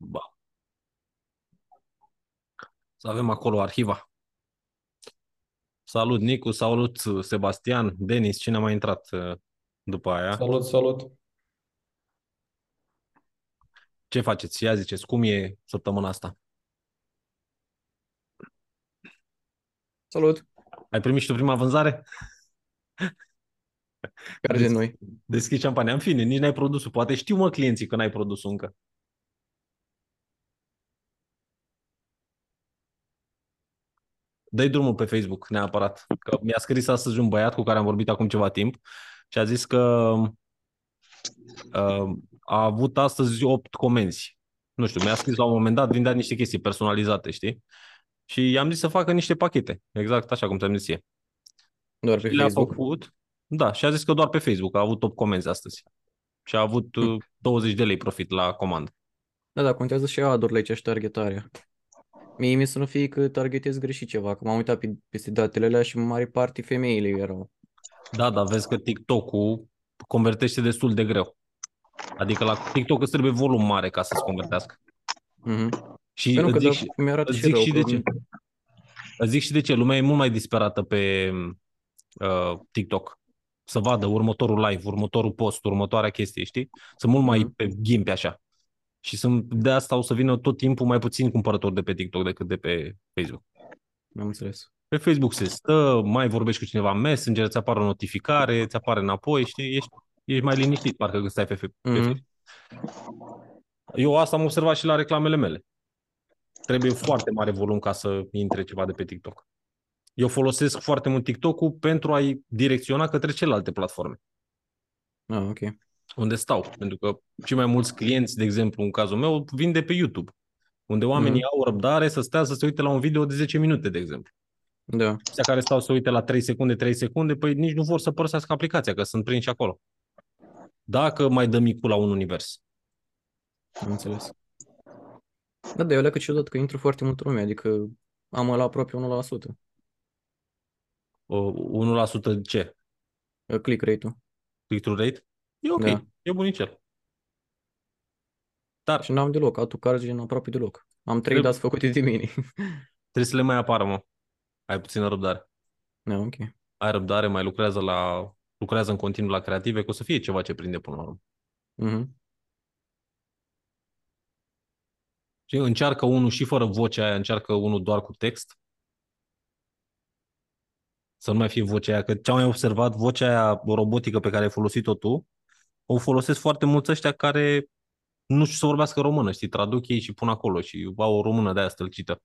Ba. Să avem acolo arhiva. Salut Nicu, salut Sebastian, Denis, cine a mai intrat uh, după aia? Salut, salut! Ce faceți? Ia ziceți, cum e săptămâna asta? Salut! Ai primit și tu prima vânzare? Care de noi? Deschizi șampania. În fine, nici n-ai produsul. Poate știu, mă, clienții că n-ai produsul încă. Dă drumul pe Facebook neapărat. Că mi-a scris astăzi un băiat cu care am vorbit acum ceva timp și a zis că uh, a avut astăzi 8 comenzi. Nu știu, mi-a scris la un moment dat, vindea niște chestii personalizate, știi? Și i-am zis să facă niște pachete, exact așa cum ți-am zis e. Doar pe și Facebook? Făcut, da, și a zis că doar pe Facebook a avut 8 comenzi astăzi. Și a avut hm. 20 uh, de lei profit la comandă. Da, da, contează și adurile aici și targetarea. Mie mi să nu fie că targetez greșit ceva, că m-am uitat pe, peste datele alea și mare parte femeile erau. Da, dar vezi că TikTok-ul convertește destul de greu. Adică la TikTok îți trebuie volum mare ca să-ți convertească. Mm-hmm. Și păi nu, zic, și, îți zic și de ce. Îți zic și de ce. Lumea e mult mai disperată pe uh, TikTok. Să vadă următorul live, următorul post, următoarea chestie, știi? Sunt mult mai mm-hmm. pe ghimpe așa. Și sunt, de asta o să vină tot timpul mai puțin cumpărători de pe TikTok decât de pe Facebook. Am înțeles. Pe Facebook se stă, mai vorbești cu cineva în Messenger, îți apare o notificare, îți apare înapoi, știi, ești, ești mai liniștit, parcă când stai pe, pe mm-hmm. Facebook. Eu asta am observat și la reclamele mele. Trebuie foarte mare volum ca să intre ceva de pe TikTok. Eu folosesc foarte mult TikTok-ul pentru a-i direcționa către celelalte platforme. Ah, ok unde stau. Pentru că cei mai mulți clienți, de exemplu, în cazul meu, vin de pe YouTube, unde oamenii mm. au răbdare să stea să se uite la un video de 10 minute, de exemplu. Da. Cei care stau să uite la 3 secunde, 3 secunde, păi nici nu vor să părăsească aplicația, că sunt prinși acolo. Dacă mai dă micul la un univers. Am înțeles. Da, dar eu leacă ciudat că intru foarte mult lume, adică am la aproape 1%. Uh, 1% ce? Click rate-ul. Click-through rate? E ok, da. e bunicel. Dar și n-am deloc, autocargen aproape deloc. Am trei dați făcute de mine. Trebuie să le mai apară, mă. Ai puțină răbdare. Da, ok. Ai răbdare, mai lucrează la lucrează în continuu la creative, că o să fie ceva ce prinde până la urmă. Mm-hmm. Și încearcă unul și fără vocea aia, încearcă unul doar cu text. Să nu mai fie vocea aia, că ce am mai observat, vocea aia robotică pe care ai folosit-o tu, o folosesc foarte mulți ăștia care nu știu să vorbească română, știi, traduc ei și pun acolo și au o română de aia stălcită.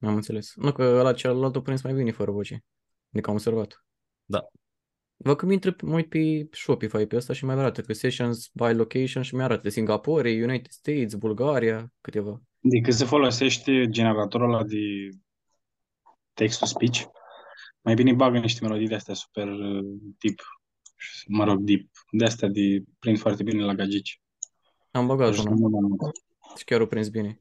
Am înțeles. Nu, că la celălalt o prins mai bine fără voce. Adică am observat. Da. Văd că mi intră mă uit pe Shopify pe asta și mai arată că Sessions by Location și mi arată Singapore, United States, Bulgaria, câteva. Adică se folosește generatorul ăla de text to speech, mai bine bagă niște melodii de astea super tip mă rog, deep, de astea de prind foarte bine la gagici. Am băgat unul. Și chiar o prins bine.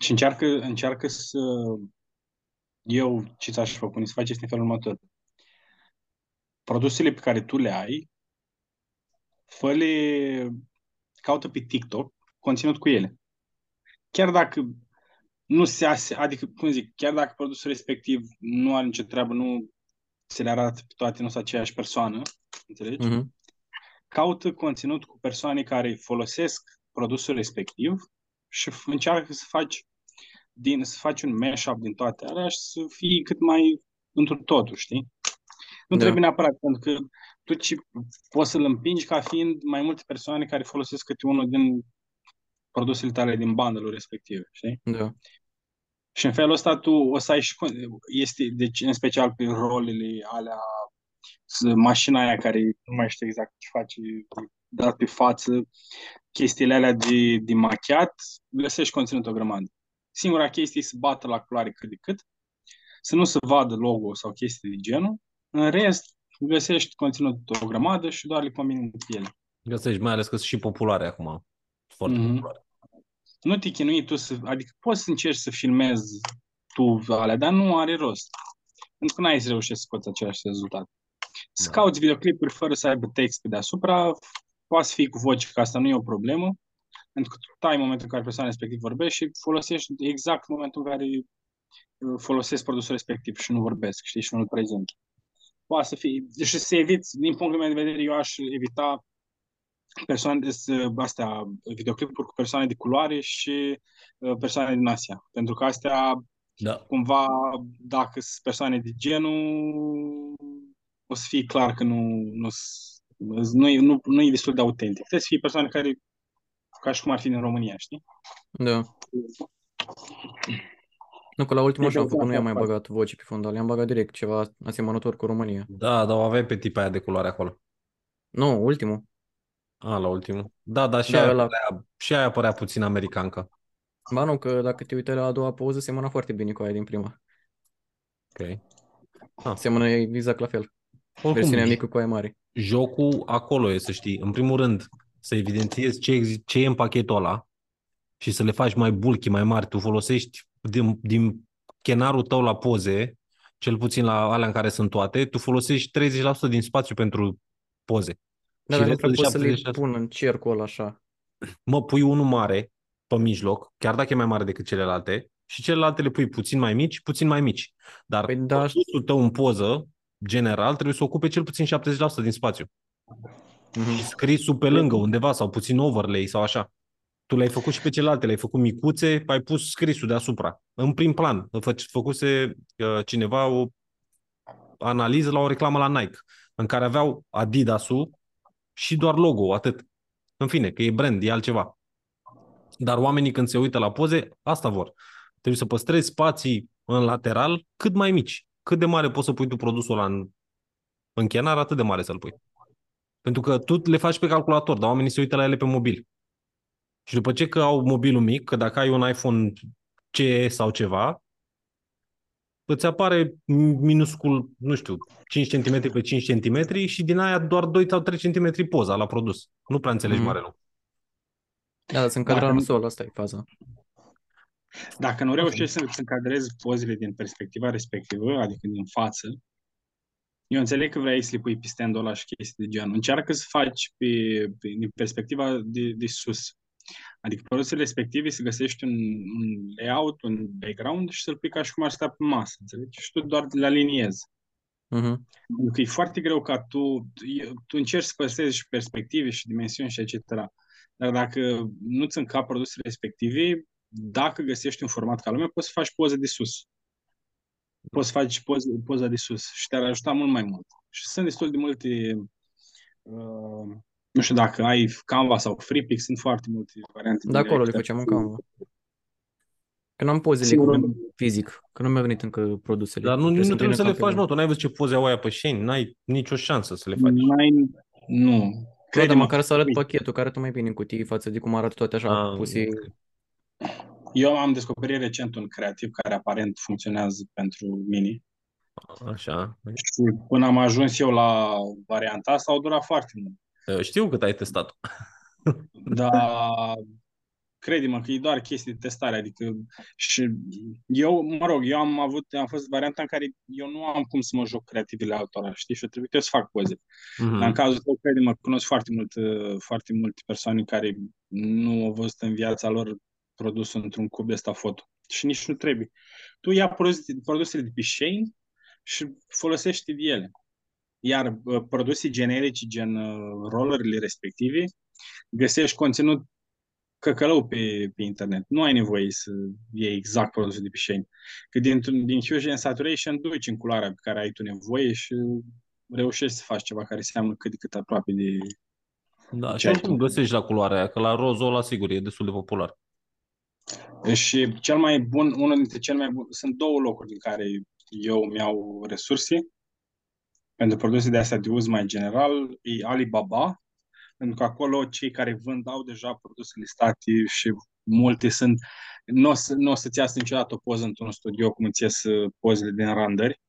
Și încearcă, încearcă să... Eu ce ți-aș propune să faci este în felul următor. Produsele pe care tu le ai, fă-le, caută pe TikTok conținut cu ele. Chiar dacă nu se ase, adică, cum zic, chiar dacă produsul respectiv nu are nicio treabă, nu se le arată pe toate, nu sunt aceeași persoană, înțelegi? Mm-hmm. Caută conținut cu persoane care folosesc produsul respectiv și încearcă să faci din, să faci un mashup din toate alea și să fii cât mai într totul, știi? Nu da. trebuie neapărat, pentru că tu ci poți să-l împingi ca fiind mai multe persoane care folosesc câte unul din produsele tale din bundle respective, știi? Da. Și în felul ăsta tu o să ai și, este, deci în special pe rolele alea, mașina aia care nu mai știu exact ce face, dat pe față, chestiile alea de, de machiat, găsești conținut o grămadă. Singura chestie e să bată la culoare cât de cât, să nu se vadă logo sau chestii de genul. În rest, găsești conținut o grămadă și doar le combini cu ele. Găsești, mai ales că sunt și populare acum. Foarte mm-hmm. populare nu te chinui tu să, adică poți să încerci să filmezi tu alea, dar nu are rost. Pentru că n-ai să reușești să scoți același rezultat. Să da. cauți videoclipuri fără să aibă text pe deasupra, poate fi cu voce, că asta nu e o problemă. pentru că tu tai momentul în care persoana respectiv vorbește și folosești exact momentul în care uh, folosesc produsul respectiv și nu vorbesc, știi, și nu îl prezint. Poate să fie, și să eviți, din punctul meu de vedere, eu aș evita persoane, astea, videoclipuri cu persoane de culoare și uh, persoane din Asia. Pentru că astea, Da. cumva, dacă sunt persoane de genul, o să fie clar că nu, nu, nu, e, nu, nu e destul de autentic. Trebuie să fie persoane care, ca și cum ar fi din România, știi? Da. Nu, că la ultimul Deci, așa am făcut, nu i-am mai exact, băgat voce pe fundal, i-am băgat direct ceva asemănător cu România. Da, dar o aveai pe tipa aia de culoare acolo. Nu, ultimul. A, la ultimul. Da, dar și, Da, aia, ăla. părea, și aia părea puțin americancă. Ba nu, că dacă te uitai la a doua poză, semăna foarte bine cu aia din prima. Ok. Semănă exact la fel. Oricum, Versiunea mică cu aia mare. jocul acolo e, să știi. În primul rând, să evidențiezi ce, exi- ce e în pachetul ăla și să le faci mai bulky, mai mari. Tu folosești din, din chenarul tău la poze, cel puțin la alea în care sunt toate, tu folosești 30% din spațiu pentru poze. Da, Și dar nu restul prea de pot să le 76. pun în cercul ăla așa. Mă, pui unul mare pe mijloc, chiar dacă e mai mare decât celelalte, și celelalte le pui puțin mai mici, puțin mai mici. Dar Păi da, produsul tău în poză, general, trebuie să ocupe cel puțin 70% din spațiu. mhm. Și scrisul pe lângă undeva sau puțin overlay sau așa. Tu le-ai făcut și pe celelalte, le-ai făcut micuțe, ai pus scrisul deasupra. În prim plan. Fă- Făcuse uh, cineva o analiză la o reclamă la Nike, în care aveau Adidas-ul și doar logo, atât. În fine, că e brand, e altceva. Dar oamenii când se uită la poze, asta vor. Trebuie să păstrezi spații în lateral cât mai mici. Cât de mare poți să pui tu produsul ăla în, în chenar, atât de mare să-l pui. Pentru că tu le faci pe calculator, dar oamenii se uită la ele pe mobil. Și după ce că au mobilul mic, că dacă ai un iPhone CE sau ceva, îți apare minuscul, nu știu, 5 cm pe 5 cm și din aia doar 2 sau 3 cm poza la produs. Nu prea înțelegi Mhm. mare lucru. Da, dar sunt Dacă cadrat în nu- sol, asta e faza. Dacă nu reușești să, să încadrezi pozele din perspectiva respectivă, adică din față, eu înțeleg că vrei să le pui pe stand-ul ăla și chestii de genul. Încearcă să faci pe, pe, din perspectiva de, de sus. Adică produsele respective să găsești un, un layout, un background și să-l pui ca și cum ar sta pe masă, înțelegi? Și tu doar le aliniezi. Mhm. Pentru că e foarte greu ca tu, tu încerci să păstrezi și perspective și dimensiuni și etc. Dar dacă nu-ți încap produsele respective, dacă găsești un format ca lumea, poți să faci poze de sus. Poți să faci poze, poza de sus și te-ar ajuta mult mai mult. Și sunt destul de multe, uh, nu știu dacă ai Canva sau FreePix, sunt foarte multe variante. Da, acolo le directe. făceam în Canva. Că n-am pozele Sigur, cu fizic, că nu mi-au venit încă produsele. Dar nu, nu Trebuie trebuie, împrim să le în faci, calcul. mă, tu n-ai văzut ce poze au aia pe Shane, n-ai nicio șansă să le faci. N-ai, nu. Da, dar Crede-mă, măcar să arăt uite, pachetul, care arată mai bine în cutii față de cum arată toate așa Ah, puse. Eu am descoperit recent un creativ care aparent funcționează pentru mine. Așa. Și până am ajuns eu la varianta asta, au durat foarte mult. Știu cât ai testat. Dar crede-mă că e doar chestii de testare, adică și eu, mă rog, eu am avut, am fost varianta în care eu nu am cum să mă joc creativele altora, știi, și trebuie să fac poze. Dar în Mhm. cazul tău, crede-mă, cunosc foarte mult, uh, foarte multe persoane care nu au văzut în viața lor produsul într-un cub de ăsta foto. Și nici nu trebuie. Tu ia produs- produsele de pe Shane și folosești de ele. Iar uh, produse generice, gen uh, rollerele respective, găsești conținut căcălău pe, pe internet. Nu ai nevoie să iei exact produsul de pe Shane. Că din, din Fusion Saturation duci în culoarea pe care ai tu nevoie și reușești să faci ceva care seamănă cât de cât aproape de... Da, și Ce ai oricum tu? găsești la culoarea aia, că la rozul ăla, sigur, e destul de popular. Și cel mai bun, unul dintre cele mai bun, sunt două locuri din care eu îmi iau resurse pentru produse de astea de uz mai general, e Alibaba, pentru că acolo cei care vând au deja produse listate și multe sunt, nu o, să, nu o să-ți iasă niciodată o poză într-un studio cum îți ies uh, pozele din randări,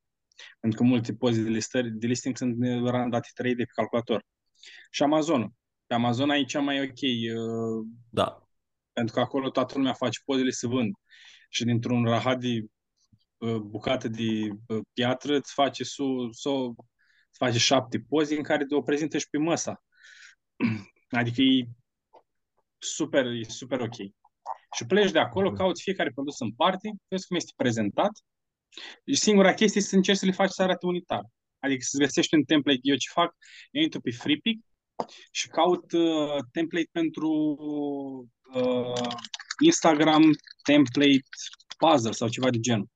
pentru că multe poze de, listări, de listing sunt uh, randate 3 de pe calculator. Și Amazon. Pe Amazon ai cea mai ok, uh, Da. pentru că acolo toată lumea face pozele să vând. Și dintr-un rahat de uh, bucată de uh, piatră îți face, su, so, îți face șapte poze în care te o prezintă și pe măsa. Adică e super, e super ok. Și pleci de acolo, Mhm. cauți fiecare produs în parte, vezi cum este prezentat. Și singura chestie este să încerci să le faci să arate unitar. Adică să-ți găsești un template. Eu ce fac? Eu intru pe FreePic și caut uh, template pentru uh, Instagram template puzzle sau ceva de genul.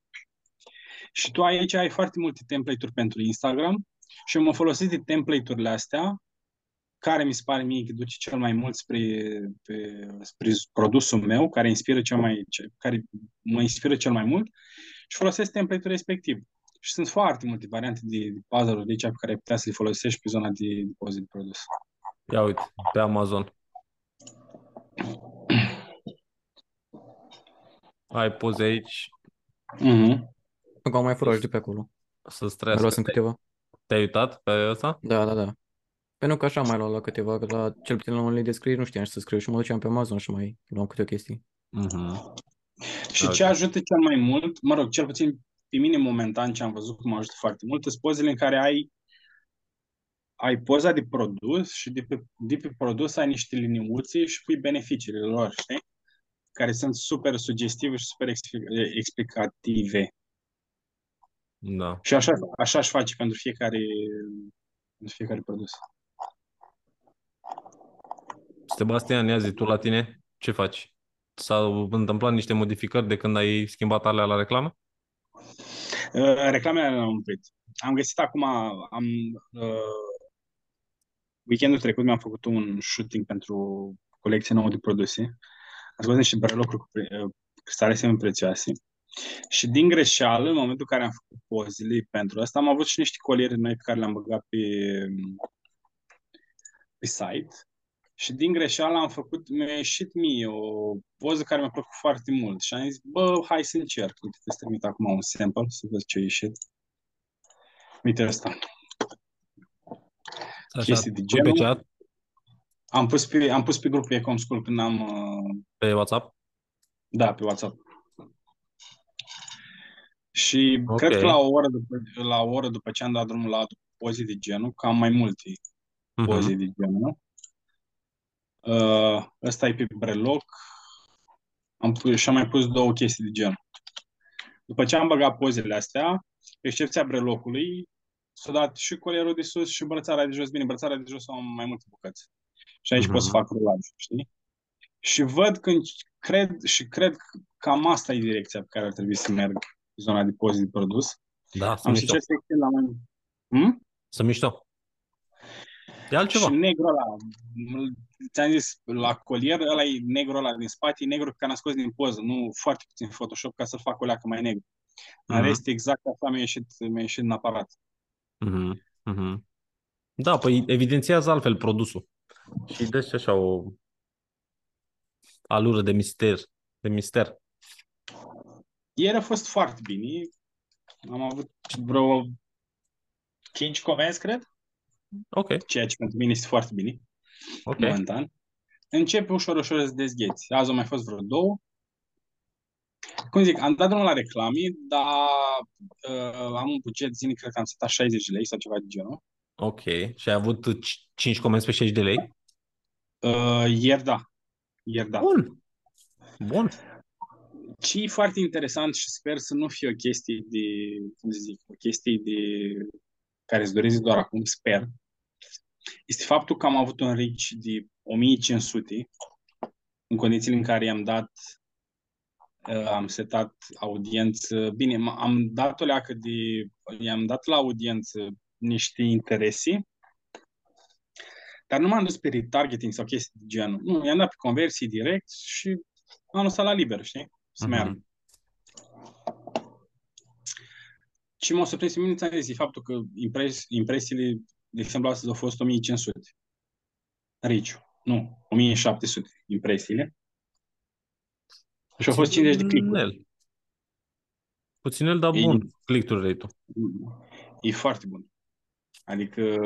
Și tu aici ai foarte multe template-uri pentru Instagram și eu mă folosesc de template-urile astea care mi se pare mie că duce cel mai mult spre, pe, spre produsul meu, care inspiră cel mai, ce- care mă inspiră cel mai mult și folosesc template-ul respectiv. Și sunt foarte multe variante de, de puzzle-uri de aici pe care ai putea să le folosești pe zona de depozit de produs. Ia uite, pe Amazon. Ai poze aici Mm-hmm. Încă am mai furat de pe acolo. să-ți Mai trăiască. luasem câteva. Te-ai uitat pe ăsta? Da, da, da. Pentru că așa am mai luat la câteva, că la cel puțin la unele descrieri nu știam ce să scriu și mă duceam pe Amazon și mai luam câte o chestie. Mhm. Și Ok. ce ajută cel mai mult, mă rog, cel puțin pe mine momentan ce am văzut cum ajută foarte mult, sunt pozele în care ai ai poza de produs și de pe, de pe produs ai niște liniuțe și pui beneficiile lor, știi? Care sunt super sugestive și super expli- explicative. Da. Și așa, așa aș face pentru fiecare, pentru fiecare produs. Sebastian, ia zi tu la tine, ce faci? S-au întâmplat niște modificări de când ai schimbat alea la reclamă? Uh, reclamele le-am oprit. Am găsit acum, am, uh, weekendul trecut mi-am făcut un shooting pentru colecție nouă de produse. Am scos niște brelocuri cu pre- uh, cristale semi-prețioase. Și din greșeală, în momentul în care am făcut pozele pentru asta, am avut și niște coliere noi pe care le-am băgat pe, pe site. Și din greșeală am făcut, mi-a ieșit mie o poză care mi-a plăcut foarte mult. Și am zis, bă, hai să încerc. Uite, te trimit acum un sample să vezi ce a ieșit. Uite asta. Așa, Chestii de pui pe genul. chat, Am pus pe, am pus pe grupul Ecom School când am, uh, pe WhatsApp? da, pe WhatsApp. Și Ok. cred că la o oră după, la o oră după ce am dat drumul la poze de genul, că am mai multe poze Mhm. de genul, uh, ăsta e pe breloc, am pus, și am mai pus două chestii de genul. După ce am băgat pozele astea, pe excepția brelocului, s-a dat și colierul de sus și brățara de jos. Bine, brățara de jos am mai multe bucăți. Și aici Mhm. pot să fac rulaj, știi? Și văd când cred și cred că cam asta e direcția pe care ar trebui să merg în zona de poze de produs. Da, sunt Am și mișto. încerc să extind la mai... Hmm? Sunt mișto. E altceva. Și negru ăla, m- ți-am zis, la colier, ăla e negru ăla din spate, e negru care am scos din poză, nu foarte puțin Photoshop ca să-l fac o leacă mai negru. În Mhm. rest, exact așa mi-a ieșit, mi-a ieșit în aparat. Mhm, mhm. Da, păi evidențiază altfel produsul. Și dă și așa o alură de mister. De mister. Ieri a fost foarte bine. Am avut vreo 5 comenzi, cred, Ok, ceea ce pentru mine este foarte bine, ok. momentan. Începe ușor, ușor să dezgheți. Azi au mai fost vreo două. Cum zic, am dat drumul la reclame, dar uh, am un buget zilnic, cred că am setat 60 de lei sau ceva de genul. Ok. Și ai avut 5 comenzi pe 60 de lei? Uh, ieri da. Ieri da. Bun. Bun. Ce e foarte interesant și sper să nu fie o chestie de, cum să zic, o chestie de care îți doresc doar acum, sper, este faptul că am avut un reach de 1500 în condițiile în care i-am dat uh, am setat audiență, bine, m- am dat o leacă de, i-am dat la audiență niște interese, dar nu m-am dus pe retargeting sau chestii de genul. Nu, i-am dat pe conversii direct și am lăsat la liber, știi? Să Mhm. meargă. Și m-a surprins pe mine, ți-am zis, e faptul că impres, impresiile, de exemplu, astăzi au fost 1500. Riciu. Nu, 1700 impresiile. Și au fost 50 de click-uri. Puținel. Puținel, dar E- bun. Click-through rate-ul. E foarte bun. Adică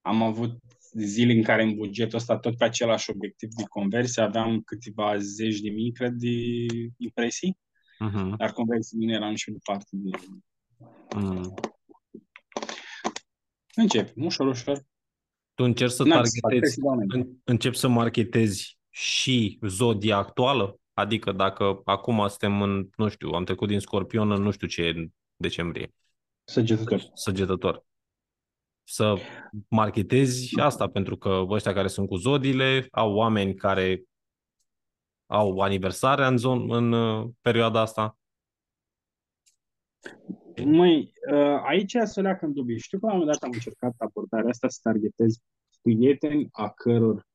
am avut zile în care în bugetul ăsta, tot pe același obiectiv de conversie, aveam câteva zeci de mii, cred, de impresii, Mhm. dar conversiile mine erau niște departe de... Mm. Încep, ușor, ușor. Tu încerci să N-am să fac, targetezi, trebuie să dau înainte. în- începi să marketezi și zodia actuală? Adică dacă acum suntem în, nu știu, am trecut din scorpion în nu știu ce decembrie. Săgetător. Săgetător. Să marketezi asta, pentru că ăștia care sunt cu zodiile au oameni care au aniversarea în, zon, în uh, perioada asta. Măi, uh, aici să leacă în dubii. Știu că la un moment dat am încercat abordarea asta să targetez prieteni a căror,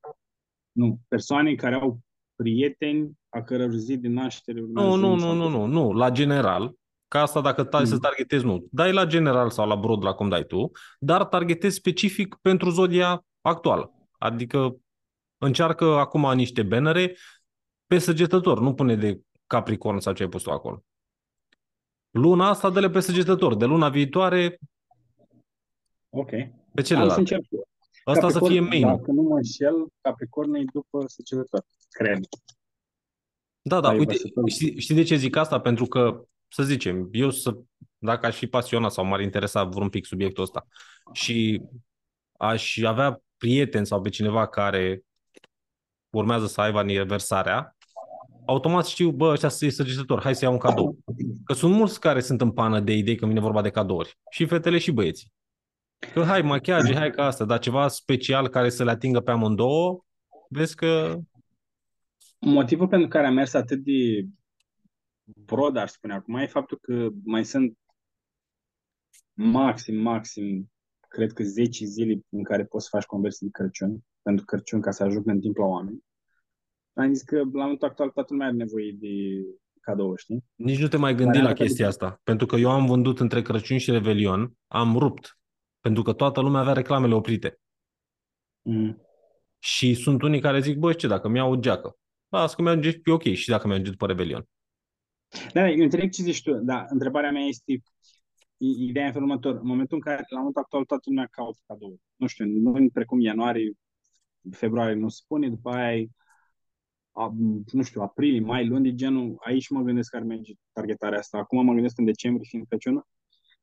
nu, persoane care au prieteni a căror zi de naștere Nu, nu, nu, nu, nu, nu, la general, ca asta dacă tai mm. să targetezi, nu. Dai la general sau la broad, la cum dai tu, dar targetezi specific pentru zodia actuală. Adică încearcă acum niște bannere pe săgetător, nu pune de Capricorn sau ce ai pus tu acolo. Luna asta dă-le pe săgetător. De luna viitoare Ok. Pe celălalt. Am să încerc. Asta Capricorn, să fie main Dacă nu mă înșel, Capricorn e după săgetător. Cred. Da, da, uite, știi, știi de ce zic asta? Pentru că, să zicem, eu să, dacă aș fi pasionat sau m-ar interesa vreun pic subiectul ăsta și aș avea prieten sau pe cineva care urmează să aibă aniversarea, automat știu, bă, ăștia sunt săgetători, hai să iau un cadou. Că sunt mulți care sunt în pană de idei când vine vorba de cadouri. Și fetele și băieții. Că hai, machiaje, hai ca asta, dar ceva special care să le atingă pe amândouă, vezi că... Motivul pentru care am mers atât de prod, aș spune acum, e faptul că mai sunt maxim, maxim, cred că 10 zile în care poți să faci conversii de Crăciun, pentru Crăciun, ca să ajungă în timp la oameni. Am zis că la momentul actual toată lumea are nevoie de cadou, știi? Nici nu te mai gândi la chestia asta. Pentru că eu am vândut între Crăciun și Revelion, am rupt. Pentru că toată lumea avea reclamele oprite. Mm. Și sunt unii care zic, bă, ce, dacă mi-au o geacă, las că merge e ok și dacă merge după Revelion. Da, eu înțeleg ce zici tu, dar întrebarea mea este, ideea în felul următor, în momentul în care, la momentul actual, toată lumea caută cadou. Nu știu, în luni precum ianuarie, februarie nu se spune, după aia a, nu știu, aprilie, mai, luni de genul, aici mă gândesc că ar merge targetarea asta. Acum mă gândesc în decembrie, fiind Crăciunul.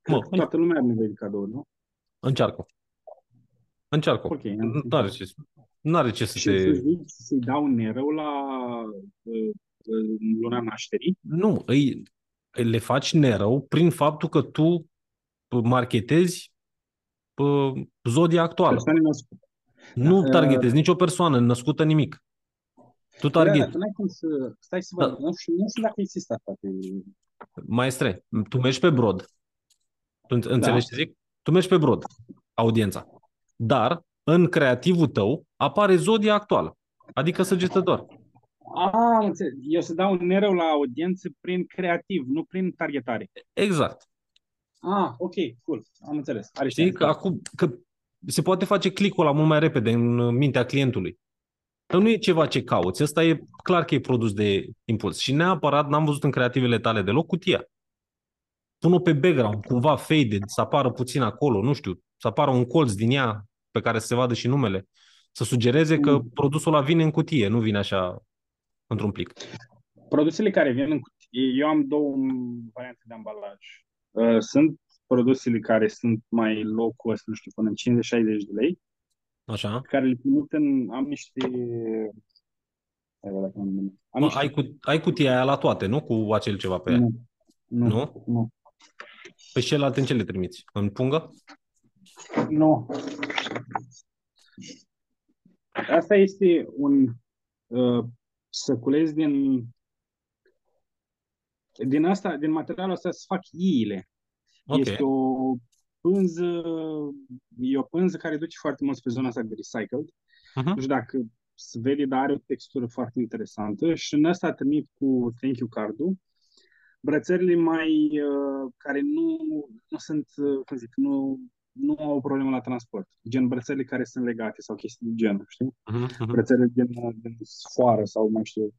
Mă, toată lumea are nevoie de cadouri, nu? Încearcă. Încearcă. Ok. Nu are ce, nu are ce să și te... să-i dau nerău la uh, luna nașterii? Nu, îi, le faci nerău prin faptul că tu marketezi zodia actuală. Nu da, targetezi uh, nicio persoană născută nimic. Tu target. Da, tu n-ai cum să... Stai să văd. Da. Nu, știu, nu știu dacă există asta pe... Maestre, tu mergi pe brod. Tu înțelegi da. ce zic? Tu mergi pe brod, audiența. Dar, în creativul tău, apare zodia actuală. Adică săgetător. Ah, Eu să dau un nereu la audiență prin creativ, nu prin targetare. Exact. Ah, ok, cool. Am înțeles. Are Știi că acum că se poate face clicul la mult mai repede în mintea clientului. Că nu e ceva ce cauți, ăsta e clar că e produs de impuls. Și neapărat n-am văzut în creativele tale deloc cutia. Pun-o pe background, cumva faded, să apară puțin acolo, nu știu, să apară un colț din ea pe care să se vadă și numele. Să sugereze că mm. produsul ăla vine în cutie, nu vine așa într-un plic. Produsele care vin în cutie, eu am două variante de ambalaj. Uh, sunt produsele care sunt mai low cost, nu știu, până în 50-60 de lei, Așa. care le trimit în... Am niște... Am niște... ai, cu, ai cutia aia la toate, nu? Cu acel ceva pe ea. Nu. Nu? nu. nu. Pe celălalt în ce le trimiți? În pungă? Nu. Asta este un uh, săculeț din din asta, din materialul ăsta se fac iile. Okay. Este o pânză, e o pânză care duce foarte mult pe zona asta de recycled. Uh-huh. Nu știu dacă se vede, dar are o textură foarte interesantă și în asta trimit cu thank you card-ul brățările mai uh, care nu, nu sunt, uh, cum zic, nu, nu au o problemă la transport. Gen brățările care sunt legate sau chestii de gen, știi? Uh-huh, Brățările din, din sfoară sau mai știu,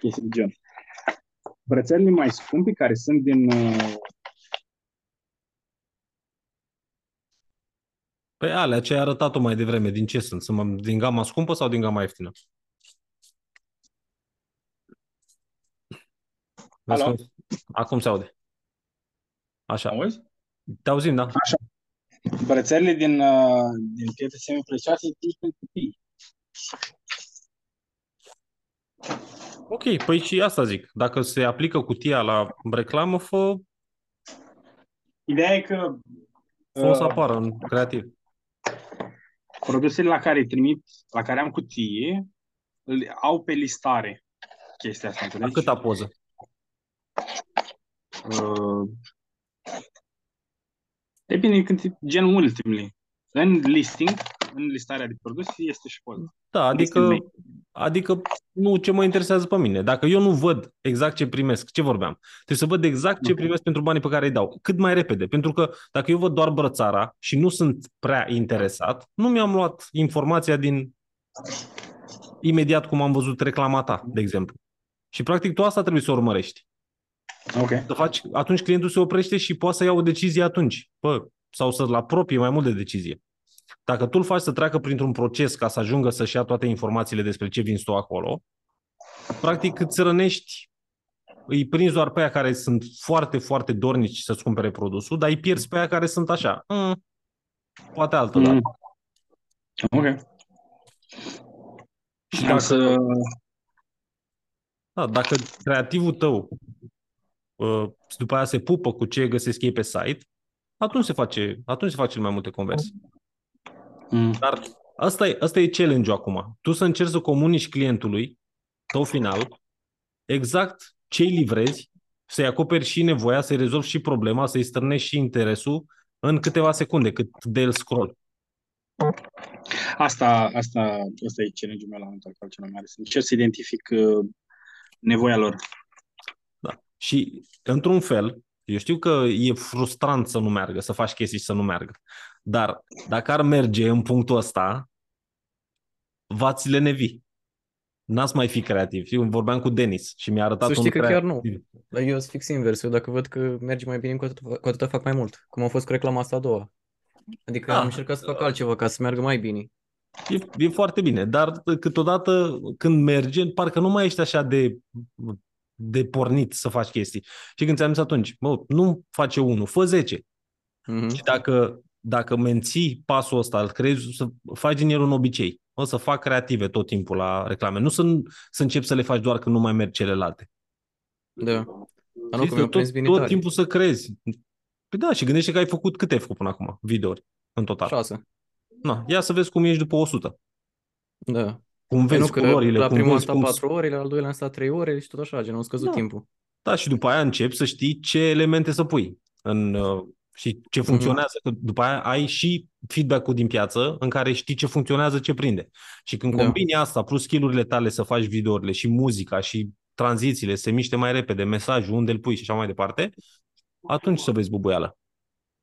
chestii de gen. Brățările mai scumpe care sunt din uh, Păi alea ce ai arătat-o mai devreme, din ce sunt? Sunt din gama scumpă sau din gama ieftină? Alo? Acum se aude. Așa. Auzi? Te auzim, da? Așa. Brățările din, uh, din pietre semi-prețioase sunt pentru copii. Ok, păi și asta zic. Dacă se aplică cutia la reclamă, fă, Ideea e că fă o să uh, apară în creativ. produsele la care îi trimit, la care am cutie, îl au pe listare chestia asta, La înțelegi? câta poză? Uh, depinde când e gen ultimely. În listing, în listarea de produs, este și poză. Da, Este adică, mail. adică nu ce mă interesează pe mine. Dacă eu nu văd exact ce primesc, ce vorbeam, trebuie să văd exact ce Mhm. primesc pentru banii pe care îi dau, cât mai repede. Pentru că dacă eu văd doar brățara și nu sunt prea interesat, nu mi-am luat informația din imediat cum am văzut reclama ta, de exemplu. Și practic tu asta trebuie să urmărești. Ok. Să faci, atunci clientul se oprește și poate să ia o decizie atunci. Bă, sau să-l apropie mai mult de decizie. Dacă tu îl faci să treacă printr-un proces ca să ajungă să-și ia toate informațiile despre ce vinzi tu acolo, practic îți rănești, îi prinzi doar pe aia care sunt foarte, foarte dornici să-ți cumpere produsul, dar îi pierzi pe aia care sunt așa. Mm, poate altă dată. Mm. Ok. Și Am dacă, să... da, dacă creativul tău uh, după aia se pupă cu ce găsesc ei pe site, atunci se face, atunci se face cel mai multe conversii. Mm. Dar asta e, asta e challenge-ul acum. Tu să încerci să comunici clientului tău final exact ce îi livrezi, să-i acoperi și nevoia, să-i rezolvi și problema, să-i stârnești și interesul în câteva secunde, cât de el scroll. Asta, asta, asta e challenge-ul meu la momentul actual cel mai mare. Să încerc să identific uh, nevoia lor. Da. Și, într-un fel, eu știu că e frustrant să nu meargă, să faci chestii și să nu meargă. Dar dacă ar merge în punctul ăsta, v-ați lenevi. N-ați mai fi creativ. Eu vorbeam cu Denis și mi-a arătat Să știi un că chiar nu. creativ. Dar eu sunt fix invers. Eu dacă văd că merge mai bine, cu atât, cu atât fac mai mult. Cum a fost cu reclama asta a doua. Adică Da. am încercat să fac altceva ca să meargă mai bine. E, e foarte bine, dar câteodată când merge, parcă nu mai ești așa de, de pornit să faci chestii. Și când ți-am zis atunci, mă, nu face unul, fă 10. Mhm. Și dacă, dacă menții pasul ăsta, îl crezi, să faci din el un obicei. O să fac creative tot timpul la reclame. Nu să, să încep să le faci doar când nu mai merg celelalte. Da. Dar nu, Știi, că mi-a tot, prins bine tot tare. timpul să crezi. Păi da, și gândește că ai făcut, câte ai făcut până acum? Videouri în total. Șase. Na, ia să vezi cum ești după 100. Da. Cum Păi vezi nu, că culorile, la cum primul am vezi stat cum 4 ore, la al doilea am stat 3 ore și tot așa, gen, am scăzut Da. timpul. Da, și după aia începi să știi ce elemente să pui în, uh, și Mhm. ce funcționează. Că după aia ai și feedback-ul din piață în care știi ce funcționează, ce prinde. Și când Da. combini asta plus skill-urile tale să faci videourile și muzica și tranzițiile, se miște mai repede, mesajul, unde îl pui și așa mai departe, atunci să vezi bubuială.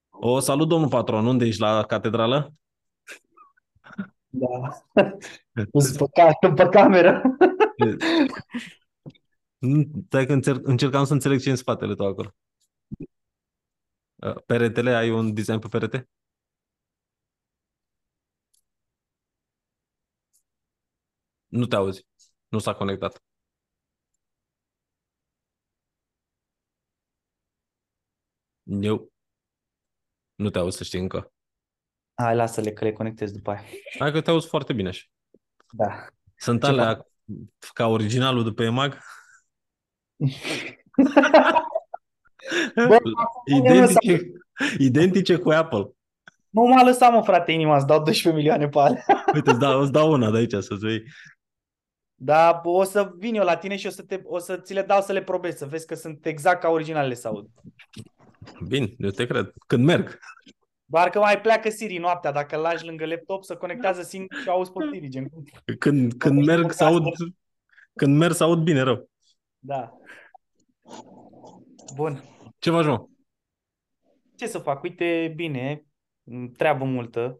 O salut, domnul patron, unde ești la catedrală? Da. Sunt pe, ca- pe cameră. Nu, Stai că încerc, încercam să înțeleg ce e în spatele tău acolo. Uh, Peretele, ai un design pe perete? Nu te auzi. Nu s-a conectat. Eu nu te auzi să știi încă. Hai, lasă-le că le conectez după aia. Hai că te auzi foarte bine așa. Da. Sunt Ce alea ca originalul de pe EMAG? Bă, identice, identice cu Apple. Nu m-a lăsat, mă, frate, inima, îți dau 12 milioane pe alea. Uite, îți dau, îți dau una de aici să-ți vei. Dar o să vin eu la tine și o să, te, o să ți le dau să le probezi, să vezi că sunt exact ca originalele să aud. Bine, eu te cred. Când merg. Doar că mai pleacă Siri noaptea, dacă îl lași lângă laptop, să conectează singur și auzi pe Siri, gen. Când, când merg să aud, când merg să aud bine rău. Da. Bun. Ce faci, mă? Ce să fac? Uite, bine, treabă multă.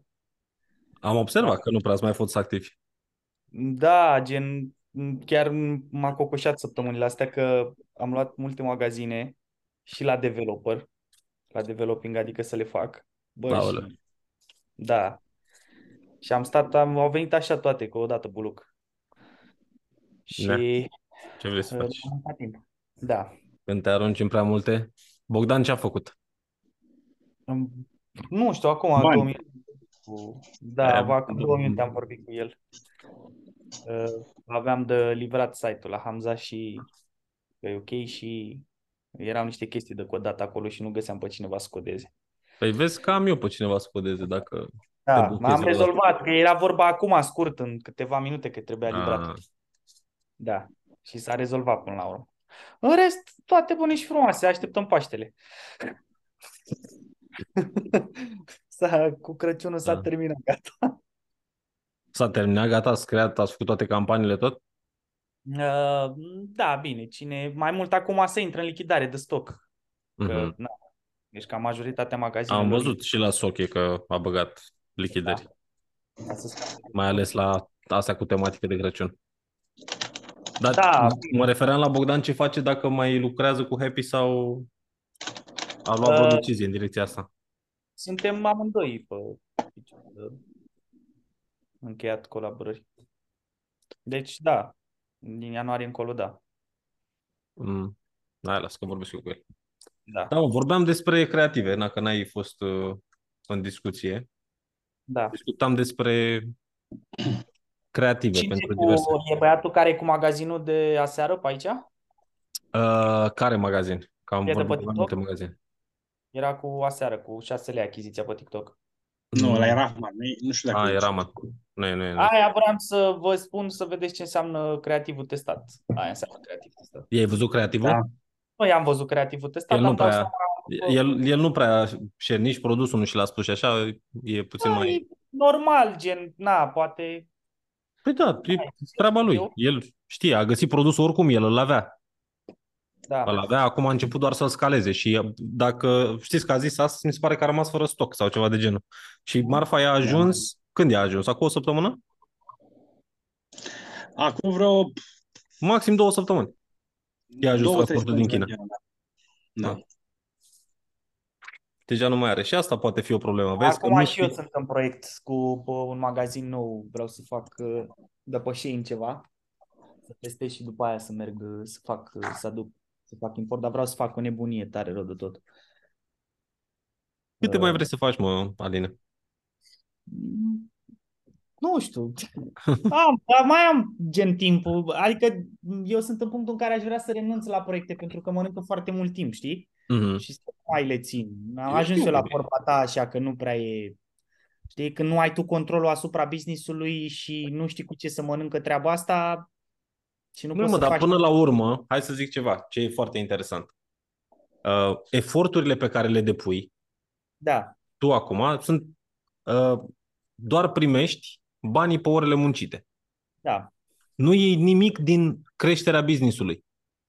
Am observat că nu prea ați mai fost activi. Da, gen, chiar m-a cocoșat săptămânile astea că am luat multe magazine și la developer, la developing, adică să le fac. Bă, Aoleu. și, da. Și am stat, am, au venit așa toate, cu o dată buluc. Și Da. Ce vrei să uh, faci? am mâncat timp. Da. Când te arunci în prea multe? Bogdan ce a făcut? Am- Nu știu, acum Bani. două minute. cu- Da, Aia- acum două minute am vorbit cu el. uh, aveam de livrat site-ul la Hamza și pe ok și erau niște chestii de codat acolo și nu găseam pe cineva să codeze. Păi vezi că am eu pe cineva să codeze dacă... Da, Te blochezi m-am la- rezolvat, că era vorba acum scurt, în câteva minute, că trebuia Ah. livrat. Da, și s-a rezolvat până la urmă. În rest, toate bune și frumoase, așteptăm Paștele. S-a, cu Crăciunul s-a Da. terminat, gata. S-a terminat, gata, ați creat, ați făcut toate campaniile tot? Uh, da, bine, cine mai mult acum se intră în lichidare de stoc. Că, Mhm. na, deci ca majoritatea magazinelor... Am văzut și la Soche că a băgat lichidări, Da. Ca să scape. mai ales la astea cu tematică de Crăciun. Dar Da. mă refeream la Bogdan ce face dacă mai lucrează cu Happy sau a luat vreo Uh, decizie în direcția asta. Suntem amândoi pe picior de încheiat colaborări. Deci, da, din ianuarie încolo, da. Mm. Hai, las că vorbesc eu cu el. Da, Da, mă, vorbeam despre creative, dacă n-ai fost uh, în discuție. da. Discutam despre creative Cine pentru cu, diverse. e băiatul care e cu magazinul de aseară pe aici? Uh, care magazin? Că am E de vorbit pe cu mai TikTok? multe magazine. Era cu aseară, cu 6 lei achiziția pe TikTok. Nu, Mm. ăla era Rahman. Nu- Nu știu dacă A, e era, așa. mă. Nu, e, nu, e, nu. Aia vreau să vă spun să vedeți ce înseamnă creativul testat. Aia înseamnă creativ testat. I-ai văzut creativul? Da. Noi am văzut creativul testat, El nu am dat prea, seama el, el nu prea share nici produsul, nu și l-a spus și așa, e puțin Da, mai... e normal, gen, na, poate... Păi da, e treaba lui. Eu- El știe, a găsit produsul oricum, el îl avea. Da, Îl avea, acum a început doar să-l scaleze și dacă știți că a zis asta, mi se pare că a rămas fără stoc sau ceva de genul. Și marfa i-a ajuns, când i-a ajuns? Acum o săptămână? Acum vreo Maxim două săptămâni. I-a ajuns două, trei transportul din China. săptămâni de genul, Da. da. Deja nu mai are. Și asta poate fi o problemă. Vezi că Acum nu și eu știi- sunt în proiect cu pe un magazin nou, vreau să fac uh, depășiri în ceva, să testez și după aia să merg, uh, să fac, uh, să aduc, să fac import, dar vreau să fac o nebunie tare rău de tot. Câte mai Uh, vrei să faci, mă, Aline? Mm, Nu știu. Am, dar mai am gen timpul. Adică eu sunt în punctul în care aș vrea să renunț la proiecte pentru că mănâncă foarte mult timp, știi? Mhm. Și să nu mai le țin. Am Eu ajuns știu. eu la vorba ta așa că nu prea e... Știi, când nu ai tu controlul asupra business-ului și nu știi cu ce să mănâncă treaba asta și nu, Nu, poți mă, să dar faci... până la urmă, hai să zic ceva, ce e foarte interesant. Uh, eforturile pe care le depui Da, tu acum sunt uh, doar primești banii pe orele muncite. da, Nu iei nimic din creșterea business-ului.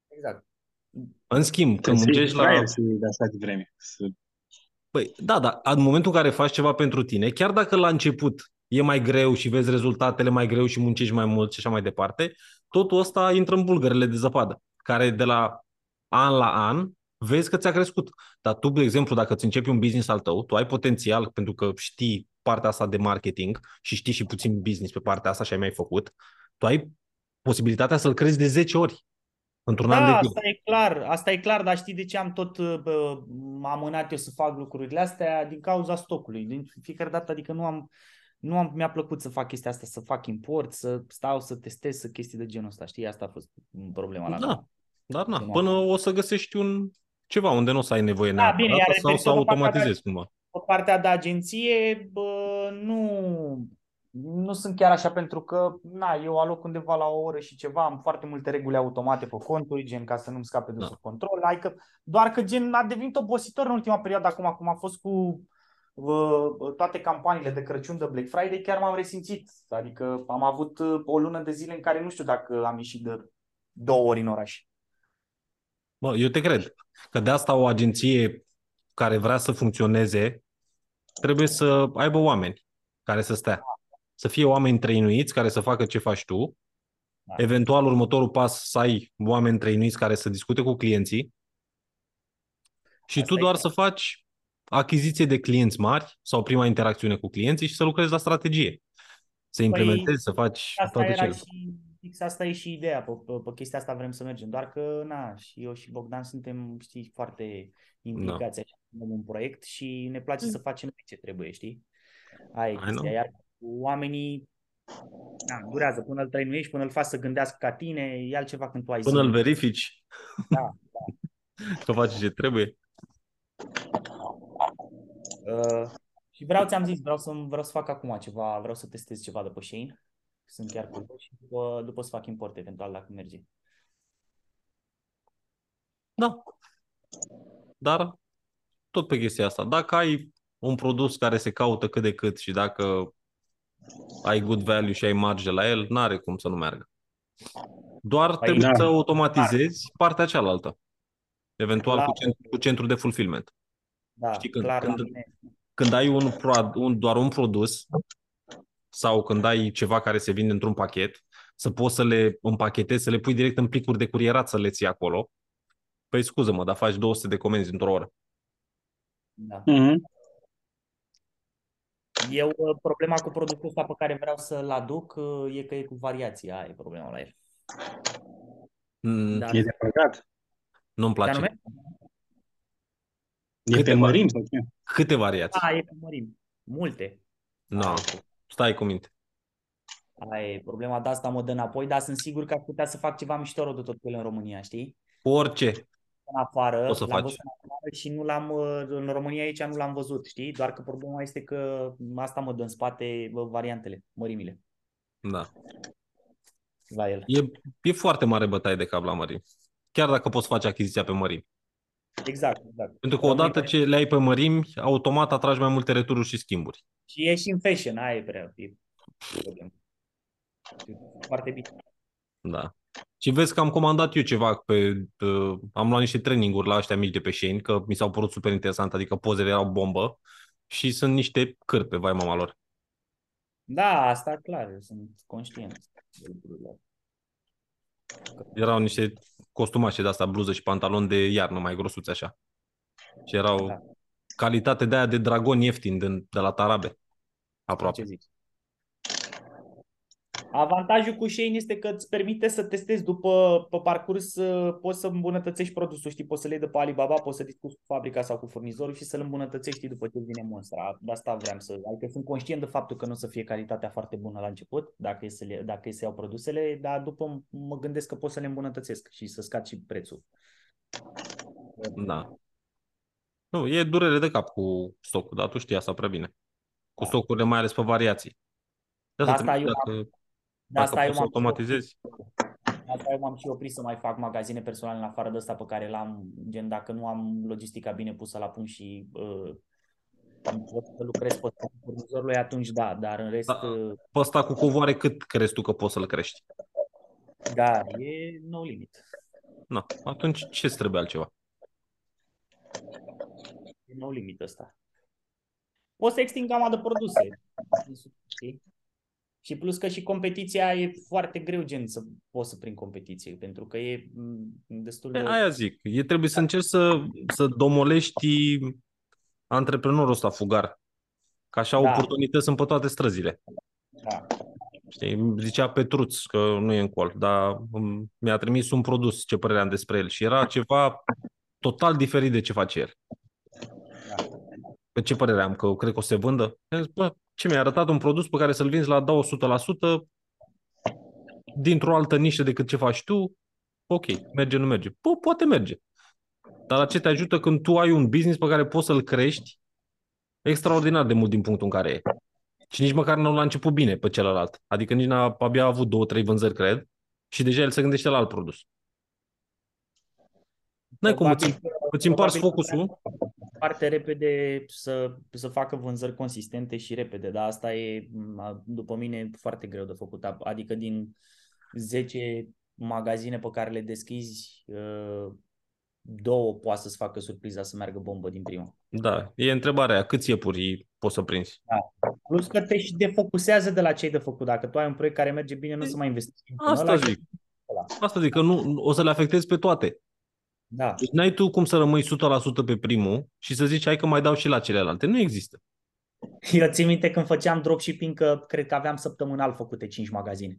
exact. În schimb, când Trebuie să muncești iei la... fraier să iei de așa de vreme. Să... Păi, da, da, în momentul în care faci ceva pentru tine, chiar dacă la început e mai greu și vezi rezultatele mai greu și muncești mai mult și așa mai departe, totul ăsta intră în bulgările de zăpadă, care de la an la an vezi că ți-a crescut. Dar tu, de exemplu, dacă îți începi un business al tău, tu ai potențial, pentru că știi partea asta de marketing și știi și puțin business pe partea asta și ai mai făcut, tu ai posibilitatea să-l crezi de 10 ori într-un an Da, de timp. asta e clar, asta e clar, dar știi de ce am tot uh, bă, m-am amânat eu să fac lucrurile astea? Din cauza stocului. Din fiecare dată, adică nu am, nu am, mi-a plăcut să fac chestia asta, să fac import, să stau să testez, să chestii de genul ăsta, știi? Asta a fost problema la Da, mine. dar na, Nu. până o să găsești un ceva unde nu o să ai nevoie Da, neapărat bine, iar sau să referitor la partea automatizezi cumva. Pe partea de agenție, bă, nu, nu sunt chiar așa pentru că, na, eu aloc undeva la o oră și ceva, am foarte multe reguli automate pe conturi, gen ca să nu-mi scape de Da. sub control, adică doar că gen a devenit obositor în ultima perioadă acum, cum a fost cu uh, toate campaniile de Crăciun, de Black Friday, chiar m-am resimțit, adică am avut uh, o lună de zile în care nu știu dacă am ieșit de două ori în oraș. Bă, eu te cred că de asta o agenție care vrea să funcționeze trebuie să aibă oameni care să stea. Să fie oameni trăinuiți care să facă ce faci tu. Da. Eventual, următorul pas să ai oameni trăinuiți care să discute cu clienții și Asta tu e doar clar. să faci achiziție de clienți mari sau prima interacțiune cu clienții și să lucrezi la strategie. Să implementezi, să faci Păi, Asta toate era cele. și, fix asta e și ideea, pe, pe, pe chestia asta vrem să mergem, doar că, na, și eu și Bogdan suntem, știi, foarte implicați așa în un proiect și ne place să facem ce trebuie, știi? Aia e I chestia, know. iar cu oamenii, Da, durează până îl trăinuiești, până îl faci să gândească ca tine, e altceva când tu ai Până îl zile. verifici Da, că faci ce trebuie. Uh, și vreau, ți-am zis, vreau să, vreau să fac acum ceva, vreau să testez ceva de pe Shein. Sunt chiar curios și după, după să fac import eventual dacă merge. Da. Dar tot pe chestia asta. Dacă ai un produs care se caută cât de cât și dacă ai good value și ai marge la el, n-are cum să nu meargă. Doar Păi trebuie da. să automatizezi partea cealaltă. Eventual Clar. cu, centru, cu centru de fulfillment. Da, Știi, când- clar când- la mine. Când ai un, pro- un, doar un produs sau când ai ceva care se vinde într-un pachet, să poți să le împachetezi, să le pui direct în plicuri de curierat să le ții acolo. Păi scuză-mă, dar faci 200 de comenzi într-o oră. Da. Mhm. Eu, uh, problema cu produsul ăsta pe care vreau să-l aduc uh, e că e cu variații. Aia e problema la el. Mm, Da. E de păcat. Nu-mi Ce place. anume? E pe Câteva. mărim sau ce? Câte variații? A, e pe mărimi. Multe. No. Stai cu minte. Aia e problema de asta mă dă înapoi, dar sunt sigur că aș putea să fac ceva mișto de tot cu el în România, știi? Orice. În afară, Poți să l-am faci. văzut în afară și nu l-am, uh, în România aici nu l-am văzut, știi? Doar că problema este că asta mă dă în spate bă, variantele, mărimile Da. la el. E, e foarte mare bătaie de cap la mărimi. Chiar dacă poți face achiziția pe mărimi. Exact, exact. Pentru că odată ce le ai pe mărimi, automat atragi mai multe retururi și schimburi. Și e și în fashion, aia e prea e problemă. E Foarte bine. Da. Și vezi că am comandat eu ceva pe... Uh, am luat niște traininguri la ăștia mici de pe Shein, că mi s-au părut super interesant, adică pozele erau bombă și sunt niște cârpe, vai mama lor. Da, asta clar, eu sunt conștient de lucrurile. Erau niște costumașe de asta, bluză și pantaloni de iarnă mai grosuți așa. Și erau Da. calitate de aia de dragon ieftin din, de la Tarabe. Aproape. Ce zici? Avantajul cu Shein este că îți permite să testezi după, pe parcurs, uh, poți să îmbunătățești produsul, știi, poți să le iei de pe Alibaba, poți să discuți cu fabrica sau cu furnizorul și să-l îmbunătățești știi, după ce îți vine monstra. De asta vreau să, adică sunt conștient de faptul că nu o să fie calitatea foarte bună la început, dacă e să, le, dacă e să iau produsele, dar după mă gândesc că pot să le îmbunătățesc și să scad și prețul. Da. Nu, e durere de cap cu stocul, dar tu știi asta prea bine. Cu Da. stocurile, mai ales pe variații. De De asta, asta trebuie, eu dacă, De dacă asta eu poți să m-am automatizezi. De Asta eu m-am și oprit să mai fac magazine personale în afară de asta pe care l-am, gen dacă nu am logistica bine pusă la punct și uh, pot să lucrez pe furnizorului, atunci da, dar în rest, Da. uh, Pe ăsta cu covoare, cât crezi tu că poți să-l crești? da, e no limit. Na, atunci ce trebuie altceva? E no limit ăsta. Poți să extind gama de produse. știi? Și plus că și competiția e foarte greu gen să poți să prind competiție, pentru că e m, destul de... E, Aia zic, e trebuie să încerci să, să domolești antreprenorul ăsta fugar. Că așa Da. oportunități sunt pe toate străzile. Da. Știi, îmi zicea Petruț că nu e în col, dar îmi- mi-a trimis un produs, ce părere am despre el. Și era ceva total diferit de ce face el. Da. Pe ce părere am? Că cred că o să se vândă? I-am zis, bă, ce mi-a arătat un produs pe care să-l vinzi la 200% dintr-o altă nișă decât ce faci tu? Ok, merge, nu merge. Bă, poate merge. Dar la ce te ajută când tu ai un business pe care poți să-l crești extraordinar de mult din punctul în care e. Și nici măcar nu l-a început bine pe celălalt. Adică nici n-a abia a avut două, trei vânzări, cred, și deja el se gândește la alt produs. N-ai cum, îți, Probabil- îți împarți probabil focusul. Foarte repede să, să facă vânzări consistente și repede, dar asta e, m, după mine, foarte greu de făcut. Adică din 10 magazine pe care le deschizi, uh, două poate să-ți facă surpriza să meargă bombă din prima. Da, e întrebarea aia, câți iepuri poți să prinzi? Plus că te și defocusează de la ce ai de făcut. Dacă tu ai un proiect care merge bine, nu o să mai investești. în Asta ăla și- zic. Asta zic, că nu, o să le afectezi pe toate. Da. Deci n-ai tu cum să rămâi 100% pe primul și să zici, hai că mai dau și la celelalte. Nu există. Eu țin minte când făceam dropshipping că cred că aveam săptămânal făcute 5 magazine.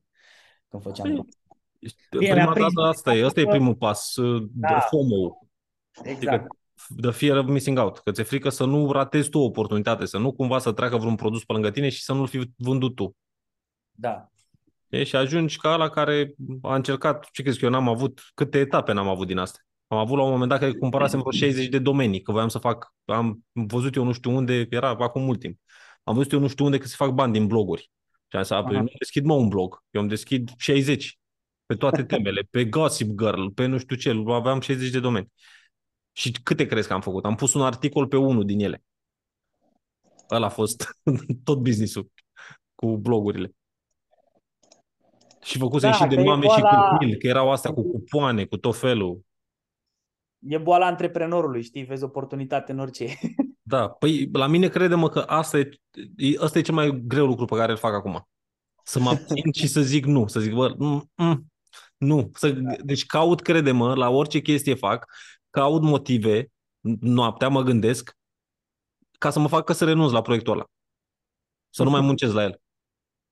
Când făceam Păi, drop. Prima mi-a prins- dată asta e, asta e primul pas, uh, Da. FOMO, Exact. the fear of missing out, că ți-e frică să nu ratezi tu o oportunitate, să nu cumva să treacă vreun produs pe lângă tine și să nu-l fi vândut tu. Da. E, și ajungi ca ăla care a încercat, ce crezi că eu n-am avut, câte etape n-am avut din astea. Am avut la un moment dat că cumpărasem vreo 60 de domenii, că voiam să fac, am văzut eu nu știu unde, era acum mult timp, am văzut eu nu știu unde că se fac bani din bloguri. Și am zis, "A, păi Aha. nu deschid mă un blog, eu îmi deschid 60 pe toate temele, pe Gossip Girl, pe nu știu ce, aveam 60 de domenii. Și câte crezi că am făcut? Am pus un articol pe unul din ele. Ăla a fost tot business-ul cu blogurile. Și făcusem Da, și de că e mame și boala- copil, că erau astea cu cupoane, cu tot felul. E boala antreprenorului, știi? Vezi oportunitate în orice. Da, păi la mine crede-mă că asta e, e- asta e cel mai greu lucru pe care îl fac acum. Să mă abțin și să zic nu, să zic, bă, mm, mm, nu. Să, deci caut, crede-mă, la orice chestie fac, caut motive, noaptea mă gândesc, ca să mă facă să renunț la proiectul ăla. Să nu mai muncesc la el.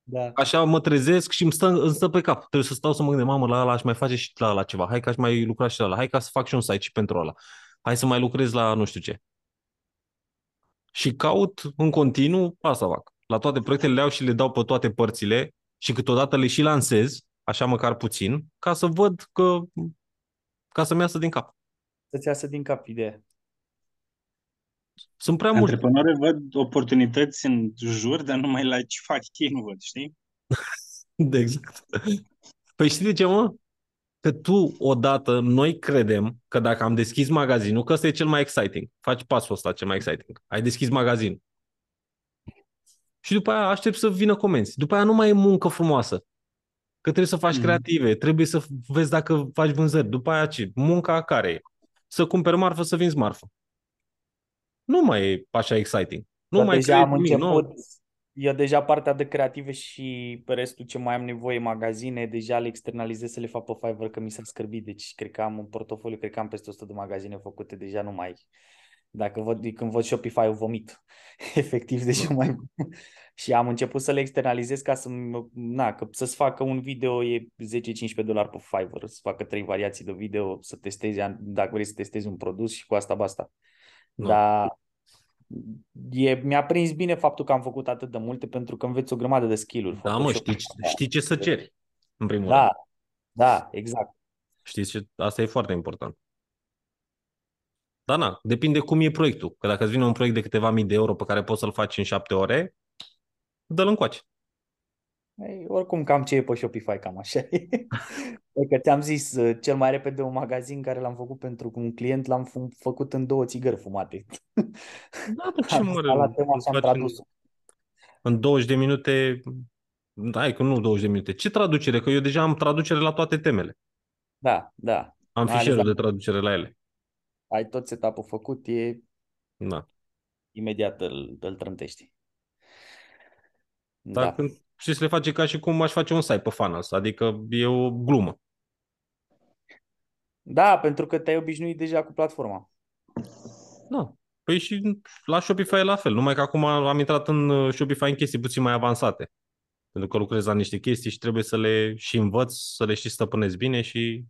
Da. Așa mă trezesc și îmi stă, îmi stă pe cap. Trebuie să stau să mă gândesc, mamă, la ăla aș mai face și la ăla ceva. Hai că aș mai lucra și la ăla. Hai ca să fac și un site și pentru ăla. Hai să mai lucrez la nu știu ce. Și caut în continuu, asta fac. La toate proiectele le iau și le dau pe toate părțile și câteodată le și lansez, așa măcar puțin, ca să văd că ca să-mi iasă din cap. Să-ți iasă din cap ideea. Sunt prea multe. Antreprenorii văd oportunități în jur, dar numai la ce fac ei nu văd, știi? De exact. Păi știi de ce, mă? Că tu, odată, noi credem că dacă am deschis magazinul, că ăsta e cel mai exciting. Faci pasul ăsta cel mai exciting. Ai deschis magazinul. Și după aia aștept să vină comenzi. După aia nu mai e muncă frumoasă. Că trebuie să faci Mhm. creative, trebuie să vezi dacă faci vânzări. După aia ce? Munca care e? Să cumperi marfă, să vinzi marfă. Nu mai e așa exciting. Nu Dar mai deja crezi am nimic, nu? început, eu deja partea de creative și pe restul ce mai am nevoie, magazine, deja le externalizez să le fac pe Fiverr, că mi s-a scârbit, deci cred că am un portofoliu, cred că am peste 100 de magazine făcute, deja nu mai, dacă văd, când văd Shopify-ul vomit, efectiv, deci nu mai, și am început să le externalizez ca să, na, că să-ți facă un video e 10-15 dolari pe Fiverr, să facă trei variații de video, să testezi, dacă vrei să testezi un produs și cu asta basta. Da. Dar e, mi-a prins bine faptul că am făcut atât de multe pentru că înveți o grămadă de skill-uri. Da, mă, Photoshop. știi, știi ce să ceri, în primul Da, rând. da, exact. Știți ce? Asta e foarte important. Dar na, depinde cum e proiectul. Că dacă îți vine un proiect de câteva mii de euro pe care poți să-l faci în șapte ore, dă-l încoace. Ei, oricum cam ce e pe Shopify, cam așa e. Adică ți-am zis, uh, cel mai repede un magazin care l-am făcut pentru un client l-am fu- făcut în două țigări fumate. Da, bă, ce Am mare, instalat tema îți și am faci în, tradus în 20 de minute, da, că nu 20 de minute. Ce traducere? Că eu deja am traducere la toate temele. Da, da. Am Mai ales fișierul dacă de traducere la ele. ai tot setup-ul făcut, e Da. imediat îl, îl trântești. Dar Da. când și să le face ca și cum aș face un site pe Funnels, adică e o glumă. Da, pentru că te-ai obișnuit deja cu platforma. Da. Păi și la Shopify e la fel, numai că acum am intrat în uh, Shopify în chestii puțin mai avansate. Pentru că lucrez la niște chestii și trebuie să le și învăț, să le și stăpânesc bine și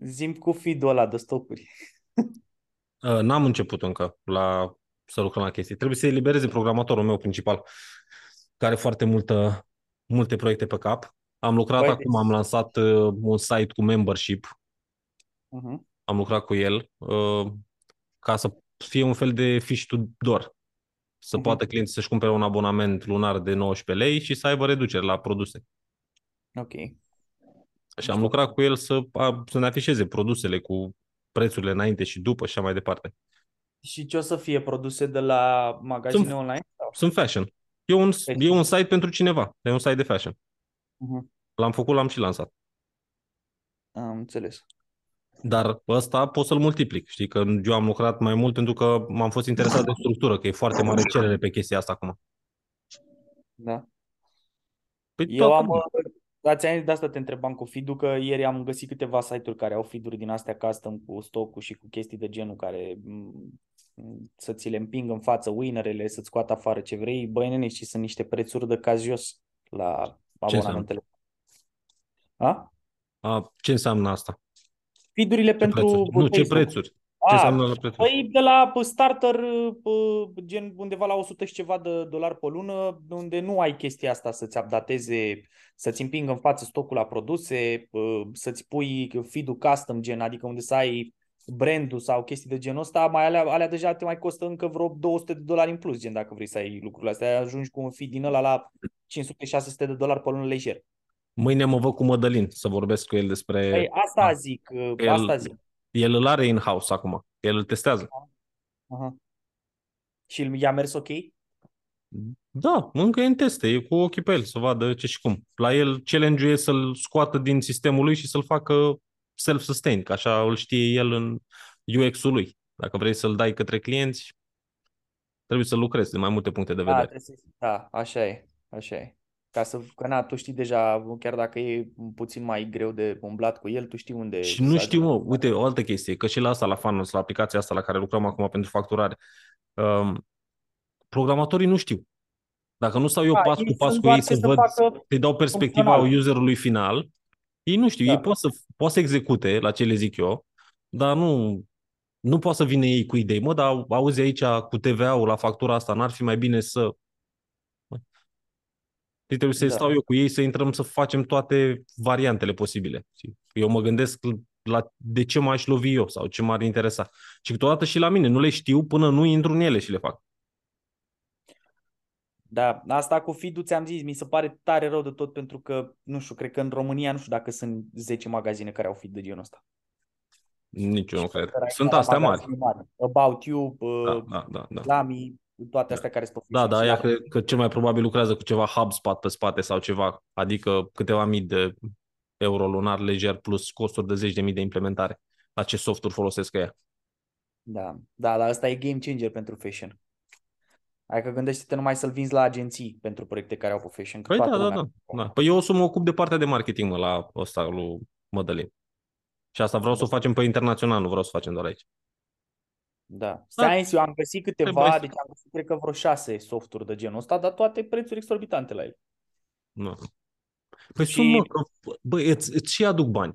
Zim cu feed-ul ăla de stocuri. uh, n-am început încă la, să lucrăm la chestii. Trebuie să elibereze programatorul meu principal, care are foarte multă, multe proiecte pe cap. Am lucrat Băi, acum, deci- am lansat uh, un site cu membership, Uh-huh. am lucrat cu el, uh, ca să fie un fel de fish to door. Să Mhm. poată clienții să-și cumpere un abonament lunar de 19 lei și să aibă reduceri la produse. Ok. Și am lucrat cu el să, a, să ne afișeze produsele cu prețurile înainte și după și așa mai departe. Și ce o să fie produse de la magazine Sunt- online? Sau? Sunt fashion. E un, Fashion. e un site pentru cineva. E un site de fashion. Uh-huh. L-am făcut, l-am și lansat. Am înțeles. Dar ăsta pot să-l multiplic. Știi că eu am lucrat mai mult pentru că m-am fost interesat de structură, că e foarte mare cerere pe chestia asta acum. Da. Păi Eu toată am, lumea. da, ți-am de asta te întrebam cu feed că ieri am găsit câteva site-uri care au feed-uri din astea custom cu stocul și cu chestii de genul care m, să ți le împing în față winerele, să-ți scoată afară ce vrei. Băi, nene, și sunt niște prețuri de caz jos la Ce abonamentele. A? A, ce înseamnă asta? Feed-urile Ce pentru... prețuri? Nu, ce Facebook. prețuri? Ce A, înseamnă la prețul? Păi de la p- starter, p- gen undeva la 100 și ceva de dolari pe lună, unde nu ai chestia asta să-ți updateze, să-ți împingă în față stocul la produse, p- să-ți pui feed-ul custom, gen, adică unde să ai brandul sau chestii de genul ăsta, mai alea, alea deja te mai costă încă vreo 200 de dolari în plus, gen, dacă vrei să ai lucrurile astea, ajungi cu un feed din ăla la 500-600 de dolari pe lună lejer. Mâine mă văd cu Mădălin să vorbesc cu el despre... Păi asta Ah. zic, El- asta zic. El îl are in-house acum. El îl testează. Aha. Și i-a mers ok? Da, încă e în teste, e cu ochii pe el să vadă ce și cum. La el challenge-ul e să-l scoată din sistemul lui și să-l facă self-sustain, că așa îl știe el în UX-ul lui. Dacă vrei să-l dai către clienți, trebuie să lucrezi din mai multe puncte de Da, vedere. trebuie să, da, așa e, așa e. Ca să, că na, tu știi deja, chiar dacă e puțin mai greu de umblat cu el, tu știi unde Și nu să știu, mă, ajungi. uite, o altă chestie, că și la asta, la Funnels, la aplicația asta la care lucrăm acum pentru facturare, um, programatorii nu știu. Dacă nu stau eu Da, pas ei cu pas sunt cu doar ei ce să să văd, facă să-i dau perspectiva funcțional. userului final, ei nu știu, Da. ei pot să, pot să execute la ce le zic eu, dar nu, nu pot să vină ei cu idei. Mă, dar auzi aici cu TVA-ul la factura asta, n-ar fi mai bine să... Deci trebuie să Da. stau eu cu ei să intrăm să facem toate variantele posibile. Eu mă gândesc la de ce m-aș lovi eu sau ce m-ar interesa. Și câteodată și la mine, nu le știu până nu intru în ele și le fac. Da, asta cu feed-ul ți-am zis, mi se pare tare rău de tot pentru că, nu știu, cred că în România, nu știu dacă sunt 10 magazine care au feed de genul ăsta. Nici eu nu cred. Care ai Sunt la astea mari. magazine mari. About You, Da, uh, da, da. da. Lamy, toate astea care sunt pe Da, Facebook. da, Și aia cred că cel mai probabil lucrează cu ceva HubSpot pe spate sau ceva, adică câteva mii de euro lunar lejer plus costuri de zeci de mii de implementare. La ce softuri folosesc ea? Da, da, dar ăsta e game changer pentru fashion. Adică gândește-te numai să-l vinzi la agenții pentru proiecte care au pe fashion. Că Păi toată da, da, lumea- da, da. Păi eu o să mă ocup de partea de marketing, mă, la ăsta lui Mădălin. Și asta vreau să o facem pe internațional, nu vreau să o facem doar aici. Da. Stai, eu am găsit câteva, Trebuie să- deci am găsit cred că vreo șase softuri de genul ăsta, dar toate prețuri exorbitante la el. Nu. Păi Și- sunt, mă, că, bă, îți, îți și aduc bani.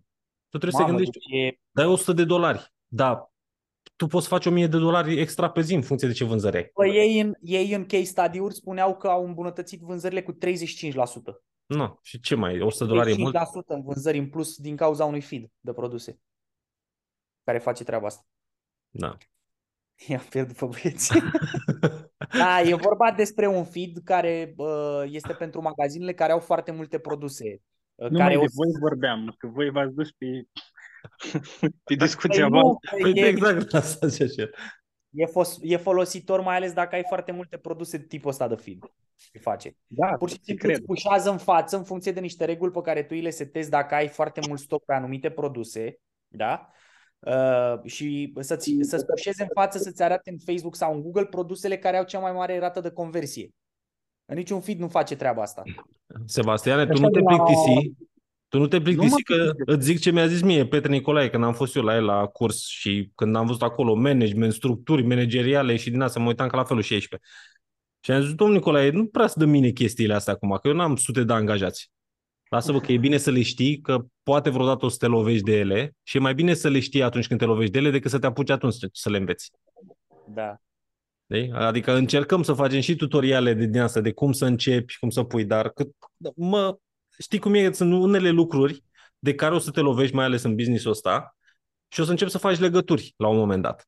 Tu trebuie să Mamă, gândești, deci e, dai 100 de dolari, dar tu poți face 1000 de dolari extra pe zi în funcție de ce vânzări ai. Bă, ei, în, ei în case study-uri spuneau că au îmbunătățit vânzările cu 35%. Nu, și ce mai, 100 de dolari e mult? 35% în vânzări în plus din cauza unui feed de produse care face treaba asta. Da. I-am pierdut pe băieți. da, e vorba despre un feed care uh, este pentru magazinele care au foarte multe produse. uh, Nu care mai o de voi vorbeam, că voi v-ați dus pe, pe discuția Păi nu, voastră. Păi e, exact asta ce așa. e, fos, e folositor mai ales dacă ai foarte multe produse de tipul ăsta de feed. Ce face. Da, Pur și ți simplu cred. îți pușează în față în funcție de niște reguli pe care tu îi le setezi dacă ai foarte mult stoc pe anumite produse, da? Uh, și să-ți, să-ți pușeze în față să-ți arate în Facebook sau în Google produsele care au cea mai mare rată de conversie. În niciun feed nu face treaba asta. Sebastiane, tu Așa nu te la- plictisi, tu nu te plictisi mă că plictisesc. îți zic ce mi-a zis mie Petre Nicolae când am fost eu la el la curs și când am văzut acolo management, structuri manageriale și din asta mă uitam ca la felul 16. Și am zis, domnul Nicolae, nu prea să dă mine chestiile astea acum, că eu n-am sute de angajați. Lasă-vă că e bine să le știi, că poate vreodată o să te lovești de ele și e mai bine să le știi atunci când te lovești de ele decât să te apuci atunci să le înveți. Da. Știi? Adică încercăm să facem și tutoriale de din asta, de cum să începi, cum să pui, dar cât, mă, știi cum e, sunt unele lucruri de care o să te lovești, mai ales în business-ul ăsta, și o să începi să faci legături la un moment dat.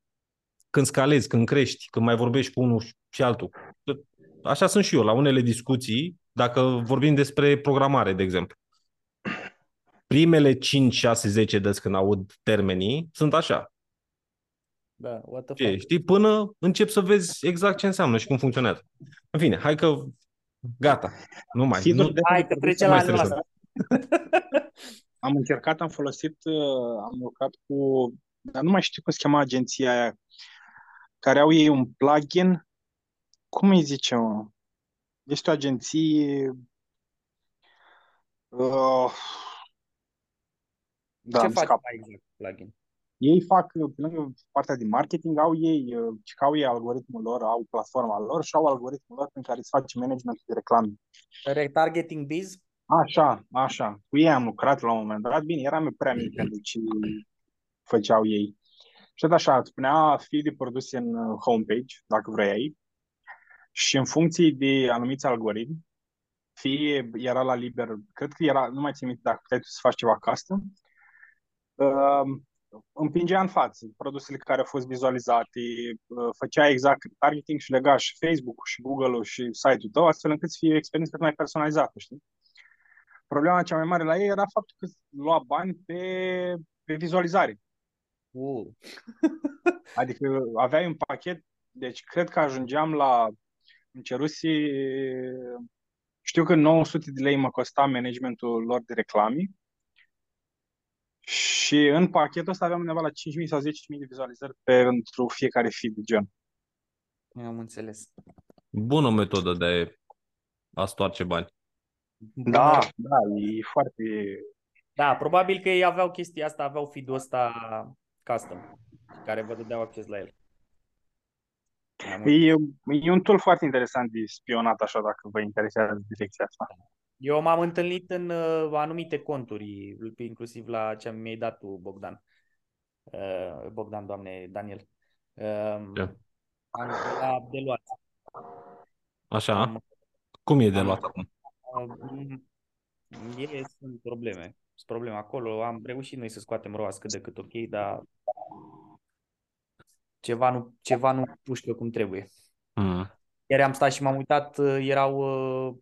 Când scalezi, când crești, când mai vorbești cu unul și altul. Așa sunt și eu, la unele discuții, dacă vorbim despre programare, de exemplu. Primele 5, 6, 10 dăți când aud termenii sunt așa. Da, what the Ce, fuck. știi, până încep să vezi exact ce înseamnă și cum funcționează. În fine, hai că gata. Nu mai. Feed-uri Nu, de Hai că trecem mai la stresăm. asta. Am încercat, am folosit, uh, am lucrat cu, dar nu mai știu cum se chema agenția aia, care au ei un plugin, cum îi zice, mă? Este o agenție, uh, da, Ce îmi faci scap. mai exact plugin? Ei fac, uh, pe lângă partea de marketing, au ei, uh, și că au ei algoritmul lor, au platforma lor și au algoritmul lor prin care îți face management de reclame. Retargeting biz? Așa, așa. Cu ei am lucrat la un moment dat. Bine, eram eu prea mic pentru ce făceau ei. Și tot așa, îți spunea fii de produs în uh, homepage, dacă vrei, și în funcție de anumiți algoritmi, fie era la liber, cred că era, nu mai țin minte dacă puteai tu să faci ceva custom, uh, împingea în față produsele care au fost vizualizate, uh, făcea exact targeting și lega și Facebook și Google-ul și site-ul tău, astfel încât să fie o experiență cât mai personalizată, știi? Problema cea mai mare la ei era faptul că lua bani pe, pe vizualizare. Uh. adică aveai un pachet, deci cred că ajungeam la, îmi cerusi, știu că 900 de lei mă costa managementul lor de reclame și în pachetul ăsta aveam undeva la 5.000 sau 10.000 de vizualizări pentru fiecare feed de gen. Eu am înțeles. Bună metodă de a stoarce bani. Da, da, e foarte... Da, probabil că ei aveau chestia asta, aveau feed-ul ăsta custom, care vă dădeau acces la el. E, e un tool foarte interesant de spionat, așa, dacă vă interesează direcția asta. Eu m-am întâlnit în uh, anumite conturi, inclusiv la ce mi-ai dat tu, Bogdan. Uh, Bogdan, doamne, Daniel. Uh, Ce? am, la de luat. Așa? Am, Cum e de am- luat acum? uh, e, sunt probleme. Sunt probleme acolo. Am reușit noi să scoatem roas cât de cât ok, dar ceva nu, ceva nu pușcă cum trebuie. Mm. Iar am stat și m-am uitat, uh, erau uh,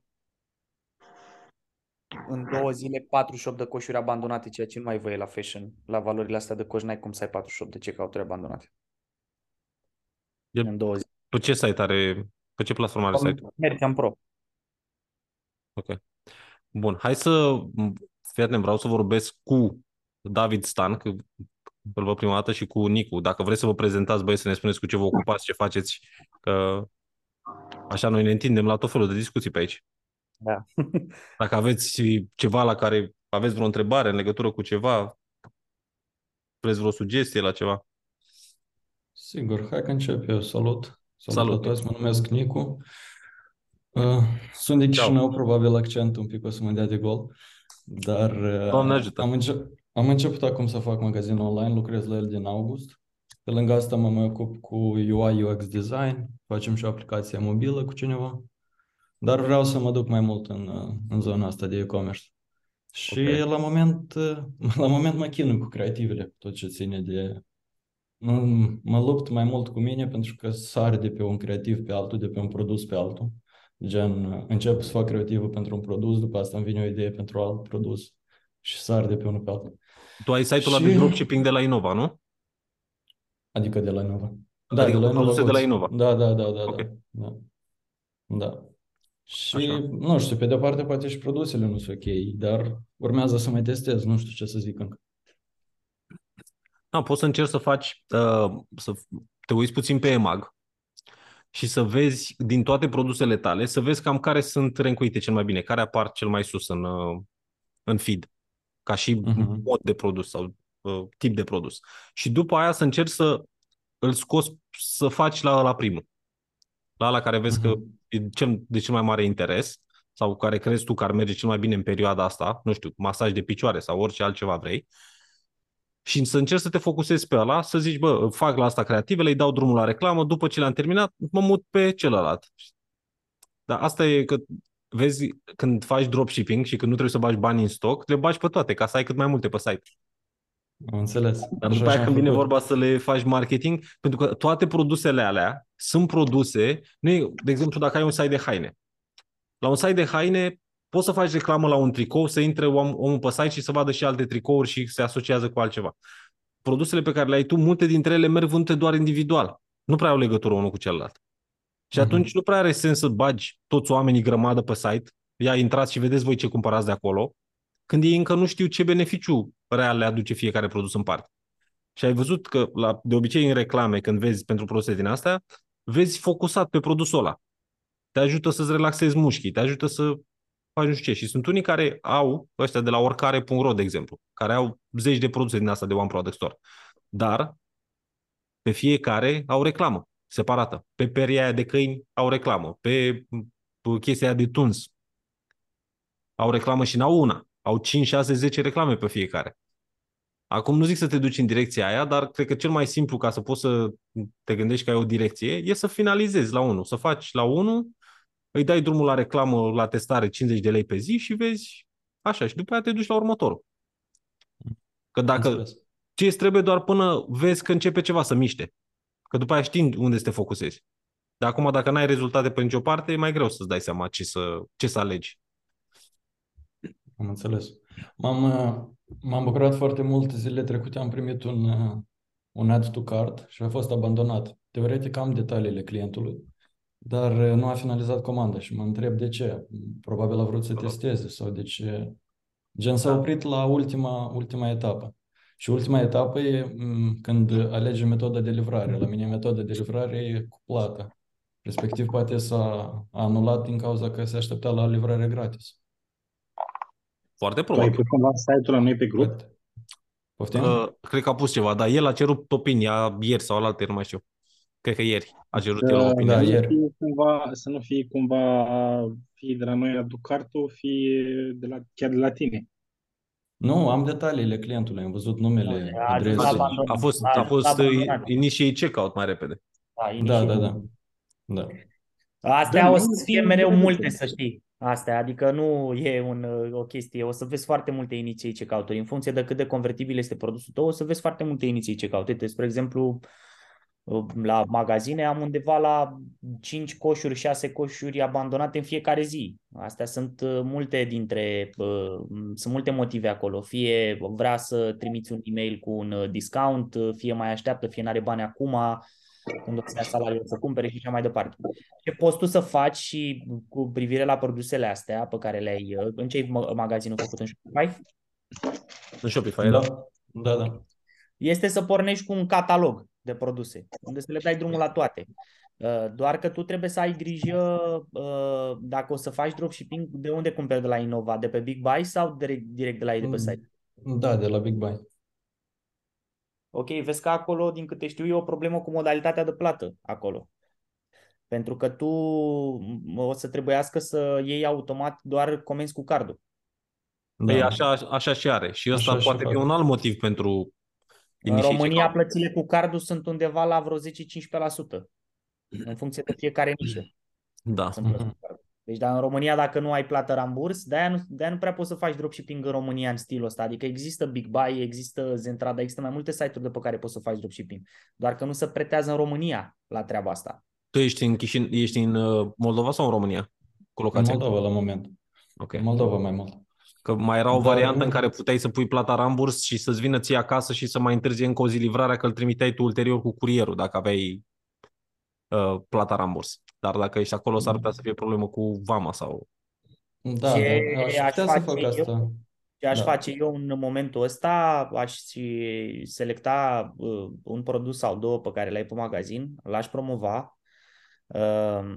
în două zile 48 de coșuri abandonate, ceea ce nu mai voie la fashion. La valorile astea de coș n-ai cum să ai 48 de check-out-uri abandonate. E- În două zile. Pe ce site are, pe ce platformă are site? Mergeam pro. Bun, hai să, fii atent, vreau să vorbesc cu David Stan, că îl văd prima dată, și cu Nicu. Dacă vreți să vă prezentați, băieți, să ne spuneți cu ce vă ocupați, ce faceți, că așa noi ne întindem la tot felul de discuții pe aici. Da. Dacă aveți ceva la care aveți vreo întrebare în legătură cu ceva, vreți vreo sugestie la ceva? Sigur, hai că încep eu. Salut! Salut, Salut. la toți, mă numesc Nicu. Uh, sunt de Ceau. Chișinău, probabil accentul un pic o să mă dea de gol, dar uh, Doamne ajută. am, înce- am început acum să fac magazin online, lucrez la el din august. Pe lângă asta mă mai ocup cu UI UX design, facem și o aplicație mobilă cu cineva, dar vreau să mă duc mai mult în, uh, în zona asta de e-commerce. Și Ok. la moment, uh, la moment mă chinui cu creativele, tot ce ține de nu, mă lupt mai mult cu mine pentru că sar de pe un creativ pe altul, de pe un produs pe altul. Gen, încep să fac creativul pentru un produs, după asta îmi vine o idee pentru alt produs și sar de pe unul pe altul. Tu ai site-ul ăla de Și- dropshipping de la Innova, nu? Adică de la Innova. Da, Adică de la cu produse Innova de la Goods. Innova. Da, da, da, da, Ok. da, da. Da. Și, Așa. nu știu, pe de-o parte poate și produsele nu sunt ok, dar urmează să mai testez, nu știu ce să zic încă. Da, poți să încerci să faci, uh, să te uiți puțin pe EMAG și să vezi din toate produsele tale, să vezi cam care sunt rencuite cel mai bine, care apar cel mai sus în, uh, în feed, ca și Mhm. mod de produs sau uh, tip de produs. Și după aia să încerci să îl scoți, să faci la la primul. La la care vezi că Mhm. e cel, de cel mai mare interes sau care crezi tu că ar merge cel mai bine în perioada asta, nu știu, masaj de picioare sau orice altceva vrei, și să încerci să te focusezi pe ăla, să zici, bă, fac la asta creativele, îi dau drumul la reclamă, după ce le-am terminat, mă mut pe celălalt. Dar asta e că, vezi, când faci dropshipping și când nu trebuie să bagi bani în stoc, le bagi pe toate, ca să ai cât mai multe pe site. Am înțeles. Dar Așa după aia și-am când vine făcut. vorba să le faci marketing, pentru că toate produsele alea sunt produse, nu e, de exemplu, dacă ai un site de haine. La un site de haine poți să faci reclamă la un tricou, să intre om, omul pe site și să vadă și alte tricouri și se asociază cu altceva. Produsele pe care le ai tu, multe dintre ele merg vândute doar individual. Nu prea au legătură unul cu celălalt. Și Mhm. atunci nu prea are sens să bagi toți oamenii grămadă pe site, ia intrați și vedeți voi ce cumpărați de acolo, când ei încă nu știu ce beneficiu real le aduce fiecare produs în parte. Și ai văzut că, la, de obicei, în reclame, când vezi pentru produse din astea, vezi focusat pe produsul ăla. Te ajută să-ți relaxezi mușchii, te ajută să faci nu știu ce. Și sunt unii care au, ăștia de la oricare.ro, de exemplu, care au zeci de produse din asta de One Product Store. Dar pe fiecare au reclamă separată. Pe peria aia de câini au reclamă. Pe, pe chestia aia de tuns au reclamă și n-au una. Au 5, 6, 10 reclame pe fiecare. Acum nu zic să te duci în direcția aia, dar cred că cel mai simplu ca să poți să te gândești că ai o direcție e să finalizezi la unul, să faci la unul, îi dai drumul la reclamă, la testare 50 de lei pe zi și vezi așa și după aia te duci la următorul. Că dacă Înțeles. ce îți trebuie doar până vezi că începe ceva să miște. Că după aia știi unde să te focusezi. Dar acum dacă n-ai rezultate pe nicio parte, e mai greu să-ți dai seama ce să, ce să alegi. Am înțeles. M-am, uh, m-am bucurat foarte mult zilele trecute, am primit un, uh, un add to cart și a fost abandonat. Teoretic am detaliile clientului, dar uh, nu a finalizat comanda și mă întreb de ce. Probabil a vrut să testeze sau de ce. Gen s-a oprit la ultima, ultima etapă. Și ultima etapă e m, când alege metoda de livrare. La mine metoda de livrare e cu plată. Respectiv poate s-a anulat din cauza că se aștepta la livrare gratis. Foarte Tu ai probabil. pus cumva site-ul la noi pe grup? Poate- Poftim? Uh, cred că a pus ceva, dar el a cerut opinia ieri sau alaltă, nu mai știu. Cred că ieri a cerut el Da, opinia. da, să nu ieri. fie cumva, să nu fie cumva fie de la noi la Ducartu, fie de la, chiar de la tine. Nu, am detaliile clientului, am văzut numele, A ajuns adresa. abandonat. A fost, A a ajuns fost abandonat. initiate checkout mai repede. Da, Da, inițial. da, da. Da. Astea Da, o nu- să fie nu- mereu nu- multe, să știi. Astea, adică nu e un, o chestie. O să vezi foarte multe iniții checkout-uri. În funcție de cât de convertibil este produsul tău, o să vezi foarte multe iniții checkout. Uite, spre exemplu, la magazine am undeva la 5 coșuri, 6 coșuri abandonate în fiecare zi. Astea sunt uh, multe dintre, uh, sunt multe motive acolo. Fie vrea să trimiți un e-mail cu un uh, discount, uh, fie mai așteaptă, fie n-are bani acum, când o să ia salariul să cumpere și așa mai departe. Ce poți tu să faci și cu privire la produsele astea pe care le-ai, uh, în ce ai ma- magazinul făcut în Shopify? În Shopify, da. Da, da, da. este să pornești cu un catalog de produse, unde să le dai drumul la toate. Uh, Doar că tu trebuie să ai grijă uh, dacă o să faci dropshipping, de unde cumperi de la Innova, de pe Big Buy sau direct, direct de la ei de pe site? Da, de la Big Buy. Ok, vezi că acolo, din câte știu, e o problemă cu modalitatea de plată acolo. Pentru că tu m, o să trebuiască să iei automat doar comenzi cu cardul. Da. Păi așa, așa și are. Și ăsta Așa și poate fi fac. un alt motiv pentru În initiate România checkout. plățile cu cardul sunt undeva la vreo 10-15%. În funcție de fiecare nișă. Da. sunt plăți Mhm. cu cardul. Deci dar în România dacă nu ai plată ramburs, de-aia nu, de-aia nu prea poți să faci dropshipping în România în stilul ăsta. Adică există Big Buy, există Zentrada, există mai multe site-uri de pe care poți să faci dropshipping. Doar că nu se pretează în România la treaba asta. Tu ești în, Chișin, ești în uh, Moldova sau în România? Cu În locația? Moldova la moment. Ok. În Moldova mai mult. Că mai era o Dar variantă nu- în care puteai să pui plata ramburs și să-ți vină ție acasă și să mai întârzie încă o zi livrarea, că îl trimiteai tu ulterior cu curierul, dacă aveai uh, plata ramburs. Dar dacă ești acolo, s-ar putea să fie problemă cu vama sau... Da, Ce da. Aș aș putea să face fac eu? asta. Ce aș Da. face eu în momentul ăsta, aș și selecta uh, un produs sau două pe care le-ai pe magazin, l-aș promova, uh,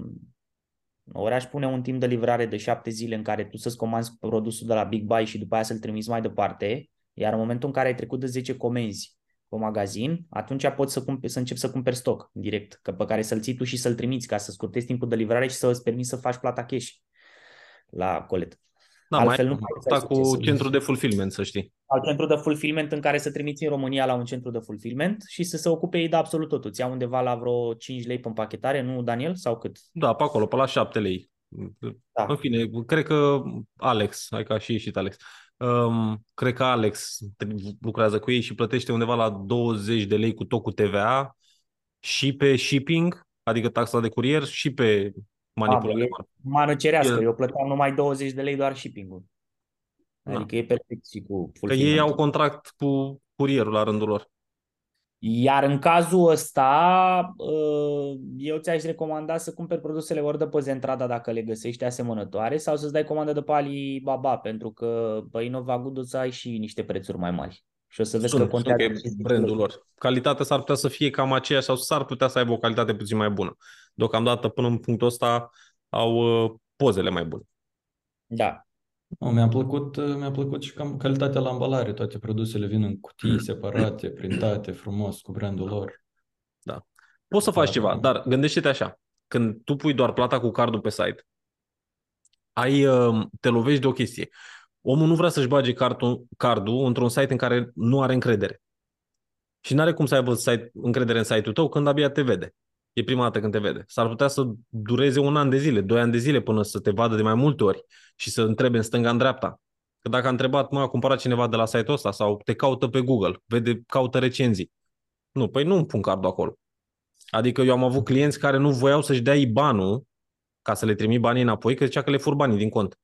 ori aș pune un timp de livrare de șapte zile în care tu să-ți comanzi produsul de la Big Buy și după aia să-l trimiți mai departe, iar în momentul în care ai trecut de 10 comenzi pe magazin, atunci poți să, cumpe, să începi să cumperi stoc direct, că pe care să-l ții tu și să-l trimiți ca să scurtezi timpul de livrare și să îți permiți să faci plata cash la colet. Da, Altfel mai nu poți să sta ai cu succes. centru de fulfillment, să știi. Al centru de fulfillment în care să trimiți în România la un centru de fulfillment și să se ocupe ei de absolut totul. Îți iau undeva la vreo 5 lei pe împachetare, nu, Daniel? Sau cât? Da, pe acolo, pe la 7 lei. Da. În fine, cred că Alex, hai că a și ieșit Alex, um, cred că Alex lucrează cu ei și plătește undeva la 20 de lei cu tot cu TVA și pe shipping, adică taxa de curier, și pe manipulare. e- Mană cerească, El- eu plăteam numai 20 de lei doar shipping-ul. Adică e perfect și cu Că ei fulfillment. au contract cu curierul la rândul lor. Iar în cazul ăsta, uh, eu ți-aș recomanda să cumperi produsele ori de pe Zentrada dacă le găsești asemănătoare sau să-ți dai comandă de pe Alibaba, pentru că pe Innova Good o să ai și niște prețuri mai mari. Și o să vezi Sunt, că contează sunt că e aceste brandul lucruri. lor. Calitatea s-ar putea să fie cam aceeași sau s-ar putea să aibă o calitate puțin mai bună. Deocamdată, până în punctul ăsta, au uh, pozele mai bune. Da. Nu, mi-a plăcut, mi-a plăcut și cam calitatea la ambalare. Toate produsele vin în cutii separate, printate frumos cu brandul lor. Poți să faci Da, ceva, da. dar gândește-te așa. Când tu pui doar plata cu cardul pe site, ai, uh, te lovești de o chestie. omul nu vrea să-și bage cardul, cardul într-un site în care nu are încredere. Și nu are cum să aibă site, încredere în site-ul tău când abia te vede. E prima dată când te vede. S-ar putea să dureze un an de zile, doi ani de zile până să te vadă de mai multe ori și să întrebe în stânga, în dreapta. Că dacă a întrebat, mă, a cumpărat cineva de la site-ul ăsta sau te caută pe Google, vede, caută recenzii. Nu, păi nu îmi pun cardul acolo. Adică eu am avut clienți care nu voiau să-și dea IBAN-ul ca să le trimit banii înapoi, că zicea că le fur banii din cont.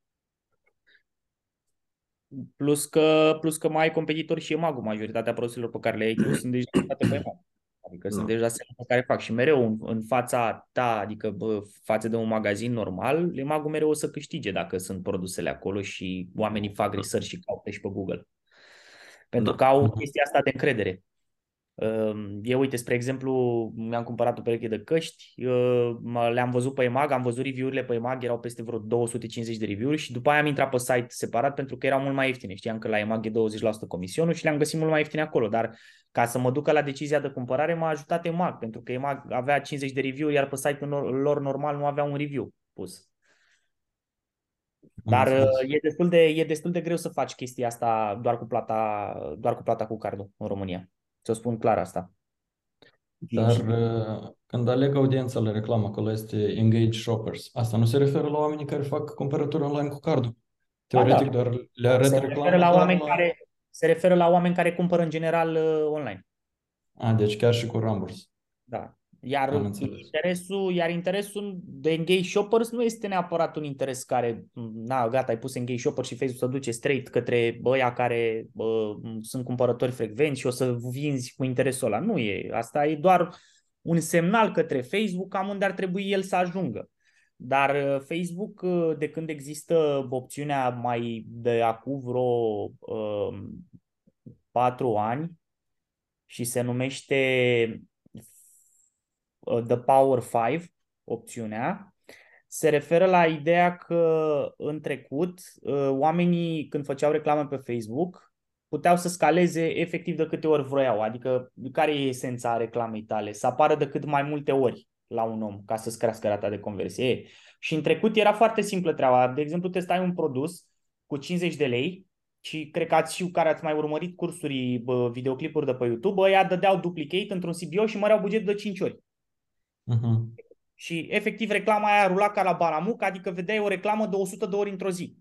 Plus că, plus că mai ai competitori și EMAG, majoritatea produselor pe care le ai tu sunt deja pe EMAG. Adică no. sunt deja semne pe care fac și mereu în, în fața ta, adică bă, față de un magazin normal, EMAG-ul mereu o să câștige dacă sunt produsele acolo și oamenii fac research și caută și pe Google. Pentru da. că au chestia asta de încredere. Eu, uite, spre exemplu, mi-am cumpărat o pereche de căști, le-am văzut pe EMAG, am văzut review-urile pe EMAG, erau peste vreo 250 de review-uri și după aia am intrat pe site separat pentru că erau mult mai ieftine. Știam că la EMAG e 20% comisionul și le-am găsit mult mai ieftine acolo, dar ca să mă ducă la decizia de cumpărare m-a ajutat EMAG, pentru că EMAG avea 50 de review-uri, iar pe site-ul lor normal nu avea un review pus. Dar e destul, de, e destul de greu să faci chestia asta doar cu plata, doar cu plata cu cardul în România. Ți-o spun clar asta. Dar uh, când aleg audiența la reclamă, acolo este engage shoppers, asta nu se referă la oamenii care fac cumpărături online cu cardul. Teoretic da. doar le arăt se reclamă. Referă la oameni la... care, se referă la oameni care cumpără în general uh, online. A, deci chiar și cu ramburs. Da. Iar interesul, iar interesul de engage shoppers nu este neapărat un interes care, na, gata, ai pus engage shopper și Facebook să duce straight către băia care bă, sunt cumpărători frecvenți și o să vinzi cu interesul ăla. Nu e. Asta e doar un semnal către Facebook cam unde ar trebui el să ajungă. Dar uh, Facebook, uh, de când există opțiunea mai de acum vreo uh, patru ani și se numește Uh, The Power 5, opțiunea, se referă la ideea că în trecut uh, oamenii când făceau reclamă pe Facebook puteau să scaleze efectiv de câte ori vroiau, adică care e esența reclamei tale? Să apară de cât mai multe ori la un om ca să-ți crească rata de conversie. Și în trecut era foarte simplă treaba. De exemplu, testai un produs cu 50 de lei și cred că ați și care ați mai urmărit cursuri, bă, videoclipuri de pe YouTube, ăia dădeau duplicate într-un CBO și măreau bugetul de 5 ori. Uh-huh. Și efectiv reclama aia rula ca la Baramuc, adică vedeai o reclamă de 100 de ori într-o zi.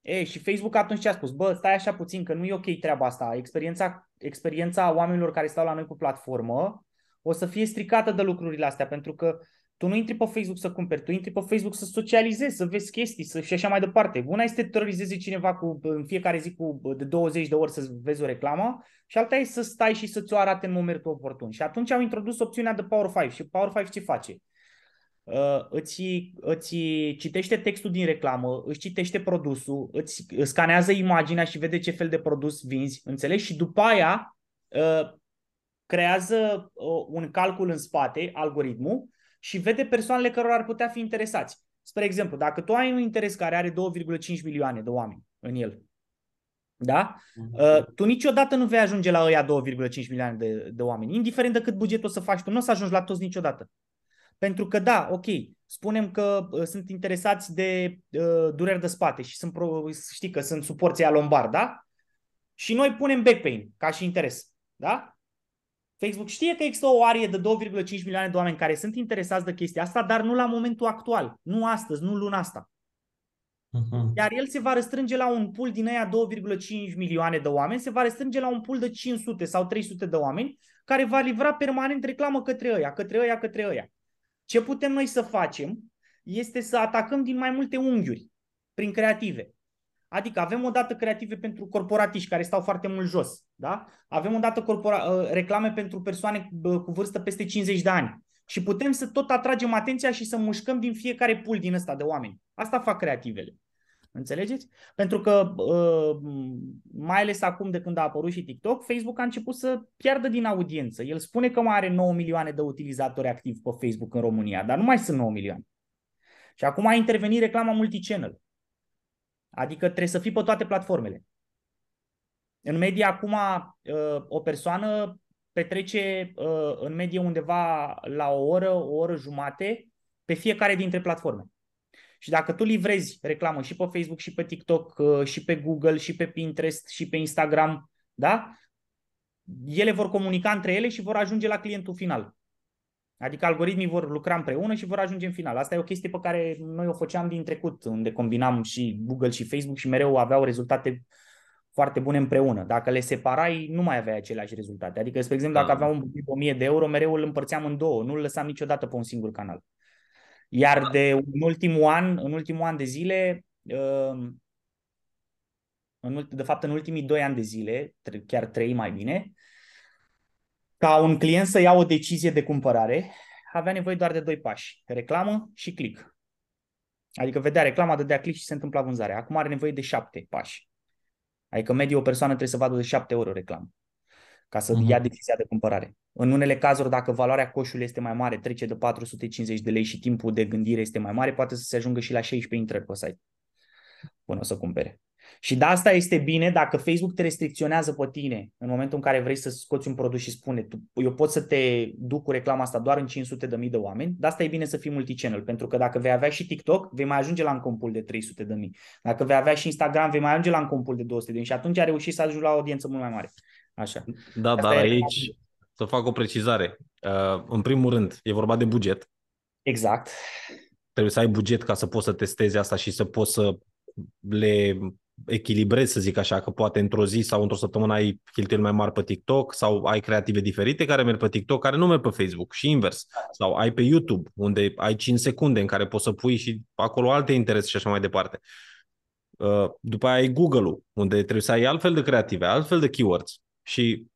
E, și Facebook atunci ce a spus? Bă, stai așa puțin, că nu e ok treaba asta. Experiența, experiența oamenilor care stau la noi pe platformă o să fie stricată de lucrurile astea, pentru că tu nu intri pe Facebook să cumperi, tu intri pe Facebook să socializezi, să vezi chestii să, și așa mai departe. Una este să terorizezi cineva cu, în fiecare zi cu de 20 de ori să vezi o reclamă și alta e să stai și să-ți o arate în momentul oportun. Și atunci au introdus opțiunea de Power 5 și Power 5 ce face? Uh, îți, îți citește textul din reclamă, îți citește produsul, îți scanează imaginea și vede ce fel de produs vinzi, înțelegi? Și după aia uh, creează uh, un calcul în spate, algoritmul, și vede persoanele care ar putea fi interesați. Spre exemplu, dacă tu ai un interes care are 2,5 milioane de oameni în el, da? Mhm. Uh, tu niciodată nu vei ajunge la ăia 2,5 milioane de, de oameni, indiferent de cât buget o să faci tu, nu o să ajungi la toți niciodată. Pentru că da, ok, spunem că uh, sunt interesați de uh, dureri de spate și sunt, pro, știi că sunt suporții a lombar, da? Și noi punem back pain ca și interes, da? Facebook știe că există o arie de 2,5 milioane de oameni care sunt interesați de chestia asta, dar nu la momentul actual, nu astăzi, nu luna asta. Uh-huh. Iar el se va restrânge la un pool din aia 2,5 milioane de oameni, se va restrânge la un pool de 500 sau 300 de oameni care va livra permanent reclamă către ăia, către ăia, către ăia. Ce putem noi să facem este să atacăm din mai multe unghiuri prin creative. Adică avem o dată creative pentru corporatiști care stau foarte mult jos. Da? Avem o dată corpora- uh, reclame pentru persoane cu vârstă peste 50 de ani. Și putem să tot atragem atenția și să mușcăm din fiecare pul din ăsta de oameni. Asta fac creativele. Înțelegeți? Pentru că, uh, mai ales acum de când a apărut și TikTok, Facebook a început să piardă din audiență. El spune că mai are 9 milioane de utilizatori activi pe Facebook în România, dar nu mai sunt 9 milioane. Și acum a intervenit reclama multichannel. Adică trebuie să fii pe toate platformele. În medie, acum, uh, o persoană petrece uh, în medie undeva la o oră, o oră jumate pe fiecare dintre platforme. Și dacă tu livrezi reclamă și pe Facebook, și pe TikTok, uh, și pe Google, și pe Pinterest, și pe Instagram, da? Ele vor comunica între ele și vor ajunge la clientul final. Adică algoritmii vor lucra împreună și vor ajunge în final. Asta e o chestie pe care noi o făceam din trecut, unde combinam și Google și Facebook și mereu aveau rezultate foarte bune împreună. Dacă le separai, nu mai aveai aceleași rezultate. Adică, spre exemplu, dacă da. aveam un buget de 1000 de euro, mereu îl împărțeam în două, nu îl lăsam niciodată pe un singur canal. Iar de în ultimul an, în ultimul an de zile, um, în, de fapt în ultimii doi ani de zile, chiar trei mai bine, ca un client să ia o decizie de cumpărare, avea nevoie doar de doi pași. Reclamă și click. Adică vedea reclama, dădea click și se întâmpla vânzarea. Acum are nevoie de șapte pași. Adică medie o persoană trebuie să vadă de șapte ori o reclamă ca să uh-huh. ia decizia de cumpărare. În unele cazuri, dacă valoarea coșului este mai mare, trece de 450 de lei și timpul de gândire este mai mare, poate să se ajungă și la 16 intrări pe site până o să cumpere. Și de asta este bine dacă Facebook te restricționează pe tine în momentul în care vrei să scoți un produs și spune tu, eu pot să te duc cu reclama asta doar în 500 de mii de oameni, de asta e bine să fii multichannel, pentru că dacă vei avea și TikTok, vei mai ajunge la un compul de 300 de mii. Dacă vei avea și Instagram, vei mai ajunge la un compul de 200 de mii și atunci ai reușit să ajungi la o audiență mult mai mare. Așa. Da, asta dar aici să fac o precizare. Uh, în primul rând, e vorba de buget. Exact. Trebuie să ai buget ca să poți să testezi asta și să poți să le echilibrezi, să zic așa, că poate într-o zi sau într-o săptămână ai cheltuieli mai mari pe TikTok sau ai creative diferite care merg pe TikTok, care nu merg pe Facebook și invers. Sau ai pe YouTube, unde ai 5 secunde în care poți să pui și acolo alte interese și așa mai departe. Uh, după aia ai Google-ul, unde trebuie să ai altfel de creative, altfel de keywords. Și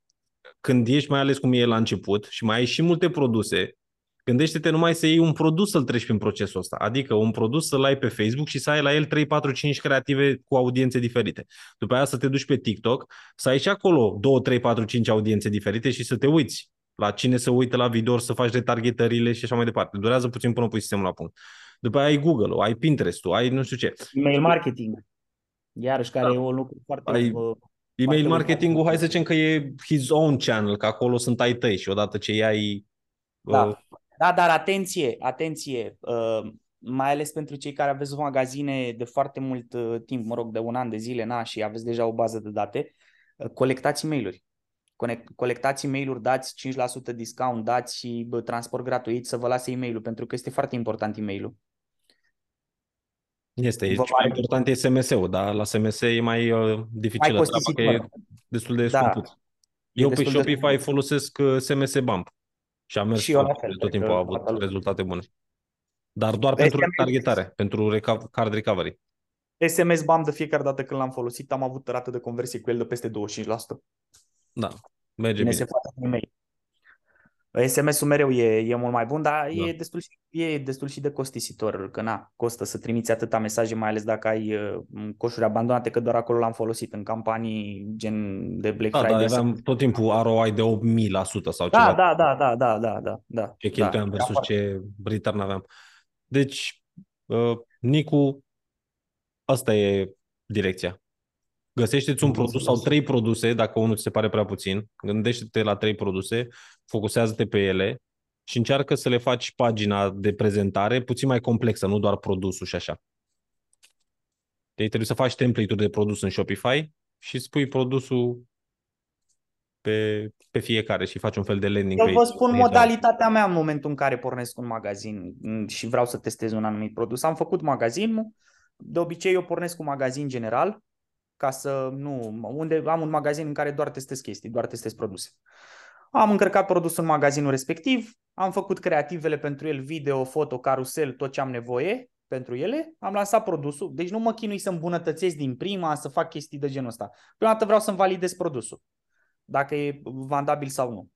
când ești mai ales cum e la început și mai ai și multe produse, Gândește-te numai să iei un produs să-l treci prin procesul ăsta. Adică un produs să-l ai pe Facebook și să ai la el 3, 4, 5 creative cu audiențe diferite. După aia să te duci pe TikTok, să ai și acolo 2, 3, 4, 5 audiențe diferite și să te uiți la cine să uită la video, să faci retargetările și așa mai departe. Durează puțin până pui sistemul la punct. După aia ai Google, ai Pinterest-ul, ai nu știu ce. Email marketing. Iarăși, care da. e un lucru foarte... Ai... Uh, email marketing-ul, hai să zicem că e his own channel, că acolo sunt ai tăi și odată ce iai da. Uh, da, dar atenție, atenție, uh, mai ales pentru cei care aveți magazine de foarte mult uh, timp, mă rog, de un an de zile, na, și aveți deja o bază de date, uh, colectați mail-uri. Colectați mail-uri, dați 5% discount, dați și bă, transport gratuit să vă lase e-mail-ul, pentru că este foarte important e-mail-ul. Este, e mai important e SMS-ul, dar la SMS e mai uh, dificil, mai că e destul de da. Eu pe Shopify de... folosesc SMS Bump. Și a mers și eu la fel, tot timpul a avut rezultate bune. Dar doar pentru SMS... targetare, pentru reca- card recovery. SMS BAM de fiecare dată când l-am folosit am avut rată de conversie cu el de peste 25%. Da, merge bine. Se face SMS-ul mereu e, e mult mai bun, dar da. e, destul și, e destul și de costisitor, că na, costă să trimiți atâta mesaje, mai ales dacă ai uh, coșuri abandonate, că doar acolo l-am folosit în campanii gen de Black da, Friday. Da, aveam tot timpul ROI de 8000% sau da, ceva. Da, da, da, da, da, da, da. Ce cheltuiam da, versus ce return aveam. Deci, uh, Nicu, asta e direcția. Găsește-ți un produs sau trei produse, dacă unul ți se pare prea puțin, gândește-te la trei produse, focusează-te pe ele și încearcă să le faci pagina de prezentare puțin mai complexă, nu doar produsul și așa. Deci trebuie să faci template-uri de produs în Shopify și spui produsul pe, pe fiecare și faci un fel de landing page. Eu vă spun modalitatea mea în momentul în care pornesc un magazin și vreau să testez un anumit produs. Am făcut magazinul, de obicei eu pornesc cu magazin general, ca să nu, unde am un magazin în care doar testez chestii, doar testez produse. Am încărcat produsul în magazinul respectiv, am făcut creativele pentru el, video, foto, carusel, tot ce am nevoie pentru ele, am lansat produsul, deci nu mă chinui să îmbunătățesc din prima, să fac chestii de genul ăsta. Prima dată vreau să-mi validez produsul, dacă e vandabil sau nu.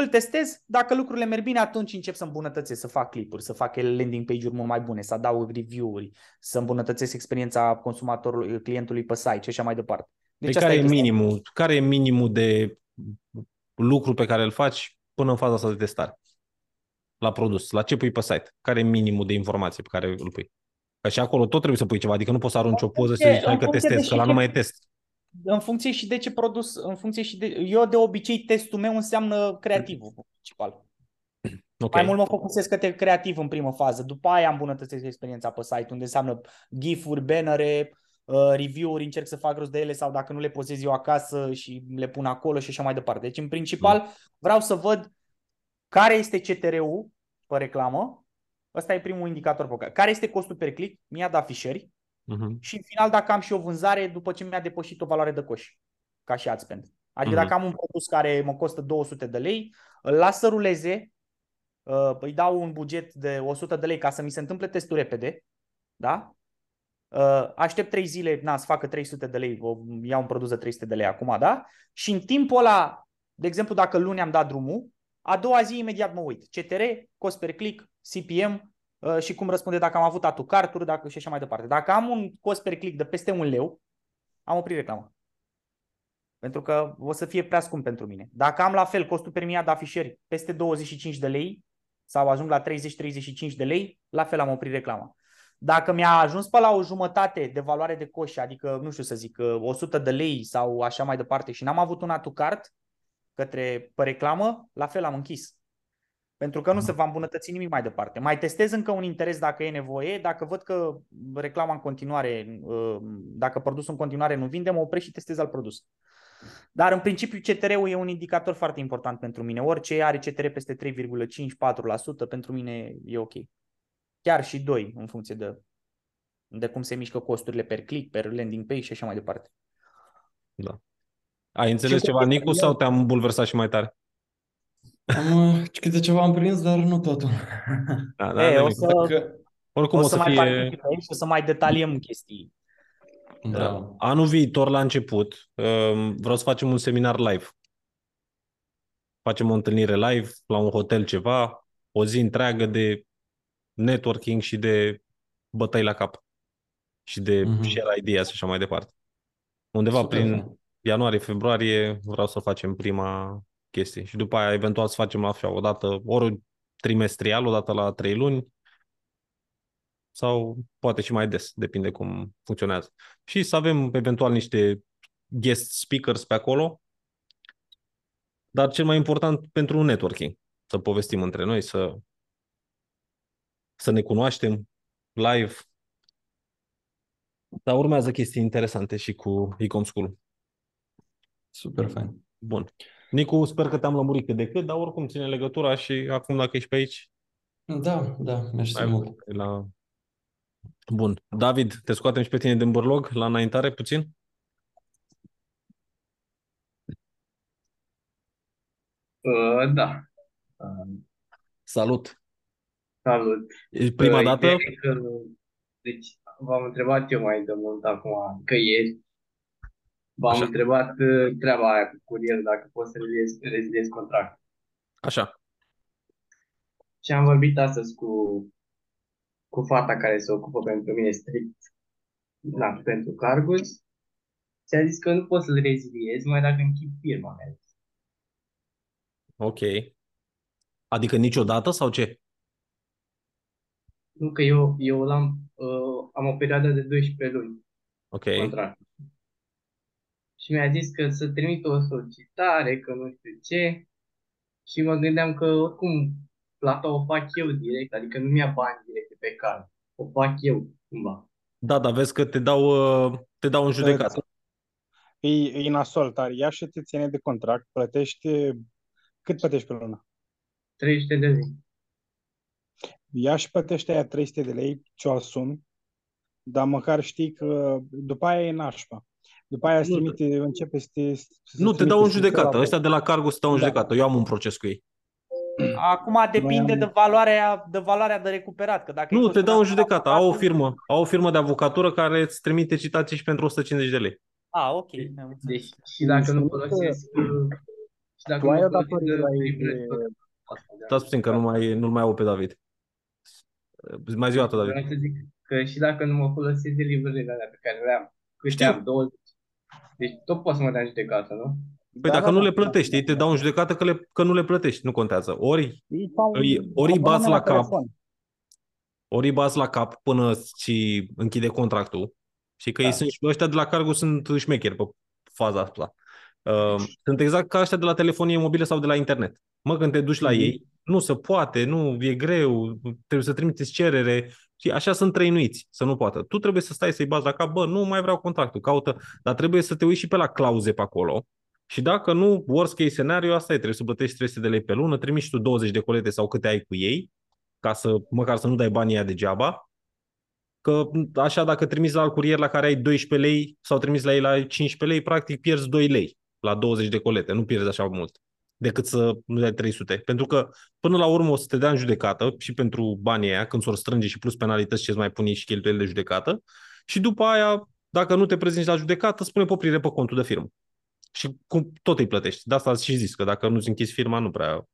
Îl testez, dacă lucrurile merg bine, atunci încep să îmbunătățesc, să fac clipuri, să fac landing page-uri mult mai bune, să adaug review-uri, să îmbunătățesc experiența consumatorului, clientului pe site și așa mai departe. Deci care, e minimul, care e minimul de lucru pe care îl faci până în faza asta de testare? La produs, la ce pui pe site? Care e minimul de informație pe care îl pui? Că și acolo tot trebuie să pui ceva, adică nu poți să arunci o poză și să zici, hai că testez, că la nu mai e test în funcție și de ce produs, în funcție și de... Eu de obicei testul meu înseamnă creativul principal. Ok. Mai mult mă focusez către creativ în primă fază. După aia îmbunătățesc experiența pe site, unde înseamnă GIF-uri, bannere, uh, review-uri, încerc să fac rost de ele sau dacă nu le pozez eu acasă și le pun acolo și așa mai departe. Deci, în principal, vreau să văd care este CTR-ul pe reclamă. Ăsta e primul indicator pe care. Care este costul per click? Mi-a dat afișări. Mhm. Și în final dacă am și o vânzare după ce mi-a depășit o valoare de coș, ca și ad spend. Adică Mhm. dacă am un produs care mă costă 200 de lei, îl las să ruleze, uh, îi dau un buget de 100 de lei ca să mi se întâmple testul repede, da? Uh, Aștept 3 zile, na, să facă 300 de lei, o- iau un produs de 300 de lei acum, da? Și în timpul ăla, de exemplu, dacă luni am dat drumul, a doua zi imediat mă uit. CTR, cost per click, CPM, uh, și cum răspunde dacă am avut atucarturi dacă, și așa mai departe. Dacă am un cost per click de peste un leu, am oprit reclama. Pentru că o să fie prea scump pentru mine. Dacă am la fel costul per mie de afișări peste 25 de lei sau ajung la 30-35 de lei, la fel am oprit reclama. Dacă mi-a ajuns pe la o jumătate de valoare de coș, adică, nu știu să zic, 100 de lei sau așa mai departe și n-am avut un atucart către pe reclamă, la fel am închis. Pentru că nu se va îmbunătăți nimic mai departe. Mai testez încă un interes dacă e nevoie. Dacă văd că reclama în continuare, uh, dacă produsul în continuare nu vinde, mă opresc și testez alt produs. Dar în principiu CTR-ul e un indicator foarte important pentru mine. Orice are CTR peste 3,5-4% pentru mine e ok. Chiar și 2 în funcție de, de cum se mișcă costurile per click, per landing page și așa mai departe. Ai înțeles Ce ceva, cred că Nicu, eu- sau te-am bulversat și mai tare? Am uh, câte ceva am prins, dar nu totul. Da, da, E, o nimic. să, Că, Oricum o o să să mai fie... particip aici și o să mai detaliem chestii. da. Anul viitor, la început, um, vreau să facem un seminar live. Facem o întâlnire live la un hotel ceva, o zi întreagă de networking și de bătăi la cap. Și de Mhm. share ideas și așa mai departe. Undeva Super prin fain. ianuarie-februarie vreau să facem prima chestie. Și după aia, eventual, să facem așa, o dată, ori trimestrial, o dată la trei luni, sau poate și mai des, depinde cum funcționează. Și să avem eventual niște guest speakers pe acolo, dar cel mai important pentru un networking, să povestim între noi, să, să ne cunoaștem live. Dar urmează chestii interesante și cu Ecom School. Super fain. Bun. Nicu, sper că te-am lămurit cât de cât, dar oricum ține legătura și acum dacă ești pe aici, Da, da, mersi ai mult. la... Bun. David, te scoatem și pe tine din bărlog la înaintare puțin? Uh, da. Uh, Salut! salut. E prima Uh, dată? ideea e Că, deci, v-am întrebat eu mai de mult acum, că ieri, v-am Așa. întrebat uh, treaba aia cu curier, dacă pot să reziliez, reziliez contract. Așa. Și am vorbit astăzi cu, cu fata care se ocupă pentru mine strict na, pentru Cargus. Și a zis că nu pot să-l reziliez mai dacă închid firma mea. Ok. Adică niciodată sau ce? Nu că eu, eu l-am, uh, am o perioadă de 12 luni Ok. contract. Și mi-a zis că să trimit o solicitare, că nu știu ce. Și mă gândeam că oricum plata o fac eu direct, adică nu mi-a bani direct de pe card. O fac eu cumva. Da, dar vezi că te dau, uh, te dau în judecată. E, e nasol tare. Ia și te ține de contract, plătește... Cât plătești pe lună? 300 de lei. Ia și plătește aia 300 de lei, ce-o asumi, dar măcar știi că după aia e nașpa. După aia îți Nu, trimite, începe să te... să Nu, te trimite dau în scrisori judecată. la- Ăștia de la Cargo se dau în Da. judecată. Eu am un proces cu ei. Acum depinde am- de valoarea, de valoarea de recuperat. Că dacă Nu, e te dau în costul judecată. Au o avocatul- firmă, au o firmă de avocatură care îți trimite citații și pentru 150 de lei. Ah, ok. am înțeles. Deci și dacă nu Înseamnă că folosesc... uh, Și dacă Tu ai nu o folosesc datorie la ei livrele de- tot asta, da. Stați puțin că nu mai, nu mai au pe David. Mai zi o dată, David. Vreau să zic că și dacă nu mă folosesc de livrările alea pe care le am, câte Știu. am, 20, deci tot pot să mă dea în judecată, nu? Păi Da, dacă da, nu da. le plătești, ei te dau în judecată că, le, că nu le plătești, nu contează. Ori, Ei fac un Îi- ori îi bați abonament la cap. telefon. ori îi bați la cap până și închide contractul. Și că Da. ei sunt, ăștia de la Cargo sunt șmecheri pe faza asta. Uh, sunt exact ca ăștia de la telefonie mobilă sau de la internet. Mă, când te duci la Mhm. ei, nu se poate, nu, e greu, trebuie să trimiteți cerere. Și așa sunt trăinuiți, să nu poată. Tu trebuie să stai să-i bazi la cap, bă, nu mai vreau contractul, caută, dar trebuie să te uiți și pe la clauze pe acolo. Și dacă nu, worst case scenario, asta e, trebuie să plătești 300 de lei pe lună, trimiți tu 20 de colete sau câte ai cu ei, ca să, măcar să nu dai banii aia degeaba. Că așa, dacă trimiți la alt curier la care ai 12 lei sau trimiți la ei la 15 lei, practic pierzi 2 lei la 20 de colete, nu pierzi așa mult decât să nu dai 300. Pentru că până la urmă o să te dea în judecată și pentru banii aia, când s-o strânge și plus penalități ce îți mai puni și cheltuieli de judecată. Și după aia, dacă nu te prezinți la judecată, spune poprire pe contul de firmă. Și cum tot îi plătești. De asta și zis că dacă nu-ți închizi firma, nu prea...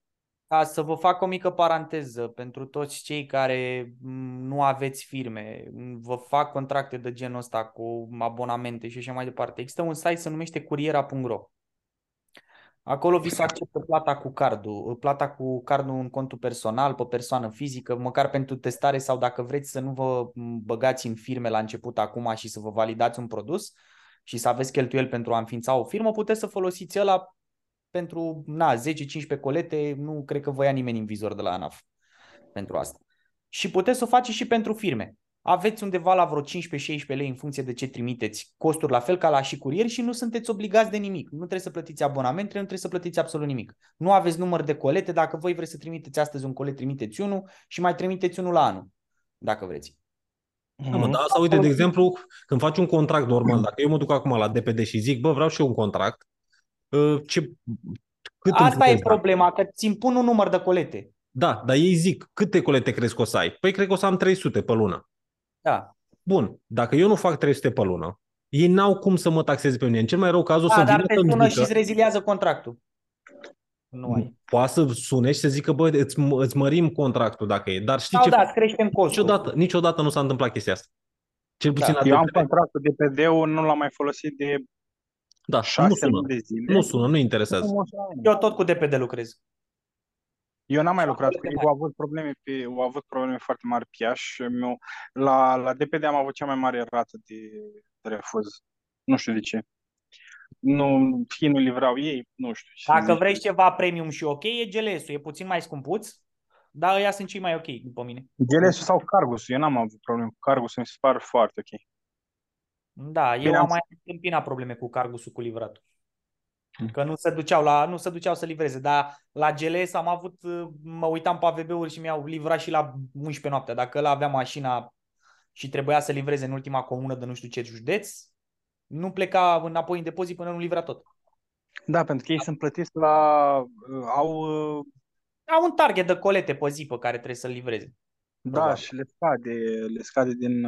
Ca să vă fac o mică paranteză pentru toți cei care nu aveți firme, vă fac contracte de genul ăsta cu abonamente și așa mai departe. Există un site se numește curiera.ro Acolo vi se acceptă plata cu cardul, plata cu cardul în contul personal, pe persoană fizică, măcar pentru testare sau dacă vreți să nu vă băgați în firme la început acum și să vă validați un produs și să aveți cheltuieli pentru a înființa o firmă, puteți să folosiți ăla pentru na, 10-15 colete, nu cred că vă ia nimeni în vizor de la ANAF pentru asta. Și puteți să o faceți și pentru firme aveți undeva la vreo 15-16 lei în funcție de ce trimiteți, costuri la fel ca la și curier și nu sunteți obligați de nimic. Nu trebuie să plătiți abonament, nu trebuie să plătiți absolut nimic. Nu aveți număr de colete, dacă voi vreți să trimiteți astăzi un colet, trimiteți unul și mai trimiteți unul la anul, dacă vreți. Da, mă, da, asta uite, de exemplu, când faci un contract normal, dacă eu mă duc acum la DPD și zic, bă, vreau și eu un contract, ă, ce, cât Asta e problema, că ți impun un număr de colete. Da, dar ei zic, câte colete crezi că o să ai? Păi cred că o să am 300 pe lună. Da. Bun, dacă eu nu fac 300 pe lună, ei n-au cum să mă taxeze pe mine. În cel mai rău caz o da, să dar te sună și îți reziliază contractul. Nu ai. Poate să sune și să zică, bă, îți, îți mărim contractul dacă e. Dar știi Sau ce? da, creștem costul. Niciodată, niciodată nu s-a întâmplat chestia asta. Cel puțin da. Eu am contractul de PD-ul, nu l-am mai folosit de da, șase nu sună. de zile. Nu sună, nu interesează. Eu tot cu DPD lucrez. Eu n-am mai lucrat cu ei, au avut probleme, pe, au avut probleme foarte mari pe Iași. La, la DPD am avut cea mai mare rată de, de refuz. Nu știu de ce. Nu, fie nu livrau ei, nu știu. Dacă zic. vrei ceva premium și ok, e gls e puțin mai scumpuț, dar ăia sunt cei mai ok după mine. gls sau cargus eu n-am avut probleme cu cargus mi se pare foarte ok. Da, eu Bine, am mai întâmpinat probleme cu cargusul cu livratul. Că nu se duceau, la, nu se duceau să livreze, dar la GLS am avut, mă uitam pe AVB-uri și mi-au livrat și la 11 noaptea. Dacă ăla avea mașina și trebuia să livreze în ultima comună de nu știu ce județ, nu pleca înapoi în depozit până nu livra tot. Da, pentru că ei sunt plătiți la... au... Au un target de colete pe zi pe care trebuie să-l livreze. Da, Probabil. și le scade, le scade din,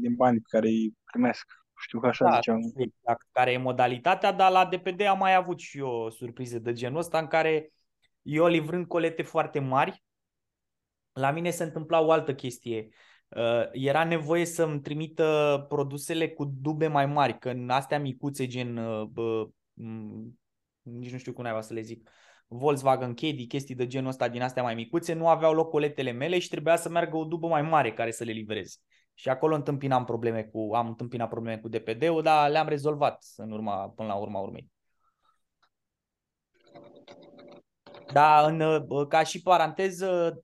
din banii pe care îi primesc. Știu că așa da, ziceam. Exact, care e modalitatea, dar la DPD am mai avut și eu surprize de genul ăsta în care eu livrând colete foarte mari, la mine se întâmpla o altă chestie. Uh, era nevoie să-mi trimită produsele cu dube mai mari, că în astea micuțe gen, uh, nici nu știu cum naiba să le zic, Volkswagen Caddy, chestii de genul ăsta din astea mai micuțe, nu aveau loc coletele mele și trebuia să meargă o dubă mai mare care să le livreze. Și acolo întâmpinam probleme cu, am întâmpinat probleme cu DPD-ul, dar le-am rezolvat în urma, până la urma urmei. Da, în, ca și paranteză,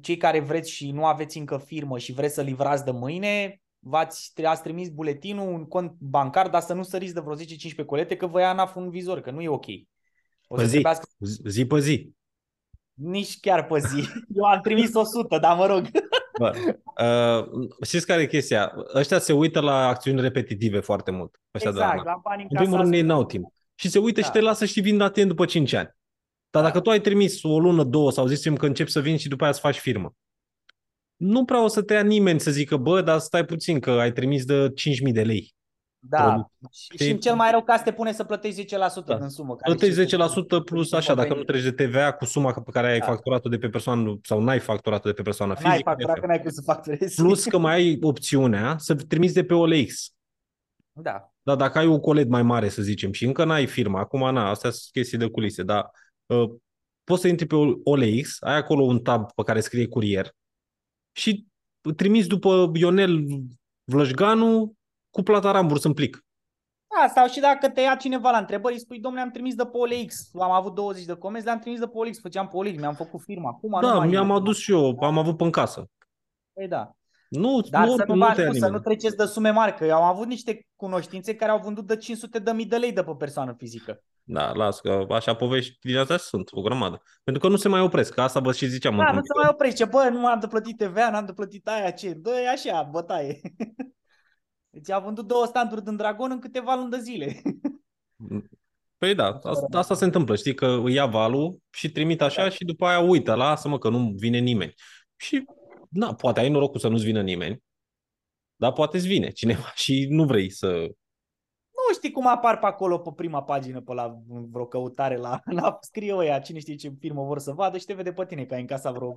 cei care vreți și nu aveți încă firmă și vreți să livrați de mâine, v-ați ați trimis buletinul, un cont bancar, dar să nu săriți de vreo 10-15 colete, că vă ia ANAF un vizor, că nu e ok. O să pe zi, trebuiască... zi pe zi. Nici chiar pe zi. Eu am trimis 100, dar mă rog. Bă, uh, știți care e chestia? Ăștia se uită la acțiuni repetitive foarte mult. Ăștia exact, de la, la bani în primul rând ei n-au timp. Și se uită da. și te lasă și te vin atent după 5 ani. Dar da. dacă tu ai trimis o lună, două sau zicem că începi să vin și după aia să faci firmă, nu prea o să te ia nimeni să zică, bă, dar stai puțin că ai trimis de 5.000 de lei. Da, și, și în cel mai rău caz te pune să plătești 10% da. din sumă. Plătești 10% plus așa, dacă nu treci de TVA cu suma pe care ai da. facturat-o de pe persoană sau n-ai facturat-o de pe persoană fizică. N-ai facturat că n-ai cum să facturezi. Plus că mai ai opțiunea să trimiți de pe OLX. Da. Dar dacă ai un colet mai mare, să zicem, și încă n-ai firma, acum na, astea sunt chestii de culise, dar uh, poți să intri pe OLX, ai acolo un tab pe care scrie curier și trimiți după Ionel Vlășganu cu plata ramburs în plic. Da, sau și dacă te ia cineva la întrebări, îi spui, domnule, am trimis de pe OLX, am avut 20 de comenzi, le-am trimis de pe OLX, făceam pe OLX, mi-am făcut firma. Acum nu Da, mai mi-am e. adus și eu, am avut pe în casă. Păi da. Nu, Dar nu, să nu, nu vă te ia spun, să nu nimeni. treceți de sume mari, că eu am avut niște cunoștințe care au vândut de 500 de mii de lei de pe persoană fizică. Da, las că așa povești din astea sunt o grămadă. Pentru că nu se mai opresc, că asta vă și ziceam Da, într-un nu se mai oprește. Bă, nu am de plătit TVA, n-am de plătit aia, ce? Dă așa, bătaie. Deci a vândut două standuri din Dragon în câteva luni de zile. Păi da, asta, asta se întâmplă, știi, că îi ia valul și trimit așa și după aia uită, lasă-mă că nu vine nimeni. Și, na, poate ai norocul să nu-ți vină nimeni, dar poate îți vine cineva și nu vrei să... Nu știi cum apar pe acolo pe prima pagină, pe la vreo căutare, la, la scrie ăia, cine știe ce firmă vor să vadă și te vede pe tine că ai încasat vreo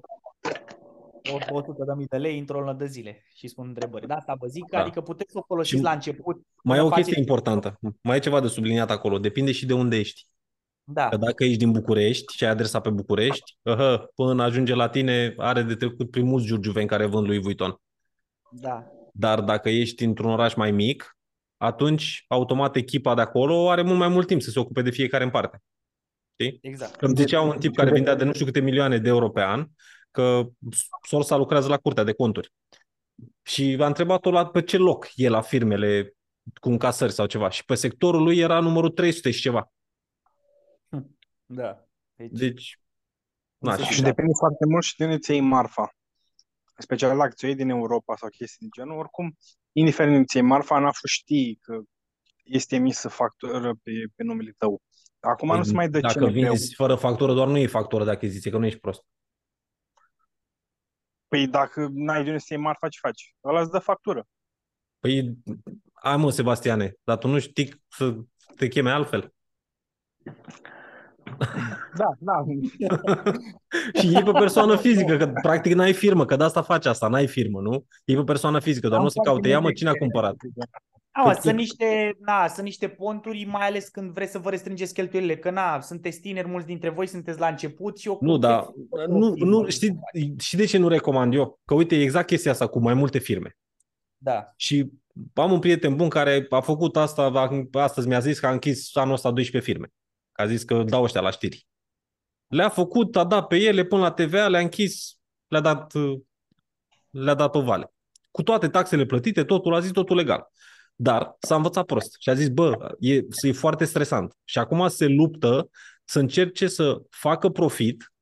100 de mii de lei într-o lună de zile și spun întrebări. Da, asta vă zic, Da. adică puteți să o folosiți Și la început. Mai e până o chestie faceți- importantă, mai e ceva de subliniat acolo, depinde și de unde ești. Da, Că dacă ești din București și ai adresa pe București, uh, până ajunge la tine are de trecut prin mulți giurgiuveni care vând lui Vuitton. da. Dar dacă ești într-un oraș mai mic, atunci automat echipa de acolo are mult mai mult timp să se ocupe de fiecare în parte. Exact. Îmi zicea un tip care vindea de nu știu câte milioane de euro pe an că sorsa lucrează la curtea de conturi. Și a întrebat-o la pe ce loc e la firmele cu încasări sau ceva. Și pe sectorul lui era numărul 300 și ceva. Da. Deci, Deci, Nu na, se și Și depinde foarte mult și de unde ți iei marfa. În special dacă ți o iei din Europa sau chestii de genul, oricum, indiferent de unde ți iei marfa, ANAF știi că este emisă factură pe, pe numele tău. Acum nu se mai dă dacă CNP-ul. vinzi fără factură, doar nu e factură de achiziție, că nu ești prost. Păi dacă n-ai de unde să iei marfa, ce faci? Ăla îți dă factură. Păi, ai mă, Sebastiane, dar tu nu știi să te cheme altfel. Da, da. și iei pe persoană fizică, că practic n-ai firmă, că de asta faci asta, n-ai firmă, nu? Iei pe persoană fizică, doar Am nu se foarte caute, ia mă, multe cine a cumpărat? Da, mă, Cât sunt timp? niște, na, sunt niște ponturi, mai ales când vreți să vă restrângeți cheltuielile, că na, sunteți tineri, mulți dintre voi sunteți la început și Nu, dar ocupați- nu, nu, știi, și de ce nu recomand eu? Că uite, e exact chestia asta cu mai multe firme. Da, Și am un prieten bun care a făcut asta, a- astăzi mi-a zis că a închis anul ăsta 12 firme. Că a zis că dau ăștia la știri. Le-a făcut, a dat pe ele până la TVA, le-a închis, le-a dat, uh, le-a dat o vale. Cu toate taxele plătite, totul a zis, totul legal. Dar s-a învățat prost și a zis, bă, e, e foarte stresant. Și acum se luptă să încerce să facă profit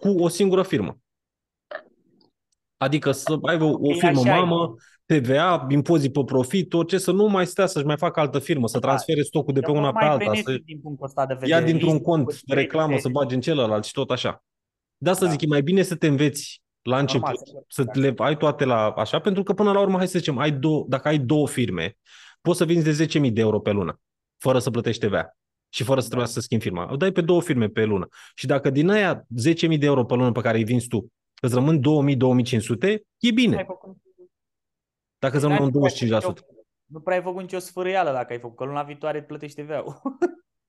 cu o singură firmă. Adică să aibă o E firmă așa e. mamă, TVA, impozit pe profit, orice, să nu mai stea să-și mai facă altă firmă, să Da. transfere stocul de E pe mult una pe mai alta, benefic să din punctul ăsta de vedere. ia dintr-un Ești cont cu de reclamă, diferite- să bagi în celălalt și tot așa. De asta Da. zic, e mai bine să te înveți la început, Normal, să- să le ai toate la așa, pentru că până la urmă, hai să zicem, ai două, dacă ai două firme, poți să vinzi de 10.000 de euro pe lună, fără să plătești TVA și fără să Da. trebuiască să schimbi firma. O dai pe două firme pe lună. Și dacă din aia 10.000 de euro pe lună pe care îi vinzi tu, îți rămân 2.000-2.500, e Nu bine. ai făcut- Dacă îți Da, rămân nu prea ai 25%. făcut nicio- Nu prea ai făcut nicio sfârâială dacă ai făcut, că luna viitoare plătești TVA-ul.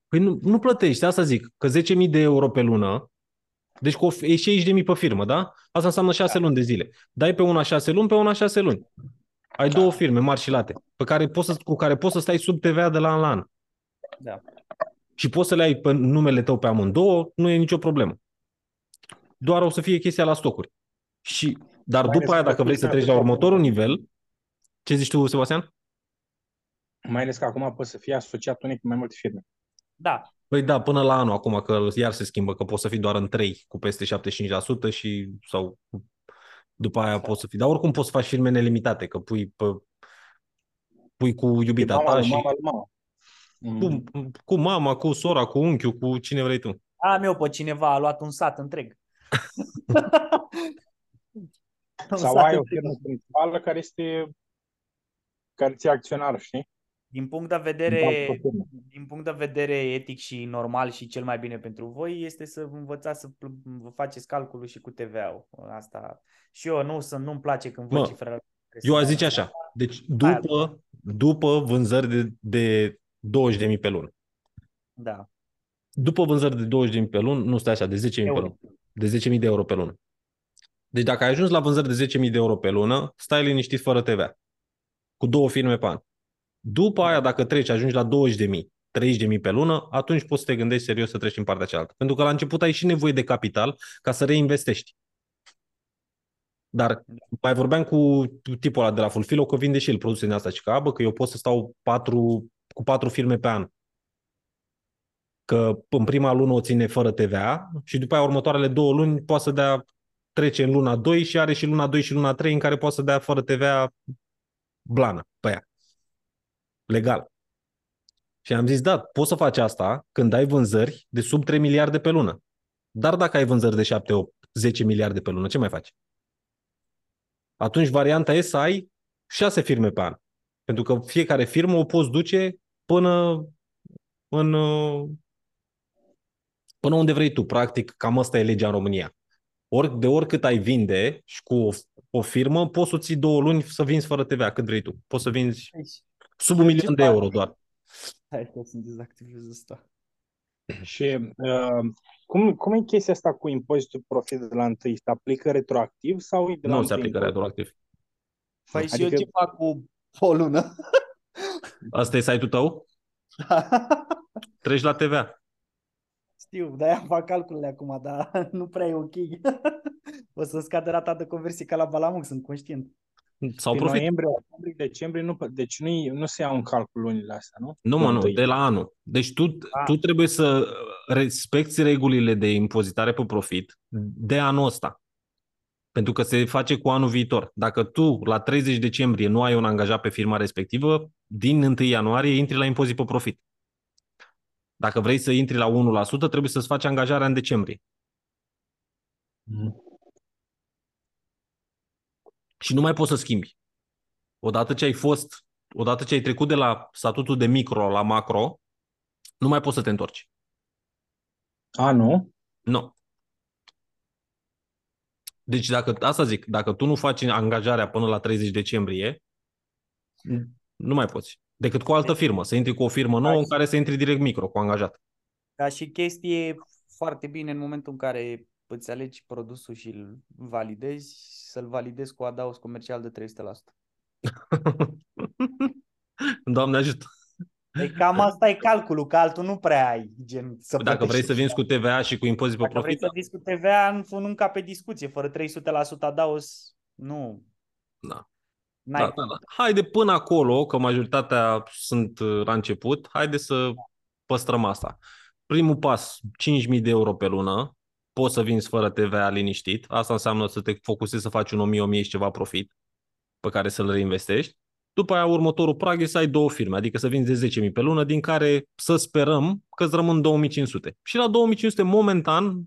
Păi nu, nu plătești, asta zic, că 10.000 de euro pe lună, deci cu o, e 60.000 pe firmă, da? Asta înseamnă 6 luni de zile. Dai pe una 6 luni, pe una 6 luni. Ai două firme mari și late, pe care poți să, cu care poți să stai sub TVA de la an la an. Da. Și poți să le ai pe numele tău pe amândouă, nu e nicio problemă. Doar o să fie chestia la stocuri. Și, dar Mai ales după aia, că dacă vrei să treci la următorul nivel, ce zici tu, Sebastian? Mai ales că acum poți să fii asociat unic cu mai multe firme. Da, Păi da, până la anul acum, că iar se schimbă, că poți să fii doar în 3 cu peste 75% și sau după aia poți să fii. Dar oricum poți să faci firme nelimitate, că pui, pe, pui cu iubita mama, ta lui și mama, lui mama. Mm. cu, cu mama, cu sora, cu unchiul, cu cine vrei tu. am eu pe cineva, a luat un sat întreg. Un Sau sat ai o întreg. firmă principală care este care ți acționar, știi? Din punct de În vedere, altă firmă. din punct de vedere etic și normal și cel mai bine pentru voi este să învățați să pl- vă faceți calculul și cu TVA-ul. Asta. Și eu nu sunt, nu-mi place când văd Mă, cifrele. Eu aș zice așa, deci după, după vânzări de, de 20.000 pe lună. Da. După vânzări de 20.000 pe lună, nu stai așa, de 10.000 pe Euro. lună. De 10.000 de euro pe lună. Deci dacă ai ajuns la vânzări de 10.000 de euro pe lună, stai liniștit fără TVA. Cu două firme pe an. După aia, dacă treci, ajungi la 20.000, 30.000 pe lună, atunci poți să te gândești serios să treci în partea cealaltă. Pentru că la început ai și nevoie de capital ca să reinvestești. Dar mai vorbeam cu tipul ăla de la Fulfilo că vinde și el produse din asta și că, bă, că eu pot să stau patru, cu patru firme pe an. Că în prima lună o ține fără TVA și după aia următoarele două luni poate să dea trece în luna 2 și are și luna 2 și luna 3 în care poate să dea fără TVA blană pe ea. Legal. Și am zis, da, poți să faci asta când ai vânzări de sub 3 miliarde pe lună. Dar dacă ai vânzări de 7, 8, 10 miliarde pe lună, ce mai faci? Atunci varianta e să ai 6 firme pe an. Pentru că fiecare firmă o poți duce până în până unde vrei tu. Practic, cam asta e legea în România. Ori, de oricât ai vinde și cu o, o firmă, poți să ții două luni să vinzi fără TVA, cât vrei tu. Poți să vinzi sub un milion de euro doar. Hai că să dezactivez asta. Și uh, cum, cum e chestia asta cu impozitul profit de la întâi? Se aplică retroactiv sau e de la Nu se întâi aplică impozit? retroactiv. Păi și Adică- eu ce fac cu o lună? Asta e site-ul tău? Treci la TVA. Știu, de-aia fac calculele acum, dar nu prea e ok. o să scadă rata de conversie ca la Balamuc, sunt conștient. Sau Prin profit. noiembrie, octombrie, decembrie, nu, deci nu, nu se iau în calcul lunile astea, nu? Nu, mă, nu, Întâi. de la anul. Deci tu, Ah. tu trebuie să respecti regulile de impozitare pe profit de anul ăsta. Pentru că se face cu anul viitor. Dacă tu la 30 decembrie nu ai un angajat pe firma respectivă, din 1 ianuarie intri la impozit pe profit. Dacă vrei să intri la 1%, trebuie să-ți faci angajarea în decembrie. Și nu mai poți să schimbi. Odată ce ai fost, odată ce ai trecut de la statutul de micro la macro, nu mai poți să te întorci. A, nu? Nu. Deci dacă, asta zic, dacă tu nu faci angajarea până la 30 decembrie, nu mai poți. Decât cu o altă firmă, să intri cu o firmă nouă în care să intri direct micro, cu angajat. Ca și chestie foarte bine în momentul în care îți alegi produsul și îl validezi, să-l validezi cu adaos comercial de 300%. Doamne ajută. E cam asta e calculul, că altul nu prea ai, gen să Dacă vrei plătești. să vinzi cu TVA și cu impozit pe Dacă vrei profit, să vinzi cu TVA, nu, nu ca pe discuție, fără 300% adaos, nu. Da. N-ai da, da, cum. da. Haide până acolo, că majoritatea sunt uh, la început, haide să păstrăm asta. Primul pas, 5.000 de euro pe lună, poți să vinzi fără TVA liniștit. Asta înseamnă să te focusezi să faci un 1.000-1.000 și ceva profit pe care să-l reinvestești. După aia, următorul prag e să ai două firme, adică să vinzi de 10.000 pe lună, din care să sperăm că îți rămân 2.500. Și la 2.500, momentan,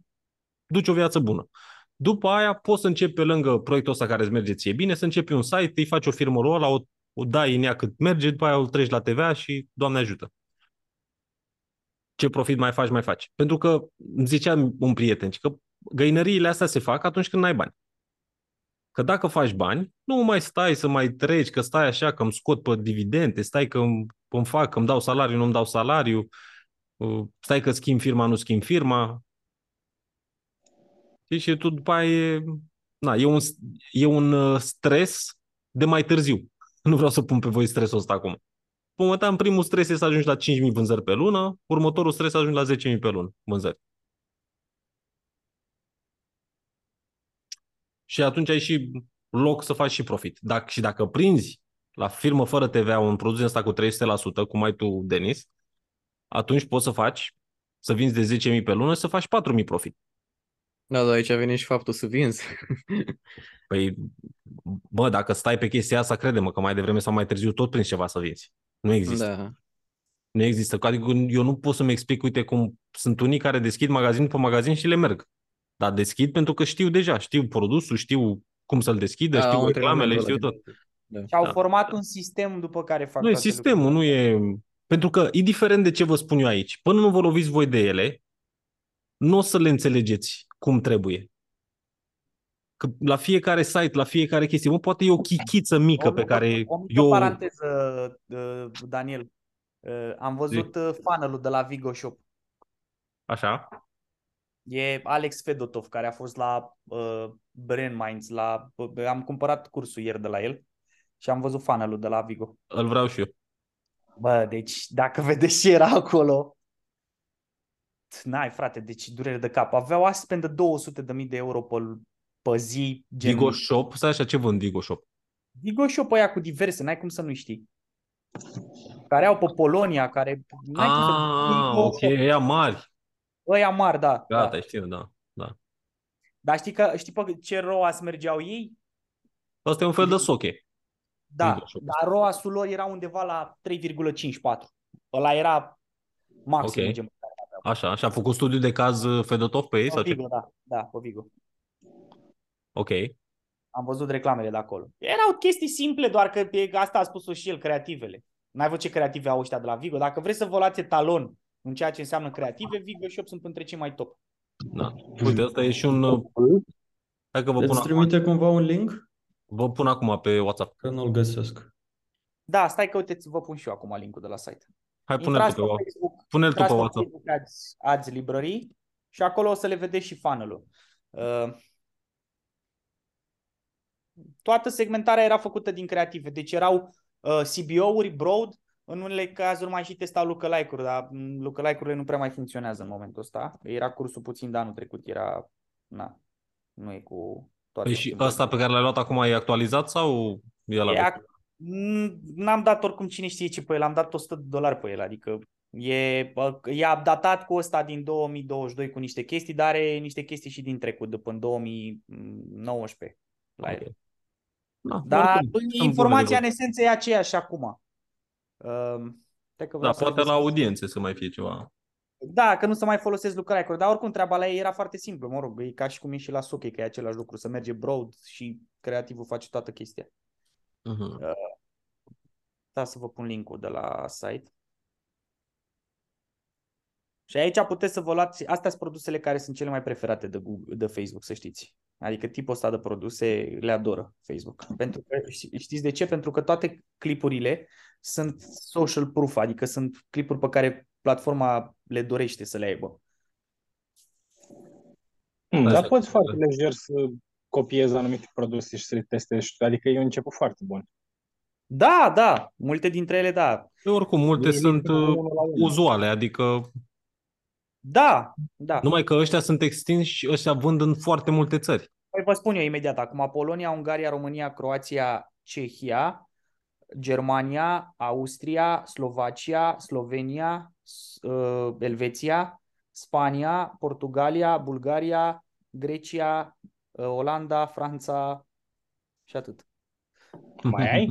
duci o viață bună. După aia poți să începi pe lângă proiectul ăsta care îți merge ție bine, să începi un site, îi faci o firmă ăla, o, o dai în ea cât merge, după aia o treci la TVA și Doamne ajută. Ce profit mai faci, mai faci. Pentru că îmi zicea un prieten că găinăriile astea se fac atunci când n-ai bani. Că dacă faci bani, nu mai stai să mai treci, că stai așa, că îmi scot pe dividende, stai că îmi, îmi fac, că îmi dau salariu, nu îmi dau salariu, uh, stai că schimb firma, nu schimb firma. Știi? Și tu după aia e, na, e, un, e un uh, stres de mai târziu. Nu vreau să pun pe voi stresul ăsta acum. Momentan, primul stres este să ajungi la 5.000 vânzări pe lună, următorul stres să ajungi la 10.000 pe lună vânzări. Și atunci ai și loc să faci și profit. Dacă, și dacă prinzi la firmă fără TVA un produs ăsta cu 300%, cum ai tu, Denis, atunci poți să faci, să vinzi de 10.000 pe lună, să faci 4.000 profit. Da, dar aici vine și faptul să vinzi. Păi, bă, dacă stai pe chestia asta, crede-mă că mai devreme sau mai târziu tot prinzi ceva să vinzi. Nu există. Da. Nu există. Adică eu nu pot să-mi explic, uite, cum sunt unii care deschid magazin pe magazin și le merg. Dar deschid pentru că știu deja, știu produsul, știu cum să-l deschidă, Da, știu au reclamele, știu antrenamentul tot. ăla. Și au Da. format un sistem după care fac Nu e toate sistemul, nu lucrurile. e... Pentru că, indiferent de ce vă spun eu aici, până nu vă loviți voi de ele, nu o să le înțelegeți cum trebuie. Că la fiecare site, la fiecare chestie, mă, poate e o chichiță mică O pe mică- care o mică eu... paranteză, uh, Daniel. Uh, Am văzut uh, funnel-ul de la Vigo Shop. Așa? E Alex Fedotov, care a fost la uh, Brain Minds. La, uh, am cumpărat cursul ieri de la el și am văzut funnel-ul de la Vigo. Îl vreau și eu. Bă, deci dacă vedeți ce era acolo, n-ai frate, deci durere de cap. Aveau astfel de 200 de mii de euro pe, pe zi. Gen... Vigo Shop? Stai așa, ce vând Vigo Shop? Vigo Shop ăia cu diverse, n-ai cum să nu știi. Care au pe Polonia, care... N-ai cum să... Ah, Vigo ok, Shop. ea mari. Ăia mari, da. Gata, da. știu, da. da. Dar știi, că, știi pe ce ROAS mergeau ei? Asta e un fel de soche. Da, Vigo Shop. dar ROAS-ul lor era undeva la 3,54. Ăla era maxim. Ok. gen. Așa, și a făcut studiu de caz uh, Fedotov pe ei? Pe Sau ce? Vigo, da, da, pe Vigo. Ok. Am văzut reclamele de acolo. Erau chestii simple, doar că e- asta a spus-o și el, creativele. N-ai văzut ce creative au ăștia de la Vigo? Dacă vreți să vă luați etalon în ceea ce înseamnă creative, Vigo Shop sunt între cei mai top. Da. Uite, asta e și un... uh, Hai că vă pun, Îți acum, trimite cumva un link? vă pun acum pe WhatsApp. Că nu-l găsesc. Da, stai că uite, vă pun și eu acum linkul de la site. Hai, pune-l Intrați tu pe pe WhatsApp. Facebook, Pune-l tu pe intrați pe WhatsApp. Facebook Ads, Ads Library și acolo o să le vedeți și funnel-ul. Uh, toată segmentarea era făcută din creative, deci erau uh, CBO-uri, broad, în unele cazuri mai și testau lookalike-uri, dar mm, lookalike-urile nu prea mai funcționează în momentul ăsta. Era cursul puțin de anul trecut, era, na, nu e cu toate. Păi și schimbările. ăsta pe care l-ai luat acum e actualizat sau e la E vechi? ac- Mm, N-am dat oricum cine știe ce pe el, am dat 100 de dolari pe el, adică e, bă, e updatat cu ăsta din 2022 cu niște chestii, dar are niște chestii și din trecut, de până în 2019 la el. Ok. Da, Dar oricum, sunt bune informația în de esență e aceeași acum. Um, stai că văzut. Da, vreau să poate vedeți- la audiențe să mai fie ceva. Da, că nu să mai folosesc lucruri dar oricum treaba la ei era foarte simplă, mă rog, e ca și cum e și la Soche, că e același lucru, să merge broad și creativul face toată chestia. Mhm. Da, să vă pun linkul de la site. Și aici puteți să vă luați, astea sunt produsele care sunt cele mai preferate de, Google, de Facebook, să știți. Adică tipul ăsta de produse le adoră Facebook. Pentru că, ști- știți de ce? Pentru că toate clipurile sunt social proof, adică sunt clipuri pe care platforma le dorește să le aibă. Hmm, Așa, dar poți da. foarte lejer să copiezi anumite produse și să le testezi. Adică e un început foarte bun. Da, da, multe dintre ele da. E oricum, multe E sunt lipsă de uh, unul la unul. uzuale, adică Da, da. numai că ăștia sunt extinși și ăștia vând în foarte multe țări. Păi vă spun eu imediat acum, Polonia, Ungaria, România, Croația, Cehia, Germania, Austria, Slovacia, Slovenia, S- uh, Elveția, Spania, Portugalia, Bulgaria, Grecia, uh, Olanda, Franța și atât. Mai ai?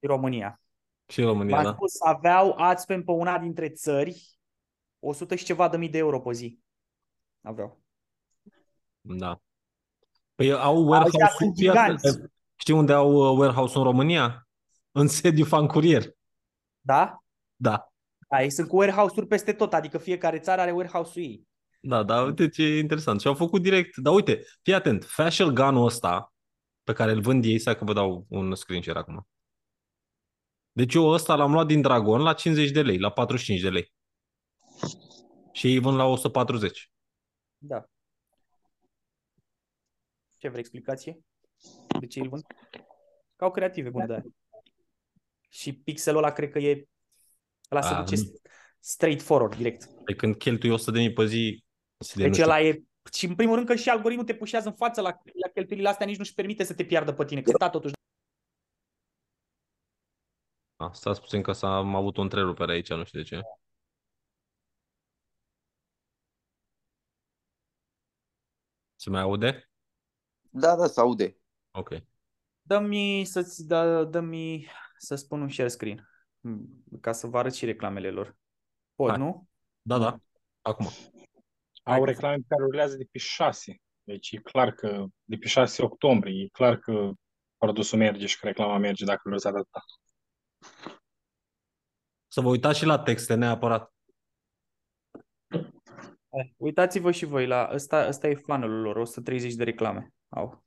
Și România. și România, V-am da. spus, aveau adspend pe una dintre țări 100 și ceva de mii de euro pe zi. Aveau. Da. Păi au Ăștia warehouse sunt giganți. Știi unde au uh, warehouse în România? În sediu Fan Curier. Da? Da. Da, ei sunt cu warehouse-uri peste tot, adică fiecare țară are warehouse-ul ei. Da, da, uite ce interesant. Și au făcut direct. Dar uite, fii atent, facial gun-ul ăsta pe care îl vând ei, să că vă dau un screen share acum. Deci eu ăsta l-am luat din Dragon la 50 de lei, la 45 de lei. Și ei vând la 140. Da. Ce vrei explicație? De ce îl vând? Ca o creative bune de aia. Și pixelul ăla cred că e ăla se A, duce nu. straight forward, direct. Pe când cheltui 100 de mii pe zi, de Deci ăla e... Și în primul rând că și algoritmul te pușează în față la, la cheltuielile astea, nici nu-și permite să te piardă pe tine, că sta totuși. A, stați puțin că s-a am avut o întrerupere aici, nu știu de ce. Se mai aude? Da, da, se aude. Ok. Dă-mi să-ți, da, dă-mi să spun un share screen, m, ca să vă arăt și reclamele lor. Pot, Hai. nu? Da, da. Acum. Au reclame pe care rulează de pe 6. Deci e clar că de pe 6 octombrie, e clar că produsul merge și că reclama merge dacă îl lăsați atâta. Să vă uitați și la texte neapărat. Hai, Uitați-vă și voi la ăsta, ăsta e funnel-ul lor, 130 de reclame au.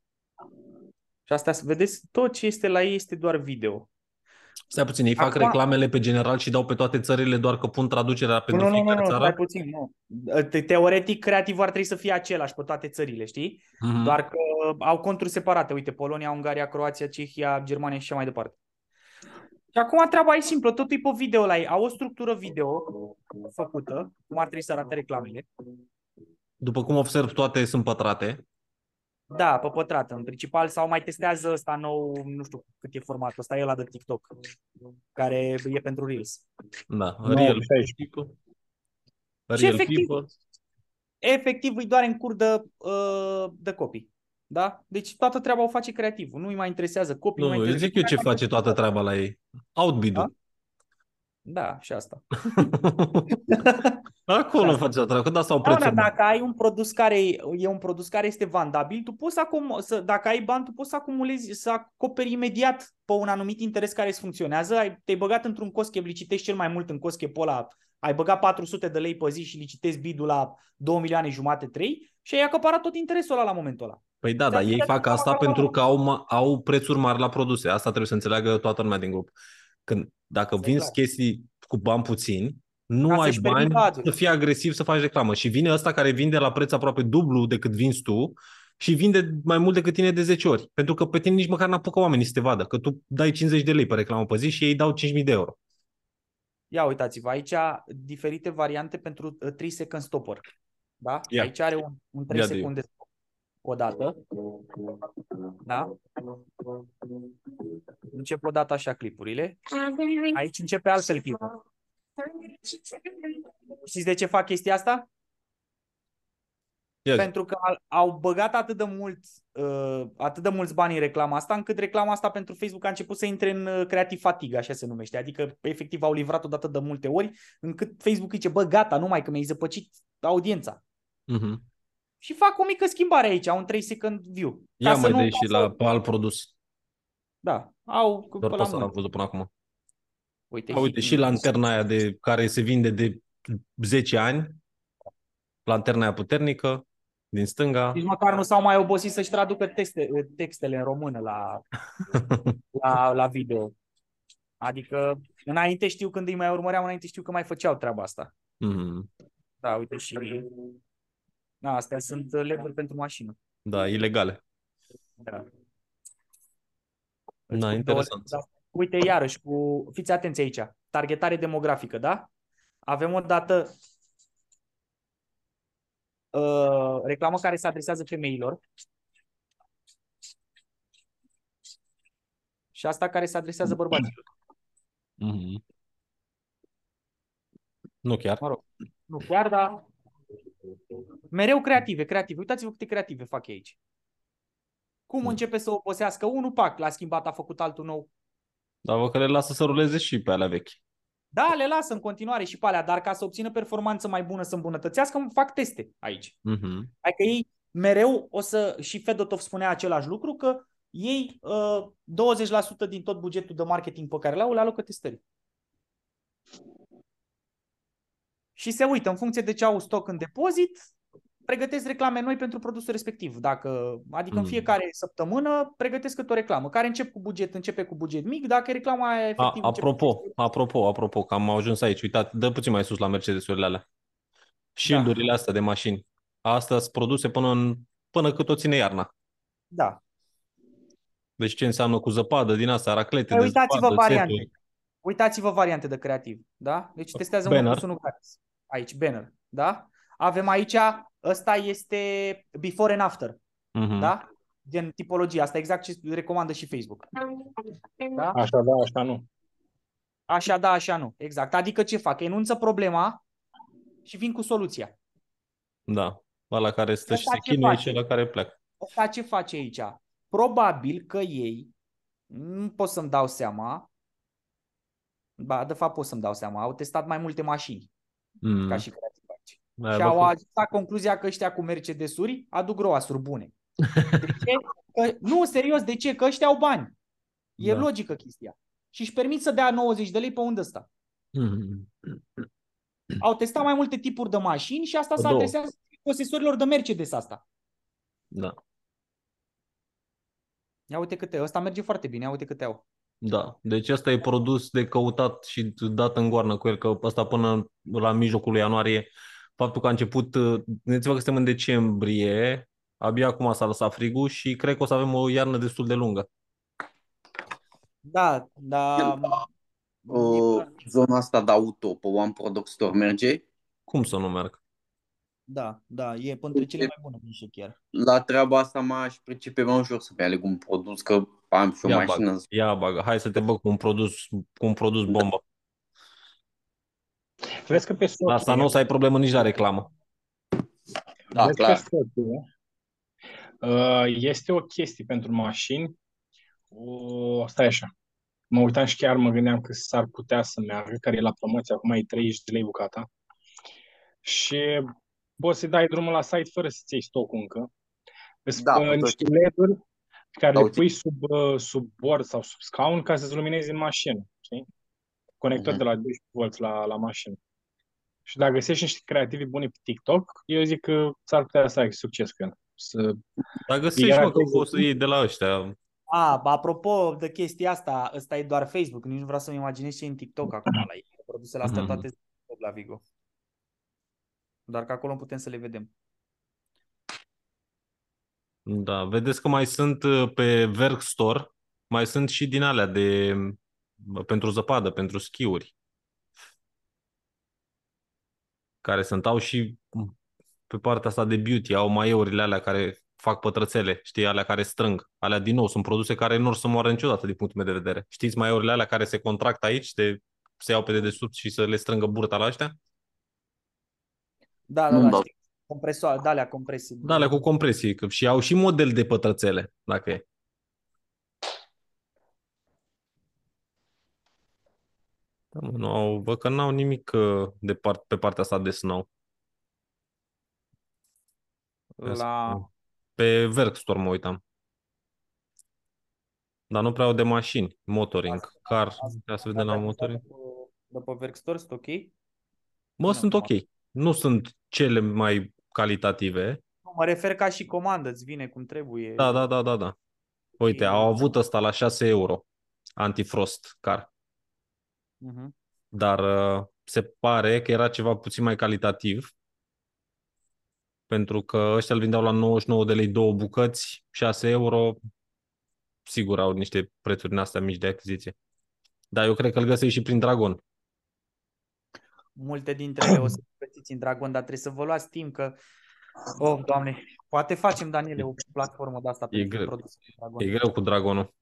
Și asta, vedeți, tot ce este la ei este doar video. Stai puțin, ei fac Acum- reclamele pe general și dau pe toate țările doar că pun traducerea pentru nu, nu, nu, fiecare nu, țară? stai puțin, nu. Te- Teoretic, creativul ar trebui să fie același pe toate țările, știi? Mhm. Doar că au conturi separate. Uite, Polonia, Ungaria, Croația, Cehia, Germania și așa mai departe. Și acum treaba e simplă, totul e pe video la ei. Au o structură video făcută, cum ar trebui să arate reclamele. După cum observ, toate sunt pătrate. Da, pe pătrată, în principal, sau mai testează ăsta nou, nu știu cât e formatul ăsta, e ăla de TikTok, care e pentru Reels. Da, Nu, real 16. people. Și Real efectiv- people. Efectiv îi doare în cur de, uh, de copii. Da? Deci toată treaba o face creativul. Nu îi mai interesează copii. Nu, mai nu, eu interesează... zic eu ce face toată treaba la ei. Outbid-ul. Da, și asta. Acolo Da. face toată treaba, că da, sau Da, da, prețul. mai- dacă ai un produs care e un produs care este vandabil, tu poți să, acum, să dacă ai bani, tu poți să acumulezi, să acoperi imediat pe un anumit interes care îți funcționează. Ai, te-ai băgat într-un cosche, licitezi cel mai mult în cosche pe ăla, ai băgat 400 de lei pe zi și licitezi bidul la 2 milioane jumate, 3 și ai acaparat tot interesul ăla la momentul ăla. Păi da, dar Ți-ai ei dat fac seama asta că pentru acolo- că au, ma- au prețuri mari la produse. Asta trebuie să înțeleagă toată lumea din grup. Când, dacă Asta e vinzi clar. chestii cu bani puțini, nu Ca ai să-și bani permită adul. să fii agresiv să faci reclamă. Și vine ăsta care vinde la preț aproape dublu decât vinzi tu și vinde mai mult decât tine de 10 ori. Pentru că pe tine nici măcar n-apucă oamenii să te vadă. Că tu dai 50 de lei pe reclamă pe zi și ei dau 5.000 de euro. Ia uitați-vă, aici diferite variante pentru uh, 3 second stopper. Da? Ia. Aici are un, un 3 Ia de secunde o dată. Da? Încep o dată așa clipurile. Aici începe altfel clipul. Știți de ce fac chestia asta? Ia zi. Pentru că al- au băgat atât de mult, uh, atât de mulți bani în reclama asta, încât reclama asta pentru Facebook a început să intre în uh, creativ fatigă, așa se numește. Adică, efectiv, au livrat-o de atât de multe ori, încât Facebook zice, bă, gata, numai că mi-ai zăpăcit audiența. Mhm. Și fac o mică schimbare aici, un 3 second view. Ia mai nu- dai și la pe alt produs. Da, au Doar pe pe la asta l-am mult. văzut până acum. Uite, A, uite, și lanterna aia de, care se vinde de 10 ani, lanterna aia puternică, din stânga. Nici măcar nu s-au mai obosit să-și traducă texte, textele în română la, la, la video. Adică, înainte știu când îi mai urmăream, înainte știu că mai făceau treaba asta. Mhm. Da, uite și... Da, astea sunt leguri pentru mașină. Da, ilegale. Da. Da, Două- interesant. da. Uite, iarăși, cu... fiți atenți aici. Targetare demografică, da? Avem o dată uh, reclamă care se adresează femeilor și asta care se adresează bărbaților. Mhm. Nu chiar. Mă rog, nu chiar, dar mereu creative, creative. Uitați-vă câte creative fac ei aici. Cum Mm. începe să obosească unul, pac, l-a schimbat, a făcut altul nou. Dar vă că le lasă să ruleze și pe alea vechi. Da, le lasă în continuare și pe alea, dar ca să obțină performanță mai bună, să îmbunătățească, fac teste aici. Mhm. Adică ei mereu o să, și Fedotov spunea același lucru, că ei uh, 20% din tot bugetul de marketing pe care le-au, le alocă testării. Și se uită în funcție de ce au stoc în depozit, pregătesc reclame noi pentru produsul respectiv. Dacă, adică în Mm. fiecare săptămână pregătesc câte o reclamă, care încep cu buget, începe cu buget mic, dacă reclama aia A, efectiv începe apropo, cu- apropo, apropo, că am ajuns aici. Uitați, dă puțin mai sus la Mercedes-urile alea. Shield-urile Da. astea de mașini. Astea sunt produse până, în, până cât o ține iarna. Da. Deci ce înseamnă cu zăpadă din asta, raclete Păi de uitați-vă zăpadă, variante. seturi. Uitați-vă variante de creativ, da? Deci testează Banner. mult unul gratis. Aici, banner, da? Avem aici, ăsta este before and after, Mhm. da? Gen tipologie, asta exact ce recomandă și Facebook. Da? Așa da, așa nu. Așa da, așa nu. Exact. Adică ce fac? Enunță problema și vin cu soluția. Da. Ăla care stă și Ăsta se ce chinuie face? și ăla care pleacă. Ăsta ce face aici? Probabil că ei, nu pot să-mi dau seama, ba, de fapt pot să-mi dau seama, au testat mai multe mașini Mm. ca și creativ aici. Aia și bă, au fă- ajuns la concluzia că ăștia cu Mercedesuri aduc roasuri bune. De ce? Că, nu, serios, de ce? Că ăștia au bani. E Da. logică chestia. Și își permit să dea 90 de lei pe unde ăsta. Mhm. Au testat mai multe tipuri de mașini și asta Pe se două. adresează posesorilor de Mercedes asta. Da. Ia uite câte, ăsta merge foarte bine, ia uite câte au. Da, deci ăsta e produs de căutat și dat în goarnă cu el, că ăsta până la mijlocul lui ianuarie, faptul că a început, gândiți-vă că suntem în decembrie, abia acum s-a lăsat frigul și cred că o să avem o iarnă destul de lungă. Da, da, Uh, zona asta de auto pe One Product Store merge? Cum să nu merg? Da, da, e între cele mai bune nișe chiar. La treaba asta m-aș pricepe mai ușor să-mi aleg un produs, că am și o Ia mașină. bagă, ia bagă. Hai să te băg cu un produs, cu un produs bombă. Vezi că pe soție, La asta nu o să ai problemă nici la reclamă. Da, vezi clar. că soție, uh, este o chestie pentru mașini. O, stai așa. Mă uitam și chiar mă gândeam că s-ar putea să meargă, care e la promoție, acum e 30 de lei bucata. Și poți să dai drumul la site fără să-ți iei stocul încă. Sunt Da, uh, puteți. niște LED-uri pe care Da, le uite. pui sub, uh, sub bord sau sub scaun ca să-ți luminezi în mașină. Știi? Conector Mhm. de la 12V la, la mașină. Și dacă găsești niște creativi buni pe TikTok, eu zic că s-ar putea să ai succes cu el. Să... Dar găsești, Ia mă, că Facebook. o să iei de la ăștia. A, apropo de chestia asta, ăsta e doar Facebook, nici nu vreau să-mi imaginez ce e în TikTok acum la ei. Produsele astea Mhm. toate sunt tot la Vigo. Doar că acolo putem să le vedem. Da, vedeți că mai sunt uh, pe Verk Store, mai sunt și din alea de pentru zăpadă, pentru schiuri. Care sunt, au și pe partea asta de beauty, au maieurile alea care fac pătrățele, știi, alea care strâng. Alea, din nou, sunt produse care nu or să moară niciodată din punctul meu de vedere. Știți maieurile alea care se contractă aici, de, se iau pe dedesubt și să le strângă burta la ăștia? Da, da, Nu-mi da, dau. Știi. Compresoare, da, alea compresii. Da, alea cu compresii, că și au și model de pătrățele, dacă e. Da, mă, nu au, văd că n-au nimic uh, de part, pe partea asta de snow. La... Pe Verk Store mă uitam. Dar nu prea au de mașini, motoring, car, ca să vedem la motoring. După Verkstore sunt ok? Mă, Nu, sunt nu. ok. Nu sunt cele mai calitative. Nu, mă refer ca și comandă, îți vine cum trebuie. Da, da, da, da, da. Uite, au avut ăsta la 6 euro, antifrost car. Mhm. Dar uh, se pare că era ceva puțin mai calitativ. Pentru că ăștia îl vindeau la 99 de lei două bucăți, 6 euro. Sigur au niște prețuri din astea mici de achiziție. Dar eu cred că îl găsești și prin Dragon. Multe dintre ele o să le găsiți în Dragon, dar trebuie să vă luați timp că... Oh, doamne, poate facem, Daniele, o platformă de asta E pentru greu. produse de Dragon. E greu cu Dragonul.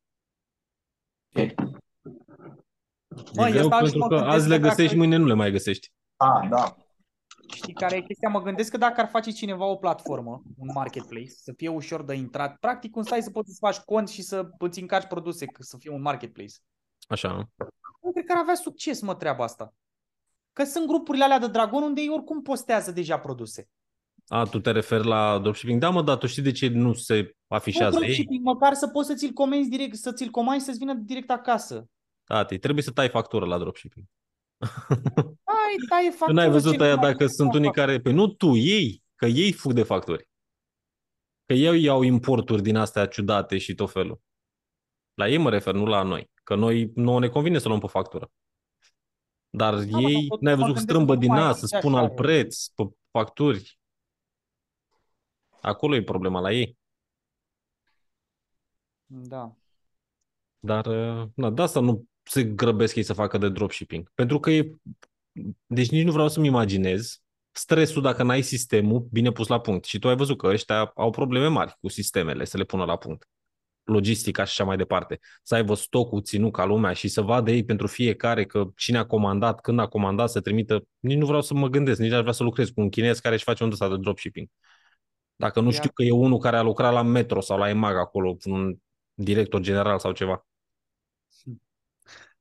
Mă, e eu greu stau și pentru mă că gândesc azi le că dacă- găsești, mâine nu le mai găsești. Ah, da. Știi care e chestia? Mă gândesc că dacă ar face cineva o platformă, un marketplace, să fie ușor de intrat, practic un site să poți să faci cont și să îți încarci produse, că să fie un marketplace. Așa, nu? Eu cred că ar avea succes, mă, treaba asta. Că sunt grupurile alea de Dragon unde ei oricum postează deja produse. A, tu te referi la dropshipping? Da, mă, dar tu știi de ce nu se afișează Nu ei? dropshipping, măcar să poți să ți-l comenzi direct, să ți-l comanzi să-ți vină direct acasă. Tati, trebuie să tai factură la dropshipping. Ai, tai Tu factură. n-ai văzut ce aia nu mai dacă fac sunt unii factură. care... Păi nu tu, ei, că ei fug de facturi. Că ei iau importuri din astea ciudate și tot felul. La ei mă refer, nu la noi. Că noi nouă ne convine să luăm pe factură. Dar Da, ei, tot n-ai mă văzut că gândesc strâmbă că din mai nas, e să așa spun alt e. preț pe facturi. Acolo e problema la ei. Da. Dar, uh, na, de asta nu se grăbesc ei să facă de dropshipping. Pentru că e... Deci nici nu vreau să-mi imaginez stresul dacă n-ai sistemul bine pus la punct. Și tu ai văzut că ăștia au probleme mari cu sistemele să le pună la punct. Logistica și așa mai departe. Să aibă stocul ținut ca lumea și să vadă ei pentru fiecare că cine a comandat, când a comandat, să trimită. Nici nu vreau să mă gândesc, nici aș vrea să lucrez cu un chinez care își face un ăsta de dropshipping. Dacă nu Ia- știu că e unul care a lucrat la Metro sau la EMAG acolo, un director general sau ceva.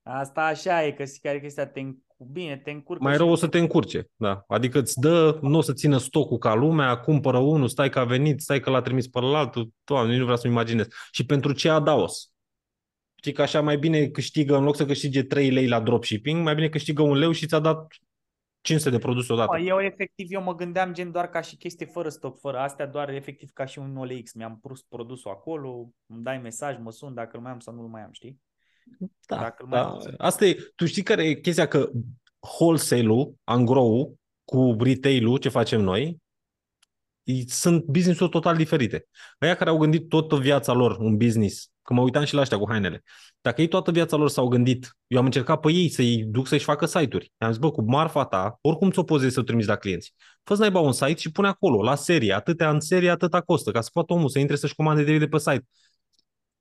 Asta așa e, că care e chestia, te, înc- bine, te încurcă Mai și rău o să te încurce, da. Adică îți dă, nu o să țină stocul ca lumea, cumpără unul, stai că a venit, stai că l-a trimis pe altul, doamne, nici nu vreau să-mi imaginez. Și pentru ce adaos? Știi că așa mai bine câștigă, în loc să câștige 3 lei la dropshipping, mai bine câștigă un leu și ți-a dat 500 de produse odată. Mă, eu efectiv, eu mă gândeam gen doar ca și chestie fără stoc, fără astea, doar efectiv ca și un OLX. Mi-am pus produsul acolo, îmi dai mesaj, mă sun dacă îl mai am sau nu îl mai am, știi? Da, Dacă îl mai da. am. Asta e, tu știi care e chestia că wholesale-ul, angro cu retail-ul, ce facem noi, e- sunt business-uri total diferite. Aia care au gândit toată viața lor un business că mă uitam și la ăștia cu hainele. Dacă ei toată viața lor s-au gândit, eu am încercat pe ei să-i duc să-și facă site-uri. I-am zis, bă, cu marfa ta, oricum ți-o pozezi să o trimiți la clienți. fă naiba un site și pune acolo, la serie, atâtea în serie, atâta costă, ca să poată omul să intre să-și comande direct de pe site.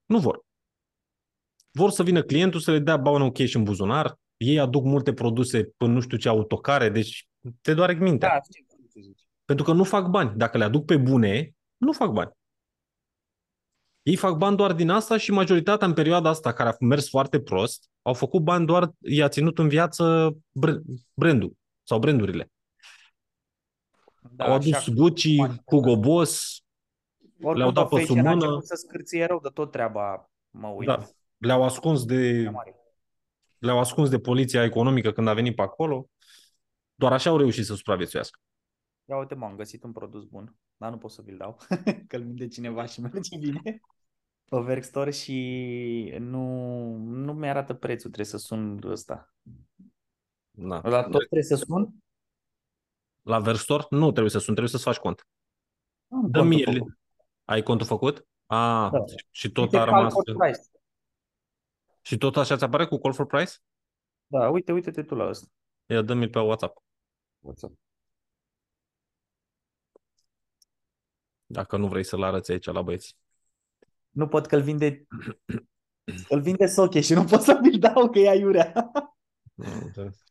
Nu vor. Vor să vină clientul să le dea bani ok și în buzunar, ei aduc multe produse până nu știu ce autocare, deci te doare mintea. Da, Pentru că nu fac bani. Dacă le aduc pe bune, nu fac bani. Ei fac bani doar din asta și majoritatea în perioada asta, care a mers foarte prost, au făcut bani doar, i-a ținut în viață brandul sau brandurile. Da, au adus Gucci, Hugo Boss, Oricum, le-au dat pe sub mână. să scârție rău de tot treaba, mă uit. Da, le-au ascuns de le-au ascuns de poliția economică când a venit pe acolo. Doar așa au reușit să supraviețuiască. Ia uite, m-am găsit un produs bun, dar nu pot să vi-l dau, că-l vinde cineva și merge bine pe Workstore și nu, nu mi-arată prețul, trebuie să sun ăsta. Da. La tot trebuie să sun? La Verstor? Nu trebuie să sun, trebuie să-ți faci cont. Dă mie. Ai contul făcut? A, da. și tot a rămas... Și tot așa ți apare cu call for price? Da, uite, uite-te tu la ăsta. Ia dă-mi pe WhatsApp. WhatsApp. Dacă nu vrei să-l arăți aici la băieți. Nu pot că îl vinde îl vinde Soche și nu pot să mi-l dau că e aiurea.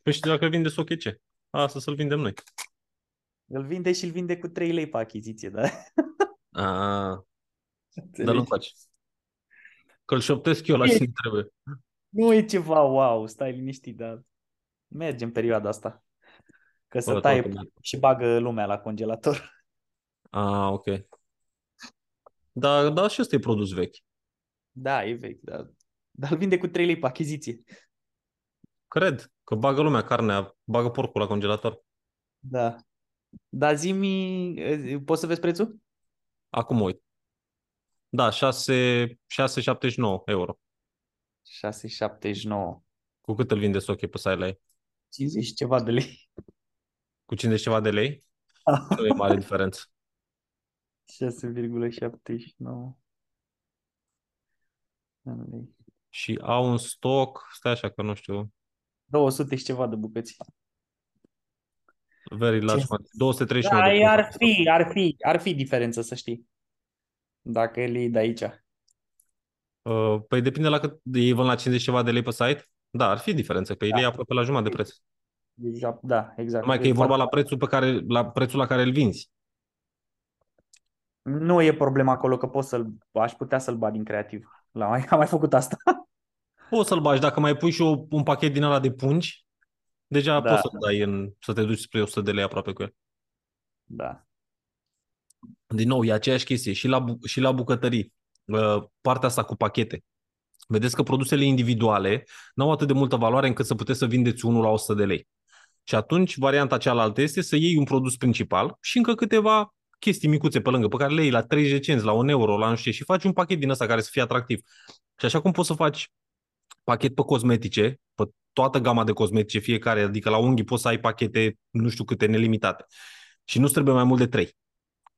Păi și dacă îl vinde Soche ce? Asta să-l vindem noi. Îl vinde și îl vinde cu 3 lei pe achiziție, da? A, dar nu faci. Că-l șoptesc eu la cine trebuie. Nu e ceva wow, stai liniștit, dar merge în perioada asta. Că să taie și bagă lumea la congelator. Ah, ok. Da, da, și ăsta e produs vechi. Da, e vechi, da. Dar îl vinde cu 3 lei pe achiziție. Cred că bagă lumea carnea, bagă porcul la congelator. Da. Dar zi-mi, poți să vezi prețul? Acum uit. Da, 6,79 euro. 6,79. Cu cât îl vinde Soche pe site la ei? 50 ceva de lei. Cu 50 ceva de lei? nu e mare diferență. 6,79. Și au un stoc, stai așa că nu știu. 200 și ceva de bucăți. Very large Ce? 239 da, de ar fi, ar fi, ar fi diferență, să știi. Dacă el e de aici. Uh, păi depinde la cât ei vând la 50 ceva de lei pe site. Da, ar fi diferență, că da. el e aproape la jumătate de preț. Da, exact. Numai că e vorba la prețul, pe care, la prețul la care îl vinzi. Nu e problema acolo că pot să-l, aș putea să-l bat din creativ. La mai, am mai făcut asta. Poți să-l bagi, dacă mai pui și o, un pachet din ăla de pungi, deja da. poți să dai în, să te duci spre 100 de lei aproape cu el. Da. Din nou, e aceeași chestie și la, și la bucătării. Partea asta cu pachete. Vedeți că produsele individuale nu au atât de multă valoare încât să puteți să vindeți unul la 100 de lei. Și atunci, varianta cealaltă este să iei un produs principal și încă câteva chestii micuțe pe lângă, pe care le iei la 30 cenți, la 1 euro, la nu știu și faci un pachet din ăsta care să fie atractiv. Și așa cum poți să faci pachet pe cosmetice, pe toată gama de cosmetice fiecare, adică la unghii poți să ai pachete nu știu câte nelimitate. Și nu trebuie mai mult de 3.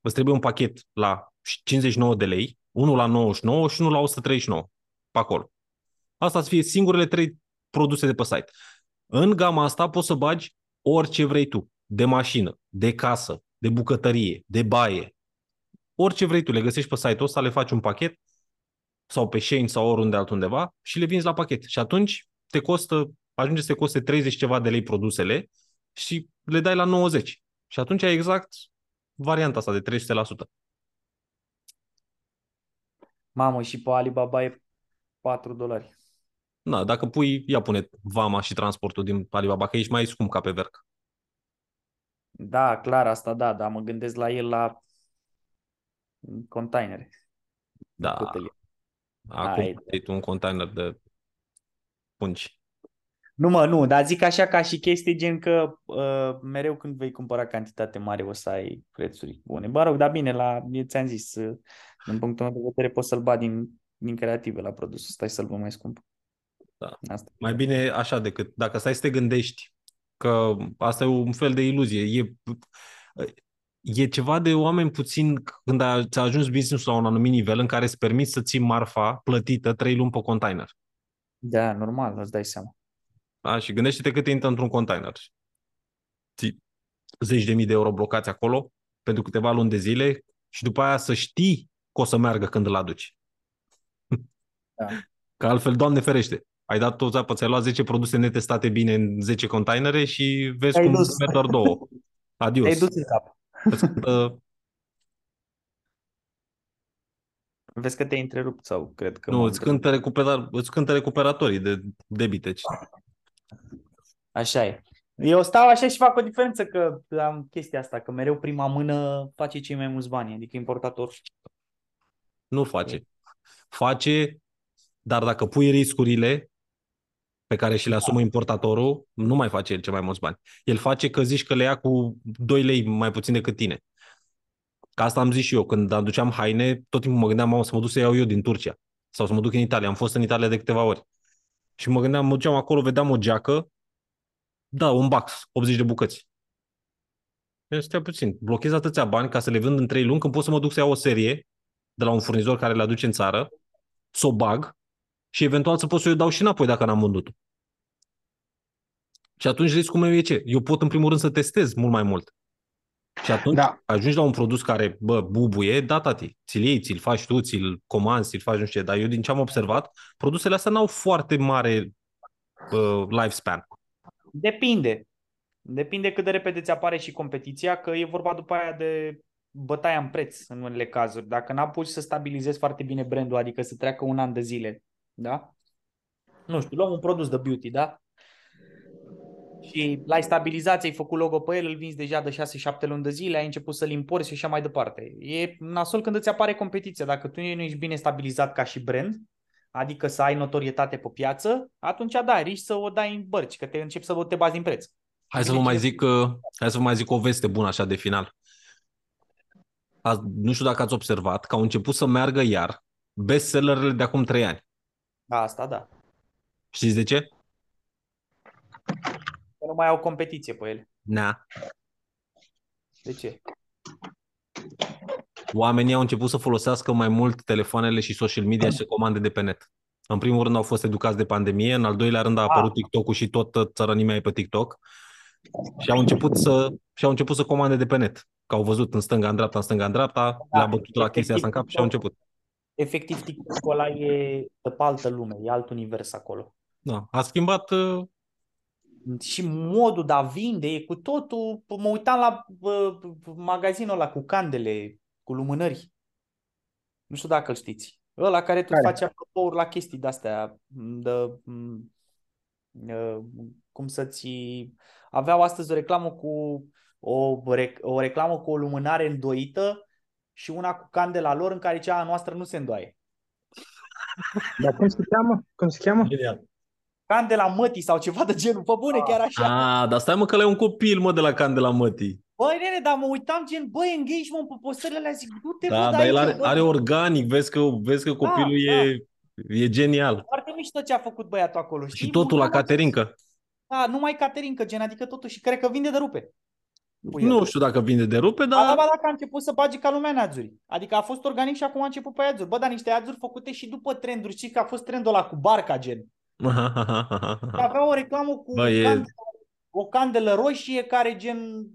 Îți trebuie un pachet la 59 de lei, unul la 99 și unul la 139 pe acolo. Asta să fie singurele trei produse de pe site. În gama asta poți să bagi orice vrei tu. De mașină, de casă, de bucătărie, de baie. Orice vrei tu, le găsești pe site-ul ăsta, le faci un pachet sau pe Shane sau oriunde altundeva și le vinzi la pachet. Și atunci te costă, ajunge să te coste 30 ceva de lei produsele și le dai la 90. Și atunci ai exact varianta asta de 300%. Mamă, și pe Alibaba e 4 dolari. Da, dacă pui, ia pune vama și transportul din Alibaba, că ești mai scump ca pe verc. Da, clar, asta da, dar mă gândesc la el la containere. Da. Acum ai un container de pungi. Nu mă, nu, dar zic așa ca și chestii gen că uh, mereu când vei cumpăra cantitate mare o să ai prețuri bune. Bă, rog, dar bine, la, ți-am zis, uh, din punctul meu de vedere poți să-l bagi din, din creative la produs, stai să-l vă mai scump. Da. Asta. Mai bine așa decât dacă stai să te gândești că asta e un fel de iluzie. E, e ceva de oameni puțin când a, ți-a ajuns business-ul la un anumit nivel în care îți permiți să ții marfa plătită trei luni pe container. Da, normal, îți dai seama. Da? Și gândește-te cât intră într-un container. Ții zeci de mii de euro blocați acolo pentru câteva luni de zile și după aia să știi că o să meargă când îl aduci. Da. Că altfel, Doamne ferește, ai dat toți apă, ți-ai luat 10 produse netestate bine în 10 containere și vezi Te-ai cum dus. merg doar două. Adios. Te-ai dus în cap. Îți cântă- Vezi că te-ai întrerupt sau cred că nu, m-am îți cântă, recupera, îți cântă recuperatorii de debite. Așa e. Eu stau așa și fac o diferență că am chestia asta, că mereu prima mână face cei mai mulți bani, adică importator. Nu face. Face, dar dacă pui riscurile pe care și le asumă importatorul, nu mai face el cel mai mulți bani. El face că zici că le ia cu 2 lei mai puțin decât tine. Ca asta am zis și eu, când aduceam haine, tot timpul mă gândeam, mamă, să mă duc să iau eu din Turcia sau să mă duc în Italia. Am fost în Italia de câteva ori. Și mă gândeam, mă duceam acolo, vedeam o geacă, da, un box, 80 de bucăți. Eu stai puțin, blochez atâția bani ca să le vând în 3 luni, când pot să mă duc să iau o serie de la un furnizor care le aduce în țară, să o bag și eventual să pot să o dau și înapoi dacă n-am vândut-o. Și atunci riscul meu e ce? Eu pot în primul rând să testez mult mai mult. Și atunci Da. ajungi la un produs care, bă, bubuie, da, tati, ți-l iei, ți-l faci tu, ți-l comanzi, ți-l faci nu știu ce, dar eu din ce am observat, produsele astea n-au foarte mare uh, lifespan. Depinde. Depinde cât de repede ți apare și competiția, că e vorba după aia de bătaia în preț în unele cazuri. Dacă n-apuci să stabilizezi foarte bine brandul, adică să treacă un an de zile, da? Nu știu, luăm un produs de beauty, da? Și l-ai stabilizat, ți-ai făcut logo pe el, îl vinzi deja de 6-7 luni de zile, ai început să-l importi și așa mai departe. E nasol când îți apare competiția. Dacă tu nu ești bine stabilizat ca și brand, adică să ai notorietate pe piață, atunci da, riști să o dai în bărci, că te începi să te bazi în preț. Hai să vă mai zic, uh, hai să vă mai zic o veste bună așa de final. A, nu știu dacă ați observat că au început să meargă iar bestsellerele de acum 3 ani. Asta da. Știți de ce? Că nu mai au competiție pe ele. Na. De ce? Oamenii au început să folosească mai mult telefoanele și social media și să comande de pe net. În primul rând au fost educați de pandemie, în al doilea rând a apărut TikTok-ul și tot țărănimea e pe TikTok și au început să, și au început să comande de pe net. Că au văzut în stânga, în dreapta, în stânga, în dreapta, le-a bătut la chestia asta în cap și au început. Efectiv, TikTok-ul ăla e de pe altă lume, e alt univers acolo. Da. A schimbat uh, Și modul de a vinde e cu totul... Mă uitam la uh, magazinul ăla cu candele, cu lumânări. Nu știu dacă îl știți. Ăla care tot Care? face apropouri la chestii de-astea. De, m, uh, cum să-ți... Aveau astăzi o reclamă cu o, rec- o reclamă cu o lumânare îndoită și una cu candela lor în care cea a noastră nu se îndoaie. Dar cum se cheamă? Cum se cheamă? Candela mătii sau ceva de genul. Pe bune, chiar așa. Ah, dar stai mă că le un copil, mă, de la Candela Mătii. Băi, nene, dar mă uitam gen, băi, engagement pe postările alea, zic, du-te, bă, Da, de dar el aici, are, bă. are organic, vezi că, vezi că copilul Da, e, e genial. Foarte mișto ce a făcut băiatul acolo, știi? Și totul la Mă uitam Caterinca. Da, numai Caterinca, gen, adică totul și cred că vinde de rupe. Pui Nu el. știu dacă vinde de rupe, Ba, da, dar... ba, dacă a început să bage ca lumea în ads Adică a fost organic și acum a început pe ads Bă, dar niște ads făcute și după trenduri. Știi că a fost trendul ăla cu barca, gen. Avea o reclamă cu Bă, e- candelă, o candelă roșie care gen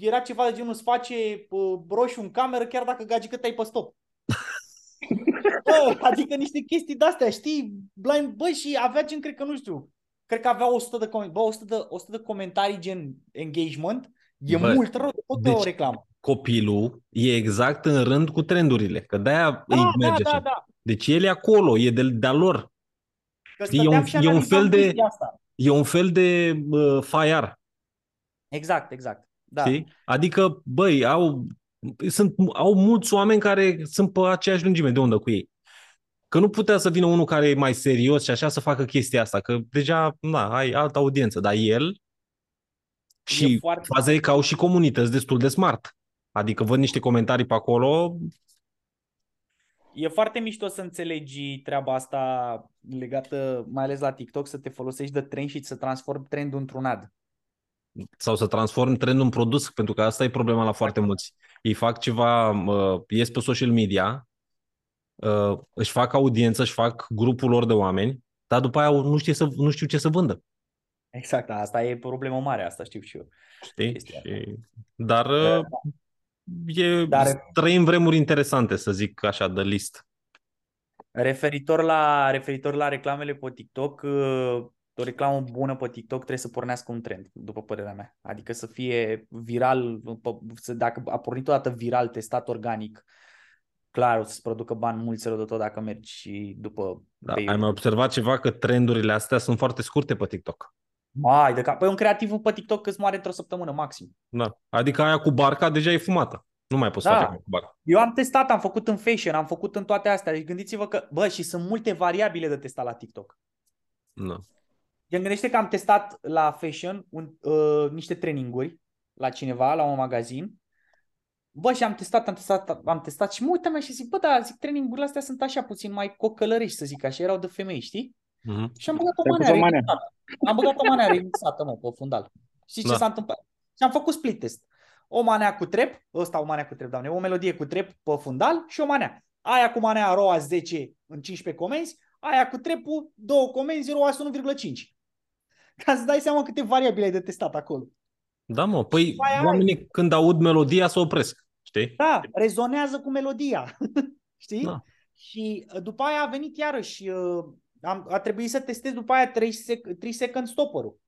era ceva de genul îți face uh, roșu în cameră chiar dacă gagică te-ai pe stop. Bă, adică niște chestii de-astea, știi? Blind, bă, și avea gen, cred că nu știu, cred că avea 100 de, com- bă, 100 de, 100 de comentarii gen engagement. E Bă, mult rău, tot de deci- o reclamă. Copilul e exact în rând cu trendurile, că de-aia îi Da, da, merge da, așa. da. Deci el e acolo, e de, de-a lor. Că Știi, e stăteam un- și e un analizam fel de- chestia Asta. E un fel de uh, faiar, Exact, exact. Da. știi? Adică, băi, au, sunt, au mulți oameni care sunt pe aceeași lungime de undă cu ei. Că nu putea să vină unul care e mai serios și așa să facă chestia asta, că deja, na, ai altă audiență, dar el și foarte- faza e că au și comunități destul de smart. Adică văd niște comentarii pe acolo, E foarte mișto să înțelegi treaba asta legată, mai ales la TikTok, să te folosești de trend și să transformi trendul într-un ad. sau să transformi trendul în produs, pentru că asta e problema la foarte mulți. Ei fac ceva, uh, ies pe social media, uh, își fac audiență, își fac grupul lor de oameni, dar după aia nu, știe să, nu știu ce să vândă. Exact, asta e problemă mare, asta știu și eu. Știi? Chestia Și... Dar Da. Uh, e, Dar- trăim vremuri interesante, să zic așa, de list. Referitor la, referitor la reclamele pe TikTok, uh, o reclamă bună pe TikTok trebuie să pornească un trend, după părerea mea. Adică să fie viral, pe- să, dacă a pornit odată viral, testat organic, clar o să-ți producă bani mulți rău de tot dacă mergi și după Da, pe ai mai observat ceva că trendurile astea sunt foarte scurte pe TikTok. Mai de cap. Păi un creativ pe TikTok îți moare într-o săptămână maxim. Da. Adică aia cu barca deja e fumată. Nu mai poți Da. face cu barca. Eu am testat, am făcut în fashion, am făcut în toate astea. Deci gândiți-vă că, bă, și sunt multe variabile de testat la TikTok. Da. Gen, gândește că am testat la fashion un, uh, niște traininguri la cineva, la un magazin. Bă, și am testat, am testat, am testat și mă uitam și zic, bă, da, zic, trainingurile astea sunt așa puțin mai cocălărești, să zic așa, erau de femei, știi? Mhm. Și am băgat o Te-ai pus manea o manea. remixată. Am băgat o manea remixată, mă, pe fundal. Știi ce Da. s-a întâmplat? Și am făcut split test. O manea cu trep, ăsta o manea cu trep, doamne, o melodie cu trep pe fundal și o manea. Aia cu manea ROA 10 în 15 comenzi, aia cu trepul, două comenzi, ROA 1,5. Ca să dai seama câte variabile ai de testat acolo. Da, mă, păi după aia ai- oamenii când aud melodia se opresc, știi? Da, rezonează cu melodia. Știi? Da. Și uh, după aia a venit iarăși, uh, am, a trebuit să testez după aia 3, sec- 3 second stopper-ul.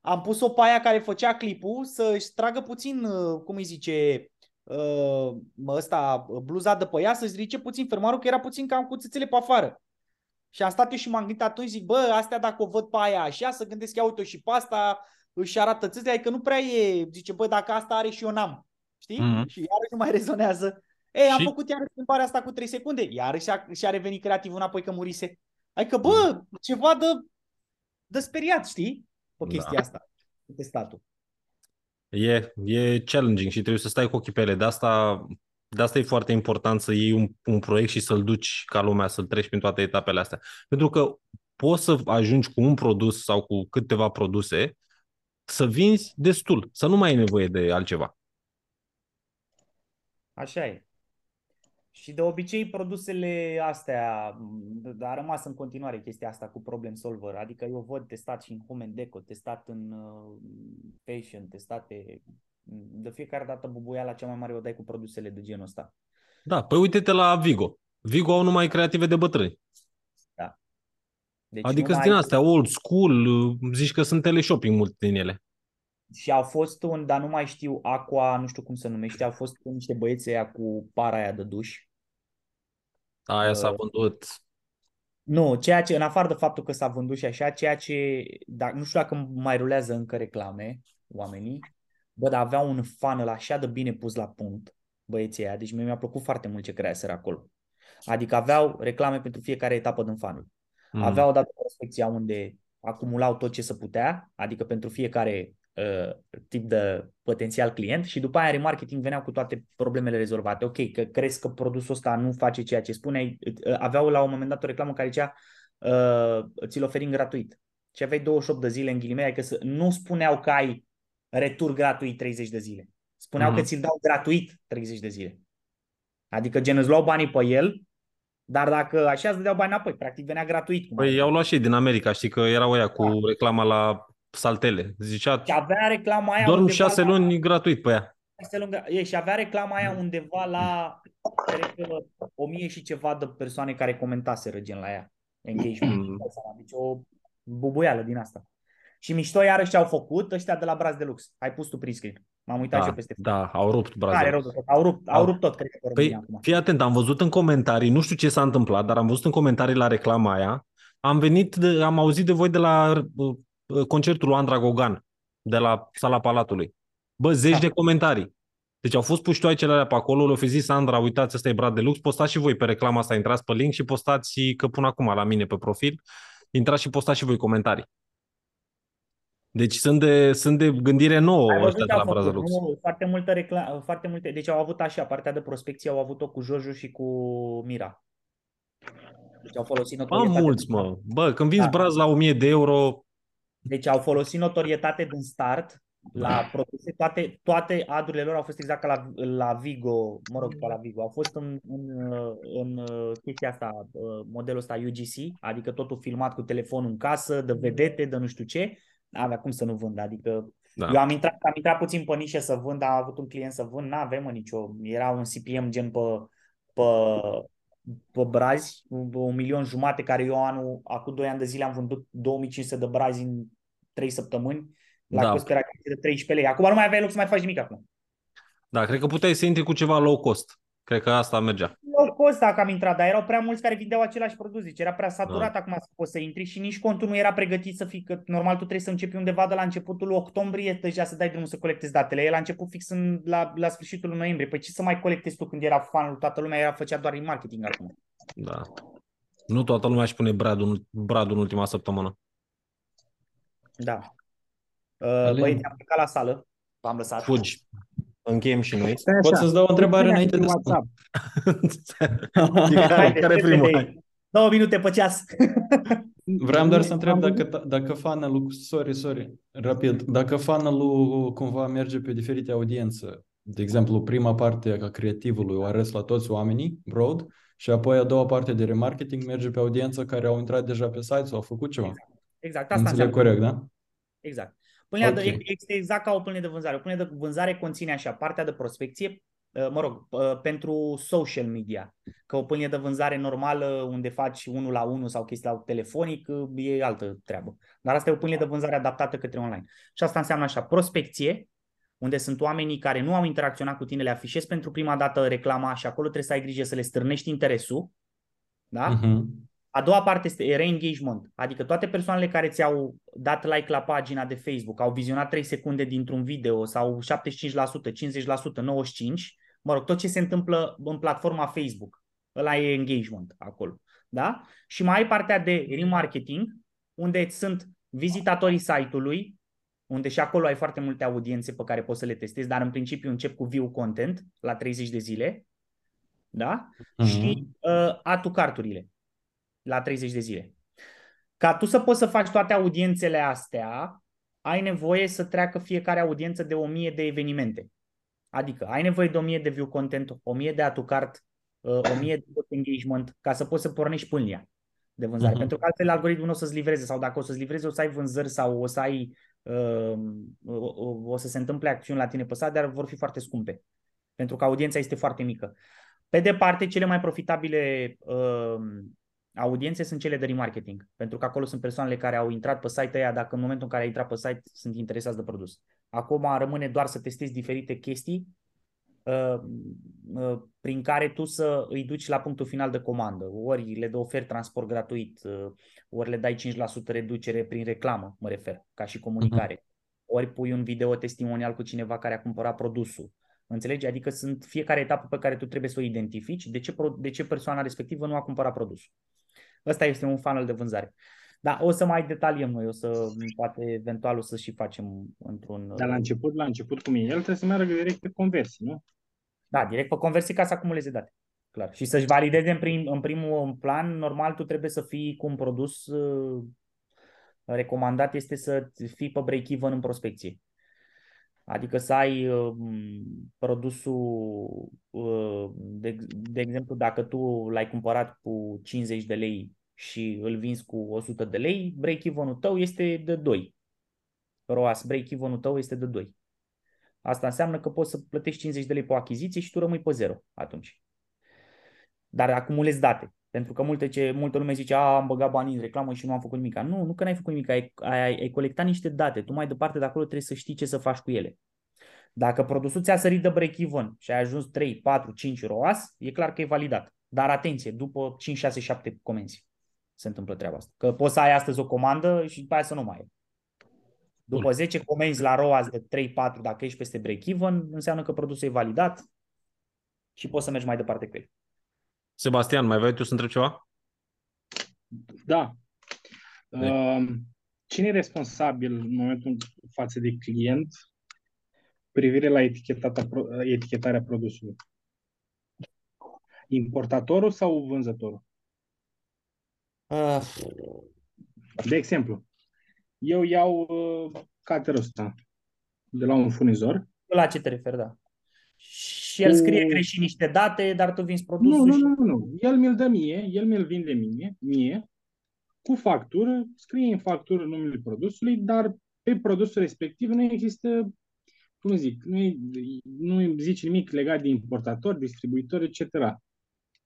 Am pus-o pe aia care făcea clipul să-și tragă puțin, uh, cum îi zice, uh, ăsta, bluza de pe ea, să-și ridice puțin fermarul, că era puțin cam cu țâțele pe afară. Și am stat eu și m-am gândit atunci, zic, bă, astea dacă o văd pe aia așa, să gândesc, ia uite și pe asta, își arată țâțele, adică nu prea e, zice, bă, dacă asta are și eu n-am. Știi? Mhm. Și iarăși nu mai rezonează. Ei, am Și- făcut iarăși schimbarea asta cu 3 secunde, iarăși a, și-a revenit creativ înapoi că murise. Adică, bă, ceva de, de speriat, știi? Pe Da. chestia asta. Cu testatul. E, e challenging și trebuie să stai cu ochii pe ele. De asta, de asta e foarte important să iei un, un proiect și să-l duci ca lumea, să-l treci prin toate etapele astea. Pentru că poți să ajungi cu un produs sau cu câteva produse să vinzi destul, să nu mai ai nevoie de altceva. Așa e. Și de obicei produsele astea, m, a rămas în continuare chestia asta cu problem solver. Adică eu văd testat și în Home and Deco, testat în uh, fashion, testate... De fiecare dată bubuiala cea mai mare o dai cu produsele de genul ăsta. Da, păi uite-te la Vigo. Vigo au numai creative de bătrâni. Deci Adică sunt numai- din astea, old school, zici că sunt teleshopping multe din ele. Și au fost un, dar nu mai știu, Aqua, nu știu cum se numește, au fost niște băieți aia cu para aia de duș. Aia s-a Uh, vândut. Nu, ceea ce, în afară de faptul că s-a vândut și așa, ceea ce, dar, nu știu dacă mai rulează încă reclame oamenii, bă, dar aveau un funnel așa de bine pus la punct, băieții aia, deci mie mi-a plăcut foarte mult ce creaseră acolo. Adică aveau reclame pentru fiecare etapă din funnel. Mm. Aveau odată prospecția unde acumulau tot ce se putea, adică pentru fiecare uh, tip de potențial client și după aia remarketing veneau cu toate problemele rezolvate. Ok, că crezi că produsul ăsta nu face ceea ce spune, aveau la un moment dat o reclamă care zicea uh, ți-l oferim gratuit. Și aveai 28 de zile în ghilimele, adică să, nu spuneau că ai retur gratuit 30 de zile. Spuneau Mhm. că ți-l dau gratuit 30 de zile. Adică gen îți luau banii pe el, dar dacă așa îți dădeau bani înapoi, practic venea gratuit. cum ar Păi fi. i-au luat și ei din America, știi că erau ăia cu reclama la saltele. Zicea, Și avea reclama aia dorm undeva șase la- luni gratuit pe ea. șase luni, e, și avea reclama aia undeva la cred că o mie și ceva de persoane care comentaseră gen la ea. Engagement. Mm. Dai seama, Deci o bubuială din asta. Și mișto iarăși ce au făcut ăștia de la Braz de Lux. Ai pus tu print screen. M-am uitat și Da, eu peste da, au rupt Are Brazil. rău de tot. Au rupt, au Au- rupt tot, cred că pe România Păi, acum. fii atent, am văzut în comentarii, nu știu ce s-a întâmplat, dar am văzut în comentarii la reclama aia, am venit, de, am auzit de voi de la uh, uh, concertul lui Andra Gogan, de la Sala Palatului. Bă, zeci Da. de comentarii. Deci au fost puștoaicele alea pe acolo, le-au fi zis Sandra, uitați, ăsta e Brad Deluxe, postați și voi pe reclama asta, intrați pe link și postați, că pun acum la mine pe profil, intrați și postați și voi comentarii. Deci sunt de, sunt de gândire nouă Ai văzut ăștia ce de au la Braz făcut, Deluxe. nu? Foarte multă recla- foarte multe. Deci au avut așa, partea de prospecție au avut-o cu Jojo și cu Mira. Deci au folosit Am notorietate. mulți, mă. Bă, când vinzi Da. braz la 1000 de euro, Deci au folosit notorietate din start, la produse, toate, toate adurile lor au fost exact ca la, la Vigo, mă rog, ca la Vigo, au fost în, în, în chestia asta, modelul ăsta UGC, adică totul filmat cu telefonul în casă, de vedete, de nu știu ce, avea cum să nu vând, adică da. eu am intrat, am intrat puțin pe nișă să vând, am avut un client să vând, n-avem nicio, era un CPM gen pe, pe, pe brazi, un milion jumate, care eu anul, acum 2 ani de zile am vândut 2500 de brazi în 3 săptămâni, la da. cost era de 13 lei. Acum nu mai aveai loc să mai faci nimic acum. Da, cred că puteai să intri cu ceva low cost. Cred că asta mergea. Low cost dacă am intrat, dar erau prea mulți care vindeau același produs. Deci era prea saturat da. acum să poți să intri și nici contul nu era pregătit să fii, că normal tu trebuie să începi undeva de la începutul octombrie deja să dai drumul să colectezi datele. El a început fix în, la, la sfârșitul noiembrie. Păi ce să mai colectezi tu când era fanul, toată lumea era făcea doar marketing acum. Da. Nu toată lumea își pune bradul, bradul în ultima săptămână. Da. Uh, băieți, am plecat la sală. V-am lăsat. Fugi. Încheiem și noi. Pot să-ți dau o întrebare înainte de WhatsApp. care, care primul? Două minute pe ceas. Vreau doar să întreb dacă, dacă funnel sorry, sorry, rapid, dacă funnel cumva merge pe diferite audiențe. De exemplu, prima parte a creativului o arăs la toți oamenii, broad, și apoi a doua parte de remarketing merge pe audiență care au intrat deja pe site sau au făcut ceva. Exact, exact. asta Înțeleg corect, da? Exact. Pâinea okay. de, este exact ca o pâine de vânzare. O pâine de vânzare conține așa partea de prospecție, uh, mă rog, uh, pentru social media. Că o pâine de vânzare normală unde faci unul la unul sau chestii la telefonic uh, e altă treabă. Dar asta e o pâine de vânzare adaptată către online. Și asta înseamnă așa, prospecție, unde sunt oamenii care nu au interacționat cu tine, le afișezi pentru prima dată reclama și acolo trebuie să ai grijă să le stârnești interesul. Da? Uh-huh. A doua parte este re-engagement, adică toate persoanele care ți-au dat like la pagina de Facebook, au vizionat 3 secunde dintr-un video sau 75%, 50%, 95%, mă rog, tot ce se întâmplă în platforma Facebook, ăla e engagement acolo. Da? Și mai ai partea de remarketing, unde sunt vizitatorii site-ului, unde și acolo ai foarte multe audiențe pe care poți să le testezi, dar în principiu încep cu view content la 30 de zile, da? Uh-huh. Și uh, atu carturile la 30 de zile. Ca tu să poți să faci toate audiențele astea, ai nevoie să treacă fiecare audiență de 1000 de evenimente. Adică ai nevoie de 1000 de view content, 1000 de atucart, 1000 uh, de engagement, ca să poți să pornești pâlnia de vânzare. Uh-huh. Pentru că altfel algoritmul nu o să-ți livreze sau dacă o să-ți livreze o să ai vânzări sau o să ai uh, o, o să se întâmple acțiuni la tine pe site, dar vor fi foarte scumpe. Pentru că audiența este foarte mică. Pe de parte, cele mai profitabile uh, audiențe sunt cele de remarketing, pentru că acolo sunt persoanele care au intrat pe site ăia, dacă în momentul în care ai intrat pe site sunt interesați de produs. Acum rămâne doar să testezi diferite chestii uh, uh, prin care tu să îi duci la punctul final de comandă. Ori le dă oferi transport gratuit, uh, ori le dai 5% reducere prin reclamă, mă refer, ca și comunicare. Uh-huh. Ori pui un video testimonial cu cineva care a cumpărat produsul. Înțelegi? Adică sunt fiecare etapă pe care tu trebuie să o identifici de ce, de ce persoana respectivă nu a cumpărat produsul. Ăsta este un funnel de vânzare. Da, o să mai detaliem noi, o să poate eventual o să și facem într-un... Dar la început, la început cum e el, trebuie să meargă direct pe conversii, nu? Da, direct pe conversii ca să acumuleze date. Clar. Și să-și valideze în, prim, în primul plan, normal tu trebuie să fii cu un produs uh, recomandat este să fii pe break-even în prospecție. Adică să ai uh, produsul, uh, de, de exemplu, dacă tu l-ai cumpărat cu 50 de lei și îl vinzi cu 100 de lei, break-even-ul tău este de 2. ROAS, break-even-ul tău este de 2. Asta înseamnă că poți să plătești 50 de lei pe o achiziție și tu rămâi pe 0 atunci. Dar acumulezi date. Pentru că multe ce, multă lume zice, a, am băgat bani în reclamă și nu am făcut nimic. Nu, nu că n-ai făcut nimic, ai, ai, ai colectat niște date. Tu mai departe de acolo trebuie să știi ce să faci cu ele. Dacă produsul ți-a sărit de break-even și ai ajuns 3, 4, 5 ROAS, e clar că e validat. Dar atenție, după 5, 6, 7 comenzi se întâmplă treaba asta. Că poți să ai astăzi o comandă și după aia să nu mai ai. După 10 comenzi la ROAS de 3-4, dacă ești peste break-even, înseamnă că produsul e validat și poți să mergi mai departe cu el. Sebastian, mai vrei tu să întrebi ceva? Da. Uh, cine e responsabil în momentul față de client privire la etichetarea produsului? Importatorul sau vânzătorul? Uh. De exemplu, eu iau uh, caterul ăsta de la un furnizor. La ce te referi, da. Și el scrie Cu- greșit niște date, dar tu vinzi Nu, produsul nu, și... nu, nu, nu. El mi-l dă mie, el mi-l vinde mie, mie, cu factură, scrie în factură numele produsului, dar pe produsul respectiv nu există, cum zic, nu, e- nu zice nimic legat de importator, distribuitor, etc.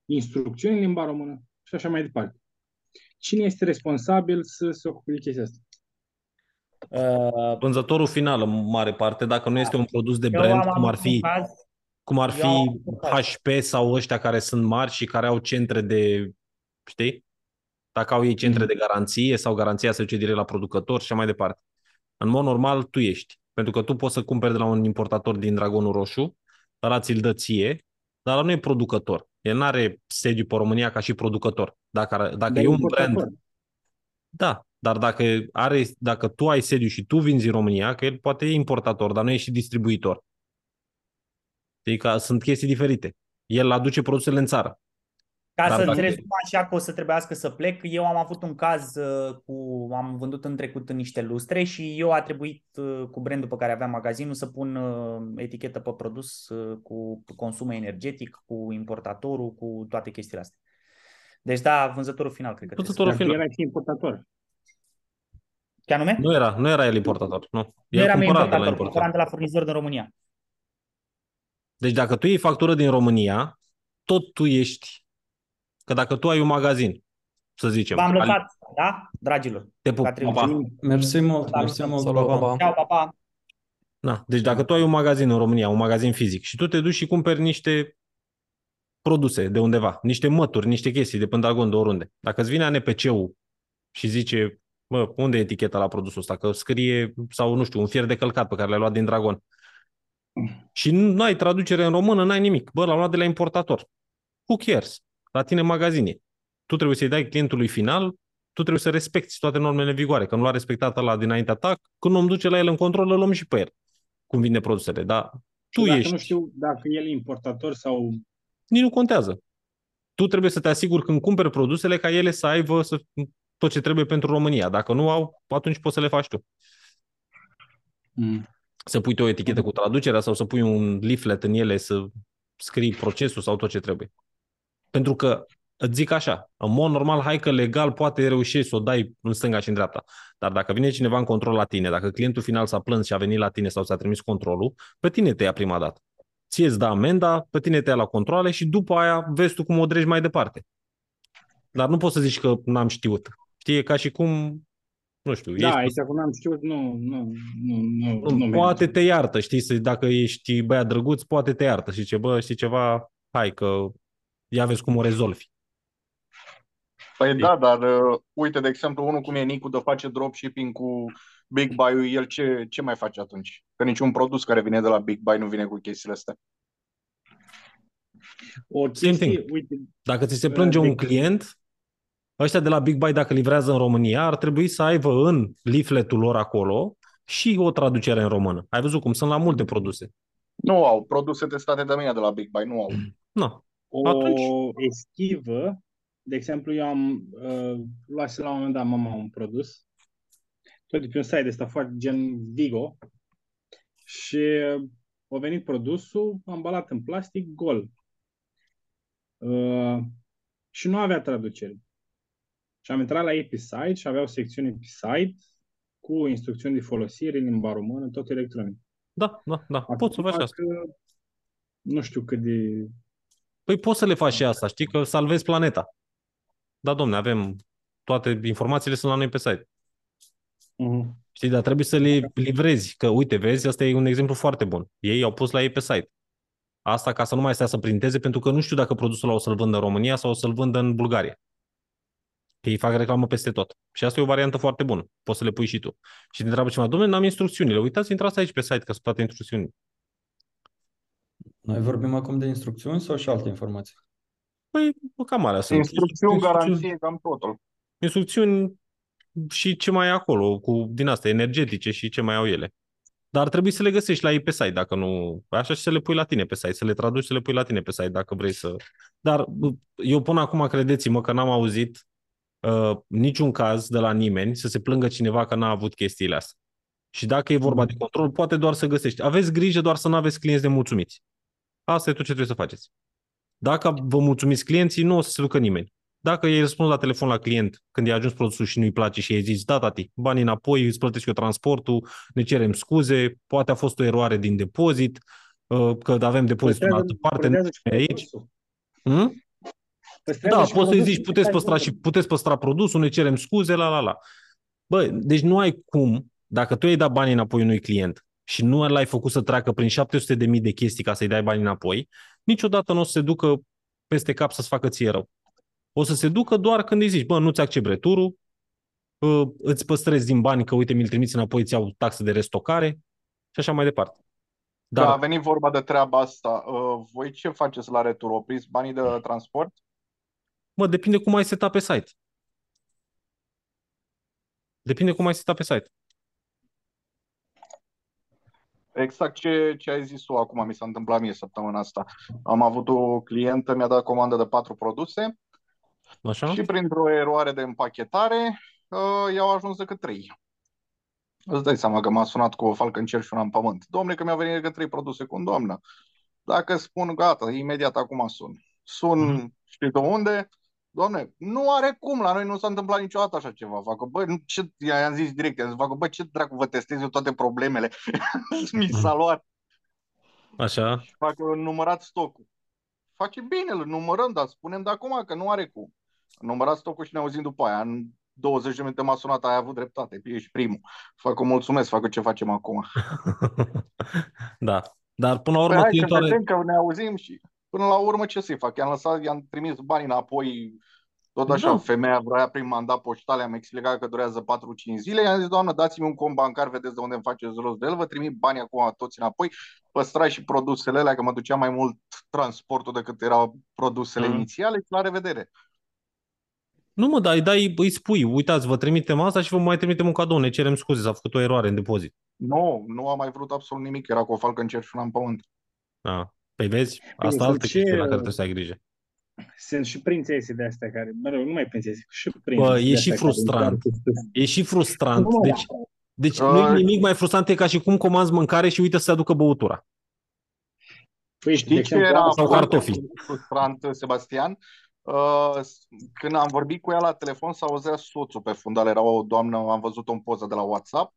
Instrucțiuni în limba română și așa mai departe. Cine este responsabil să se ocupe de chestia asta? Uh, Vânzătorul final, în mare parte, dacă nu este un produs de eu brand, am cum ar avut un fi, caz, cum ar eu fi am avut un caz. HP sau ăștia care sunt mari și care au centre de, știi? Dacă au ei centre Mhm. de garanție sau garanția se duce direct la producător și așa mai departe. În mod normal, tu ești. Pentru că tu poți să cumperi de la un importator din Dragonul Roșu, ăla ți-l dă ție, dar ăla nu e producător. El nu are sediu pe România ca și producător. Dacă, ar- dacă Dar e un importator. brand, da, dar dacă, are, dacă tu ai sediu și tu vinzi în România, că el poate e importator, dar nu e și distribuitor. Știi că sunt chestii diferite. El aduce produsele în țară. Ca Dar să-ți dacă- rezum așa că o să trebuiască să plec, eu am avut un caz uh, cu, am vândut în trecut niște lustre și eu a trebuit uh, cu brandul pe care aveam magazinul să pun uh, etichetă pe produs uh, cu consum energetic, cu importatorul, cu toate chestiile astea. Deci da, vânzătorul final cred că trebuie să- Vânzătorul Dar tu final. erai și importator. Chiar nume? Nu era, nu era el importator, nu. Nu El eram eu cumpăra de la importator, importator. cumpăram de la furnizor din România. Deci dacă tu iei factură din România, tot tu ești. Că dacă tu ai un magazin, să zicem, V-am Ali- lăsat, da, dragilor? te pup, Catriun. pa, pa. Mersi mult, Da, mersi mult, Salut, pa, pa. pa. Ceau, pa, pa. Na, deci dacă tu ai un magazin în România, un magazin fizic și tu te duci și cumperi niște produse de undeva, niște mături, niște chestii de până de oriunde. Dacă îți vine ANPC-ul și zice, bă, unde e eticheta la produsul ăsta? Că scrie, sau nu știu, un fier de călcat pe care l-ai luat din Dragon. Și nu ai traducere în română, n-ai nimic. Bă, l-am luat de la importator. Who cares? La tine în magazin e. Tu trebuie să-i dai clientului final, tu trebuie să respecti toate normele în vigoare. Că nu l-a respectat la dinaintea ta, când om duce la el în control, îl luăm și pe el. Cum vinde produsele. Dar tu Și dacă ești. nu știu dacă el e importator sau Nici nu contează. Tu trebuie să te asiguri când cumperi produsele ca ele să aibă să, tot ce trebuie pentru România. Dacă nu au, atunci poți să le faci tu. Mm. Să pui tu o etichetă cu traducerea sau să pui un leaflet în ele să scrii procesul sau tot ce trebuie. Pentru că îți zic așa, în mod normal, hai că legal poate reușești să o dai în stânga și în dreapta. Dar dacă vine cineva în control la tine, dacă clientul final s-a plâns și a venit la tine sau ți-a trimis controlul, pe tine te ia prima dată. Ție îți dă amenda, pe tine te ia la controle și după aia vezi tu cum o dregi mai departe. Dar nu poți să zici că n-am știut. Știi, e ca și cum, nu știu, Da, ești aici acum n-am știut, nu, nu, nu, nu, nu, nu poate merge. te iartă, știi, să- dacă ești băiat drăguț, poate te iartă și ce, bă, știi ceva, hai că ia vezi cum o rezolvi. Păi da, dar uh, uite, de exemplu, unul cum e Nicu de face dropshipping cu Big Buy-ul, el ce, ce mai face atunci? Că niciun produs care vine de la Big Buy nu vine cu chestiile astea. O Same chestie, thing. uite, Dacă ți se Uh, plânge de- un client, ăștia de la Big Buy, dacă livrează în România, ar trebui să aibă în leafletul lor acolo și o traducere în română. Ai văzut cum sunt la multe produse. Nu au produse testate de mine de la Big Buy, nu au. Nu. o Atunci- eschivă, de exemplu, eu am uh, luat la un moment dat mama un produs, tot de pe un site ăsta foarte gen Vigo, și uh, a venit produsul ambalat în plastic gol. Uh, și nu avea traducere. Și am intrat la ei pe site și avea o secțiune pe site cu instrucțiuni de folosire în limba română, tot electronic. Da, da, da. Poți să faci Acum asta. că Nu știu cât de... Păi poți să le faci și asta, știi că salvezi planeta. Da, domne, avem toate informațiile sunt la noi pe site. Uh-huh. Știi, dar trebuie să le livrezi. Că, uite, vezi, asta e un exemplu foarte bun. Ei au pus la ei pe site. Asta ca să nu mai stea să printeze, pentru că nu știu dacă produsul ăla o să-l vândă în România sau o să-l vândă în Bulgaria. Că ei fac reclamă peste tot. Și asta e o variantă foarte bună. Poți să le pui și tu. Și te întreabă cineva, domnule, n-am instrucțiunile. Uitați, intrați aici pe site, că sunt toate instrucțiunile. Noi vorbim acum de instrucțiuni sau și alte informații? Păi, cam alea sunt. Instrucțiuni, Instrucțiuni- garanție, cam totul. instrucțiuni și ce mai e acolo, cu din astea energetice și ce mai au ele. Dar trebuie să le găsești la ei pe site, dacă nu... Așa și să le pui la tine pe site, să le traduci, să le pui la tine pe site, dacă vrei să... Dar bă, eu până acum, credeți-mă că n-am auzit uh, niciun caz de la nimeni să se plângă cineva că n-a avut chestiile astea. Și dacă e vorba de control, poate doar să găsești. Aveți grijă doar să nu aveți clienți nemulțumiți. Asta e tot ce trebuie să faceți. Dacă vă mulțumiți clienții, nu o să se ducă nimeni. Dacă ei răspuns la telefon la client când i-a ajuns produsul și nu-i place și i-ai zis, da, tati, banii înapoi, îți plătesc eu transportul, ne cerem scuze, poate a fost o eroare din depozit, uh, că avem depozitul în altă parte, nu Păstrează și e aici. produsul. Hmm? Păstrează Da, și poți să-i produsul, zici, puteți stai păstra, acolo. și, puteți păstra produsul, ne cerem scuze, la la la. Bă, deci nu ai cum, dacă tu ai dat banii înapoi unui client și nu l-ai făcut să treacă prin 700 de mii de chestii ca să-i dai banii înapoi, niciodată nu o să se ducă peste cap să-ți facă ție rău. O să se ducă doar când îi zici, bă, nu-ți accept returul, uh, îți păstrezi din bani că, uite, mi-l trimiți înapoi, îți iau taxă de restocare și așa mai departe. Da, a Dar, venit vorba de treaba asta. Uh, Voi ce faceți la retur? Opriți banii de transport? Mă, depinde cum ai setat pe site. Depinde cum ai setat pe site. Exact ce, ce ai zis tu acum, mi s-a întâmplat mie săptămâna asta. Am avut o clientă, mi-a dat comandă de patru produse Așa? și printr-o eroare de împachetare uh, i-au ajuns decât trei. Îți dai seama că m-a sunat cu o falcă în cer și una în pământ. Domne, că mi-au venit decât trei produse cu doamnă. Dacă spun gata, imediat acum sun. Sun, Mhm. știi de unde? Doamne, nu are cum, la noi nu s-a întâmplat niciodată așa ceva. Facă, bă, nu- ce, i-am zis direct, i-am zis, facă, bă, ce dracu vă testez eu toate problemele? Mi s-a luat. Așa? Și facă, numărat stocul. Face bine, îl numărăm, dar spunem de acum că nu are cum. Am numărat stocul și ne auzim după aia. În 20 de minute m-a sunat, ai avut dreptate, ești primul. Facă, mulțumesc, facă ce facem acum. da. Dar până la Păi urmă, hai că clientul are... vedem că ne auzim și până la urmă ce să-i fac? I-am lăsat, i-am trimis banii înapoi, tot așa, Da. femeia vrea prin mandat poștal, i-am explicat că durează 4-5 zile, i-am zis, doamnă, dați-mi un cont bancar, vedeți de unde îmi faceți rost de el, vă trimit banii acum toți înapoi, păstrați și produsele alea, că mă ducea mai mult transportul decât erau produsele Mhm. inițiale și la revedere. Nu mă, dar îi, dai, îi spui, uitați, vă trimitem asta și vă mai trimitem un cadou, ne cerem scuze, s-a făcut o eroare în depozit. Nu, nu am mai vrut absolut nimic, era cu o falcă în cer și una în pământ. Da. Păi vezi, Bine, asta sunt altă și, chestie la care uh, trebuie să ai grijă. Sunt și prințese de astea care, mă rog, nu mai prințese, și prințese Bă, de e astea și care frustrant. încearcă să- E și frustrant. Nu, Deci, deci Uh, nu e nimic mai frustrant e ca și cum comanzi mâncare și uită să se aducă băutura. Păi, de Știi ce exemplu, era asta- Sau foarte cartofii. frustrant, Sebastian? Uh, când am vorbit cu ea la telefon, s-auzea soțul pe fundal. Era o doamnă, am văzut-o în poză de la WhatsApp.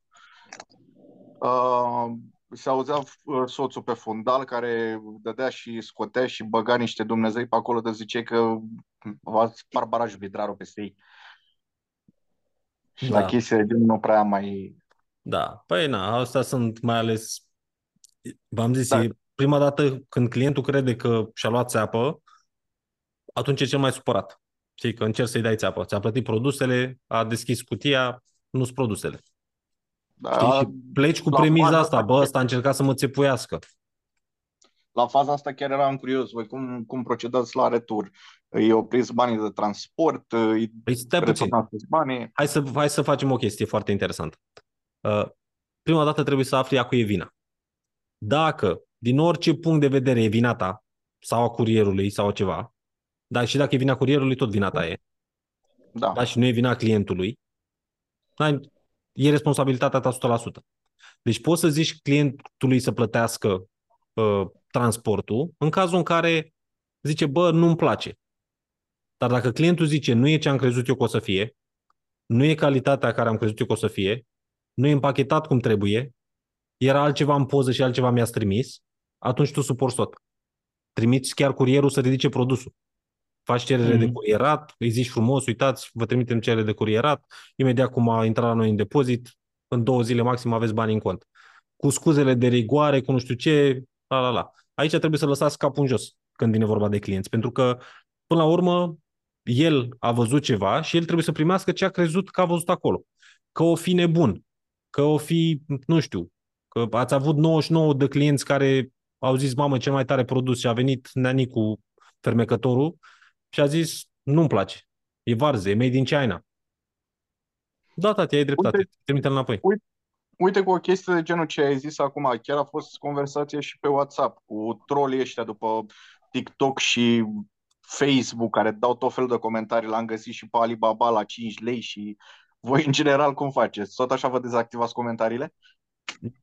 Uh, se auzea uh, soțul pe fundal care dădea și scotea și băga niște Dumnezei pe acolo de zice că va spar barajul vidrarul peste ei. Și Da. la chestia de genul nu prea mai... Da, păi na, astea sunt mai ales, v-am zis, Da. e prima dată când clientul crede că și-a luat țeapă, atunci e cel mai supărat. Știi, că încerci să-i dai țeapă. Ți-a plătit produsele, a deschis cutia, nu-s produsele. Da, Știi? Și pleci cu la premiza faza asta, asta bă, ăsta a încercat să mă țepuiască. La faza asta chiar eram curios. Voi cum, cum procedați la retur? Îi opriți banii de transport? Îi Păi stai puțin. returnați banii? Hai să, hai să facem o chestie foarte interesantă. Uh, prima dată trebuie să afli a cui e vina. Dacă, din orice punct de vedere, e vina ta, sau a curierului, sau ceva, dar și dacă e vina curierului, tot vina ta e, Da. da, și nu e vina clientului, da, e responsabilitatea ta 100%. Deci poți să zici clientului să plătească uh, transportul în cazul în care zice, bă, nu-mi place. Dar dacă clientul zice, nu e ce am crezut eu că o să fie, nu e calitatea care am crezut eu că o să fie, nu e împachetat cum trebuie, era altceva în poză și altceva mi-ați trimis, atunci tu suporți tot. Trimiți chiar curierul să ridice produsul. Faci cerere de Mhm. curierat, îi zici frumos, uitați, vă trimitem cerere de curierat, imediat cum a intrat la noi în depozit, în două zile maxim aveți bani în cont. Cu scuzele de rigoare, cu nu știu ce, la la la. Aici trebuie să lăsați capul în jos când vine vorba de clienți, pentru că, până la urmă, el a văzut ceva și el trebuie să primească ce a crezut că a văzut acolo. Că o fi nebun, că o fi, nu știu, că ați avut 99 de clienți care au zis, mamă, cel mai tare produs și a venit Neanicu, fermecătorul, și a zis, nu-mi place, e varză, e made in China. Da, tati, ai dreptate, Uite- trimite-l înapoi. Uite cu o chestie de genul ce ai zis acum, chiar a fost conversație și pe WhatsApp cu trolii ăștia după TikTok și Facebook care dau tot felul de comentarii, l-am găsit și pe Alibaba la 5 lei și voi în general cum faceți? Tot așa vă dezactivați comentariile?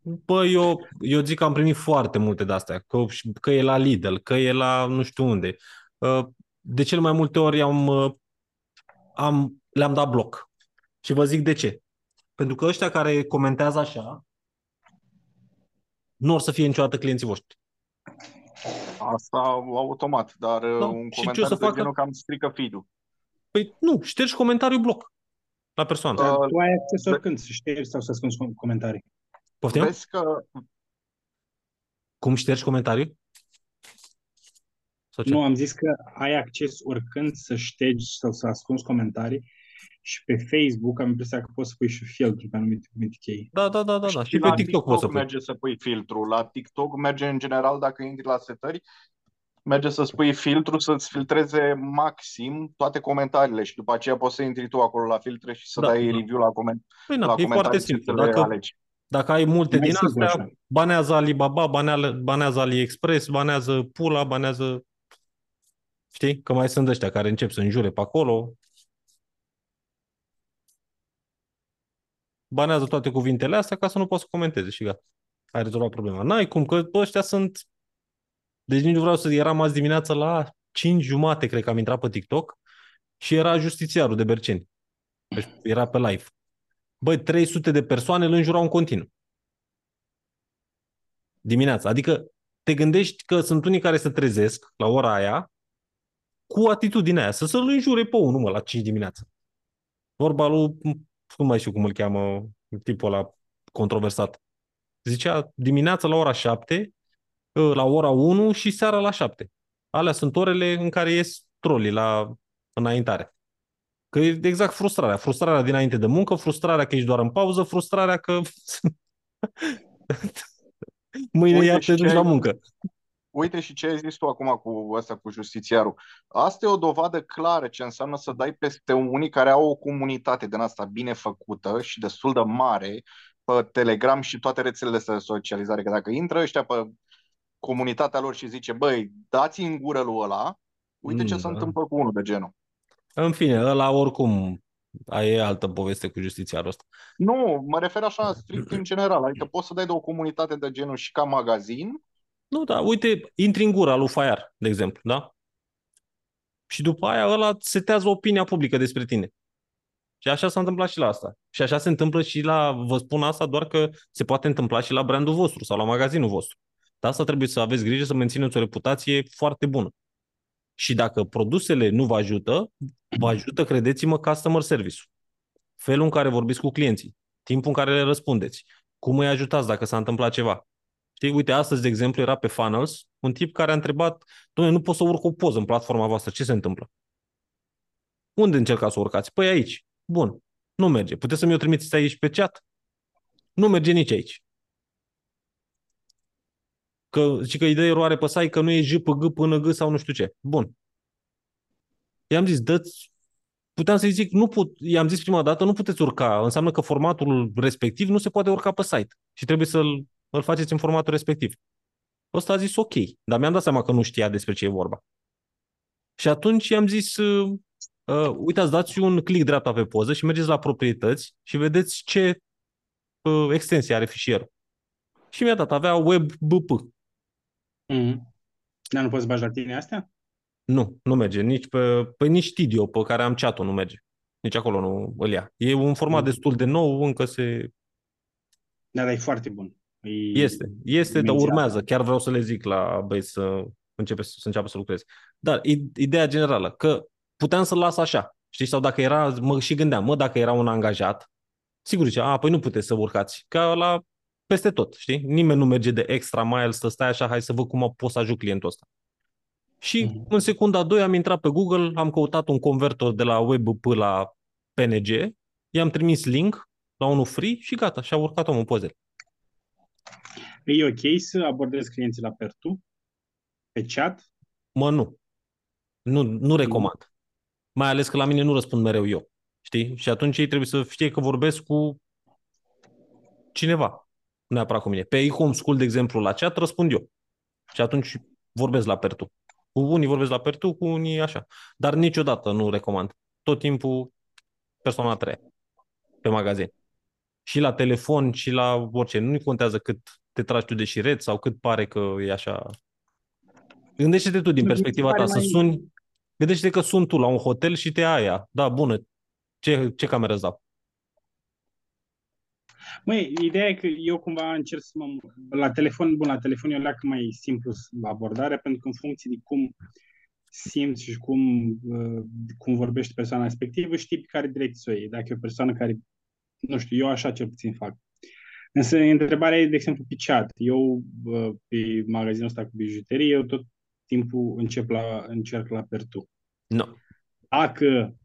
Bă, eu, eu zic că am primit foarte multe de astea, că, că e la Lidl, că e la nu știu unde. Uh, De cele mai multe ori am, uh, am, le-am dat bloc. Și vă zic de ce. Pentru că ăștia care comentează așa, nu or să fie niciodată clienții voștri. Asta automat, dar Da, un și ce o comentariu să de facă? genul cam strică feed-ul. Păi nu, ștergi comentariul bloc la persoană. Dar Uh, tu ai acces ve- oricând să ștergi sau să ascunzi com- comentarii. Poftim? Vezi că Cum ștergi comentariul? Sau ce? Nu, am zis că ai acces oricând să ștergi sau să ascunzi comentarii și pe Facebook am impresia că poți să pui și filtru pe anumite cuvinte cheie. Da, da, da, da, da. Și la pe TikTok poți să pui. merge să pui filtru. La TikTok merge în general, dacă intri la setări, merge să spui filtru, să-ți filtreze maxim toate comentariile și după aceea poți să intri tu acolo la filtre și să Da, dai da. review la, coment- Păi la na, e foarte comentarii și simplu. să le Dacă, alegi. dacă ai multe Mai din simplu astea, așa. banează Alibaba, banează, banează AliExpress, banează Pula, banează... Știi? Că mai sunt ăștia care încep să înjure pe acolo. Banează toate cuvintele astea ca să nu poți să comenteze și gata. Ai rezolvat problema. N-ai cum, că ăștia sunt... Deci nici nu vreau să... Eram azi dimineață la 5 jumate, cred că am intrat pe TikTok și era justițiarul de Berceni. Deci era pe live. Băi, 300 de persoane îl înjurau în continuu. Dimineața. Adică te gândești că sunt unii care se trezesc la ora aia cu atitudinea aia, să să-l înjure pe unul, mă, la 5 dimineața. Vorba lui, nu mai știu cum îl cheamă, tipul ăla controversat. Zicea dimineața la ora 7, la ora 1 și seara la 7. Alea sunt orele în care ies trolii la înaintare. Că e exact frustrarea. Frustrarea dinainte de muncă, frustrarea că ești doar în pauză, frustrarea că mâine Uite iar și te duci ce la ai- muncă. Uite și ce ai zis tu acum cu asta cu justițiarul. Asta e o dovadă clară ce înseamnă să dai peste unii care au o comunitate din asta bine făcută și destul de mare pe Telegram și toate rețelele astea de socializare. Că dacă intră ăștia pe comunitatea lor și zice, băi, dați în gură lui ăla, uite ce Mm, se da. întâmplă cu unul de genul. În fine, ăla oricum aia e altă poveste cu justițiarul ăsta. Nu, mă refer așa strict în general. Adică poți să dai de o comunitate de genul și ca magazin, Nu, da, uite, intri în gura lui Faiar, de exemplu, da? Și după aia ăla setează opinia publică despre tine. Și așa s-a întâmplat și la asta. Și așa se întâmplă și la, vă spun asta doar că se poate întâmpla și la brandul vostru sau la magazinul vostru. De asta trebuie să aveți grijă să mențineți o reputație foarte bună. Și dacă produsele nu vă ajută, vă ajută, credeți-mă, customer service-ul. Felul în care vorbiți cu clienții, timpul în care le răspundeți, cum îi ajutați dacă s-a întâmplat ceva. Știi, uite, astăzi, de exemplu, era pe Funnels un tip care a întrebat, domnule, nu pot să urc o poză în platforma voastră, ce se întâmplă? Unde încercați să urcați? Păi aici. Bun. Nu merge. Puteți să mi-o trimiteți aici pe chat? Nu merge nici aici. Că, și că ideea eroare pe site că nu e J pe G până G sau nu știu ce. Bun. I-am zis, dă puteam să-i zic, nu put, i-am zis prima dată, nu puteți urca. Înseamnă că formatul respectiv nu se poate urca pe site și trebuie să-l îl faceți în formatul respectiv. Ăsta a zis ok, dar mi-am dat seama că nu știa despre ce e vorba. Și atunci i-am zis, uh, uh, uitați, dați un click dreapta pe poză și mergeți la proprietăți și vedeți ce uh, extensie are fișierul. Și mi-a dat, avea web BP. Mm. Dar nu poți bagi la tine astea? Nu, nu merge. Nici pe, pe nici Tidio, pe care am chat-ul, nu merge. Nici acolo nu îl ia. E un format Mm. destul de nou, încă se... Da, dar e foarte bun. E... Este, este, dar dimensial. urmează. Chiar vreau să le zic la băieți să, începe, să înceapă să lucreze. Dar i- ideea generală, că puteam să-l las așa. Știi? Sau dacă era, mă și gândeam, mă, dacă era un angajat, sigur zicea, a, păi nu puteți să urcați. Ca la peste tot, știi? Nimeni nu merge de extra mile să stai așa, hai să văd cum pot să ajut clientul ăsta. Și Mhm. în secunda a doua am intrat pe Google, am căutat un convertor de la WebP la PNG, i-am trimis link la unul free și gata, și-a urcat omul pozele. E ok să abordezi clienții la Pertu? Pe chat? Mă, nu. Nu, nu recomand. Mai ales că la mine nu răspund mereu eu. Știi? Și atunci ei trebuie să știe că vorbesc cu cineva. Nu neapărat cu mine. Pe e-home school, de exemplu, la chat răspund eu. Și atunci vorbesc la Pertu. Cu unii vorbesc la Pertu, cu unii așa. Dar niciodată nu recomand. Tot timpul persoana a treia pe magazin. Și la telefon și la orice. Nu contează cât te tragi tu de șiret sau cât pare că e așa. Gândește-te tu din Nu, mi se perspectiva pare ta, să mai- suni, gândește-te că sun tu la un hotel și te ia aia. Da, bună, ce, ce cameră îți dau? Măi, ideea e că eu cumva încerc să mă... La telefon, bun, la telefon e o leacă mai simplu abordare, pentru că în funcție de cum simți și cum, uh, cum vorbește persoana respectivă, știi pe care direcție să o iei. Dacă e o persoană care, nu știu, eu așa cel puțin fac. Însă întrebarea e, de exemplu, pe chat. Eu, uh, pe magazinul ăsta cu bijuterie, eu tot timpul încep la, încerc la per tu. Nu. Dacă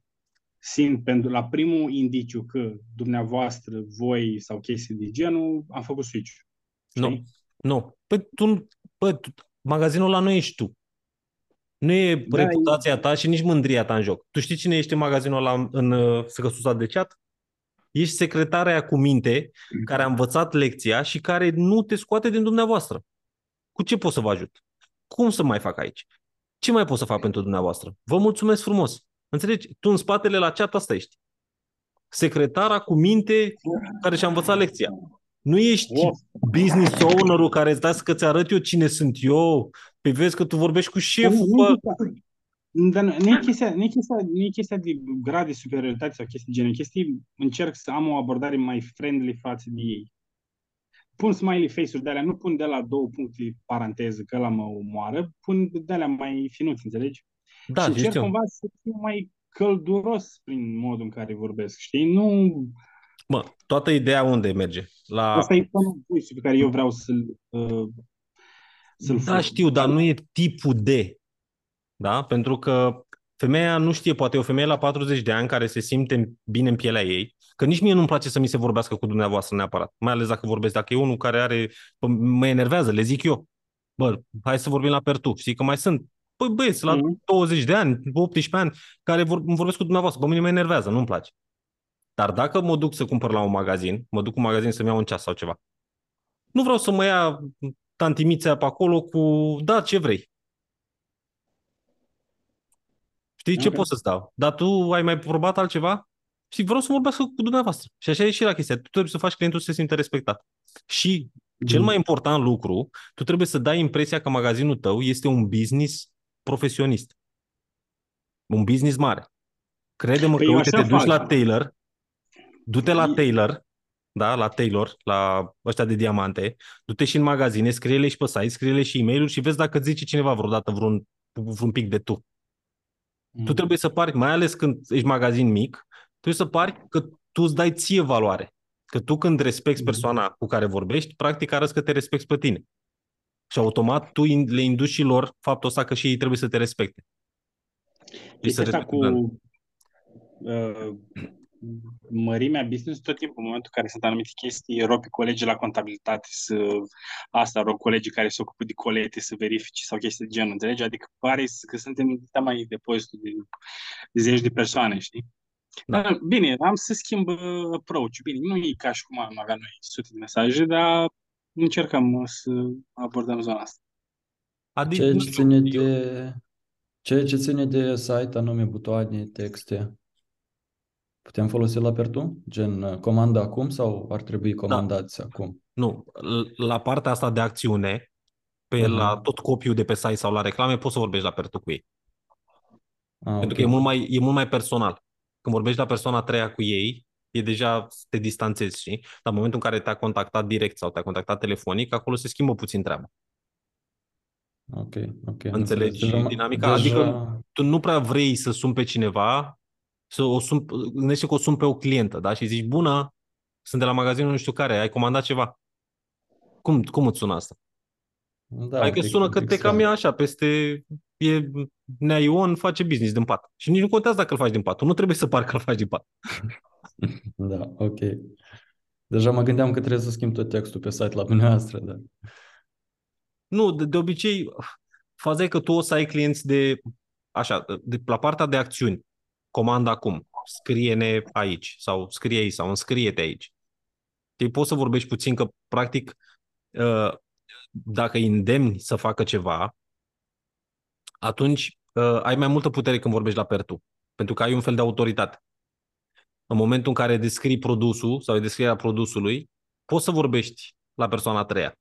simt pentru la primul indiciu că dumneavoastră, voi sau chestii de genul, am făcut switch. Nu. Nu. Păi tu, bă, tu, magazinul ăla nu ești tu. Nu e Da, reputația ta și nici mândria ta în joc. Tu știi cine ești în magazinul ăla în uh, săcăsuța de chat? Ești secretarea aia cu minte care a învățat lecția și care nu te scoate din dumneavoastră. Cu ce pot să vă ajut? Cum să mai fac aici? Ce mai pot să fac pentru dumneavoastră? Vă mulțumesc frumos. Înțelegi? Tu în spatele la chat asta ești. Secretara cu minte care și-a învățat lecția. Nu ești Of. business owner-ul care îți dați că ți arăt eu cine sunt eu. Pe vezi că tu vorbești cu șeful, bă. Dar nu nu e chestia, nu e chestia, nu e chestia de grad de superioritate sau chestii de genul. E chestii, încerc să am o abordare mai friendly față de ei. Pun smiley face-uri de alea, nu pun de la două puncte paranteză că ăla mă omoară, pun de alea mai finuți, înțelegi? Da, și încerc știu. cumva să fiu mai călduros prin modul în care vorbesc, știi? Nu... Mă, toată ideea unde merge? La... Asta e tonul voice pe care eu vreau să-l uh, să-l Da, fur. știu, dar nu e tipul de. Da? Pentru că femeia nu știe, poate e o femeie la 40 de ani care se simte bine în pielea ei, că nici mie nu-mi place să mi se vorbească cu dumneavoastră neapărat, mai ales dacă vorbesc, dacă e unul care are, bă, mă enervează, le zic eu, bă, hai să vorbim la pertu, știi că mai sunt, băi băieți, la Mhm. 20 de ani, 18 ani, care vor, îmi vorbesc cu dumneavoastră, pe mine mă enervează, nu-mi place. Dar dacă mă duc să cumpăr la un magazin, mă duc în magazin să-mi iau un ceas sau ceva, nu vreau să mă ia tantimițea pe acolo cu, da, ce vrei. Știi ce Ok. pot să-ți dau? Dar tu ai mai probat altceva? Și vreau să vorbesc cu dumneavoastră. Și așa e și la chestia. Tu trebuie să faci clientul să se simtă respectat. Și cel mai important lucru, tu trebuie să dai impresia că magazinul tău este un business profesionist. Un business mare. Crede-mă Păi că, eu uite, așa te duci fac. la Taylor, du-te la E- Taylor, da, la Taylor, la ăștia de diamante, du-te și în magazine, scrie-le și pe site, scrie-le și e-mail și vezi dacă îți zice cineva vreodată vreun, vreun pic de tu. Tu trebuie să pari, mai ales când ești magazin mic, trebuie să pari că tu îți dai ție valoare. Că tu când respecti persoana cu care vorbești, practic arăți că te respecti pe tine. Și automat tu in- le induci și lor faptul ăsta că și ei trebuie să te respecte. Și să Chestia asta respecte cu brandul. uh, mărimea business, tot timpul, în momentul în care sunt anumite chestii, rog pe colegii la contabilitate să... Asta, rog colegii care se ocupă de colete să verifice sau chestii de genul, înțelegi? Adică pare că suntem în mai depozitul de, de zeci de persoane, știi? Da. Dar, Bine, am să schimb uh, approach Bine, nu e ca și cum am avea noi sute de mesaje, dar încercăm uh, să abordăm zona asta. Adică, Ceea nu ce știu, ține eu- de, ceea ce ține de site, anume butoane, texte, putem folosi la Pertu? Gen uh, comanda acum sau ar trebui Da. comandați acum? Nu, l- la partea asta de acțiune, pe Aha. la tot copiul de pe site sau la reclame, poți să vorbești la pertu cu ei. Ah, Pentru ok. că e mult, mai, e mult mai personal. Când vorbești la persoana a treia cu ei, e deja să te distanțezi, știi? Dar în momentul în care te-a contactat direct sau te-a contactat telefonic, acolo se schimbă puțin treaba. Ok, ok. am Înțelegi înțeles. Deja, dinamica? Adică tu nu prea vrei să suni pe cineva, să o sun, gândește că o sun pe o clientă, da? Și zici, bună, sunt de la magazinul nu știu care, ai comandat ceva. Cum, cum îți sună asta? da, Adică un pic- sună un că pic te cam straniu. ia așa, peste, e Nea Ion face business din pat. Și nici nu contează dacă îl faci din pat. Tu nu trebuie să pari că îl faci din pat. Da, ok. Deja mă gândeam că trebuie să schimb tot textul pe site la dumneavoastră, da. Nu, de, de obicei, faza e că tu o să ai clienți de, așa, de, la partea de acțiuni. Comanda acum, scrie-ne aici sau scrie aici sau înscrie-te aici. Te poți să vorbești puțin că, practic, uh, dacă îi îndemni să facă ceva, atunci uh, ai mai multă putere când vorbești la pertu, pentru că ai un fel de autoritate. în momentul în care descrii produsul sau e descrierea produsului, poți să vorbești la persoana a treia.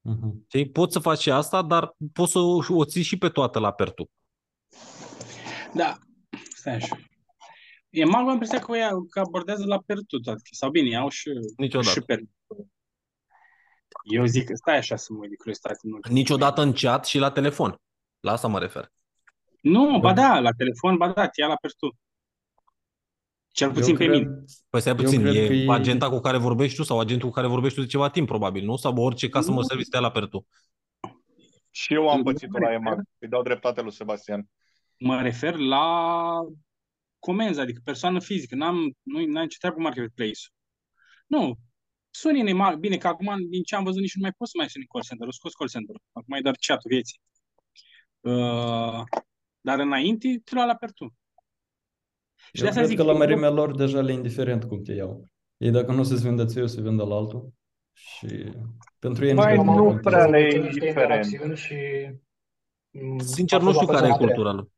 Mhm. Știi? Poți să faci și asta, dar poți să o, o ții și pe toată la pertu. Da, stai așa. E mai am impresia că, ea, că abordează la per tot, adică, sau bine, au și, Niciodată. și per. Eu zic că stai așa să mă uit de curiozitate. Nu, Niciodată în chat și la telefon. La asta mă refer. nu ba da, la telefon, ba da, ia la per tu. Cel puțin Eu pe cred- mine. Păi stai Eu puțin, cred e că e- agenta cu care vorbești tu sau agentul cu care vorbești tu de ceva timp, probabil, nu? Sau orice customer Nu. service te ia la per tu. Și eu am pățit-o la EMAG. Îi dau dreptate lui Sebastian. Mă refer la comenzi, adică persoană fizică. N-am, nu, n-am ce treabă cu marketplace-ul. Nu. Suni în bine că acum, din ce am văzut, nici nu mai poți să mai suni în call center. O scos call center. Acum e doar chat-ul vieții. Uh, dar înainte, te lua la per tu. Și de Eu asta cred zic, că la eu- mărimea lor deja le e indiferent cum te iau. Ei dacă nu se vândă ție, o să vândă la altul. Și pentru ei Mai cred că nu contează. prea le e niște indiferent. interacțiuni și... m, Sincer, a nu fost știu la care e persoana a treia. cultura lor.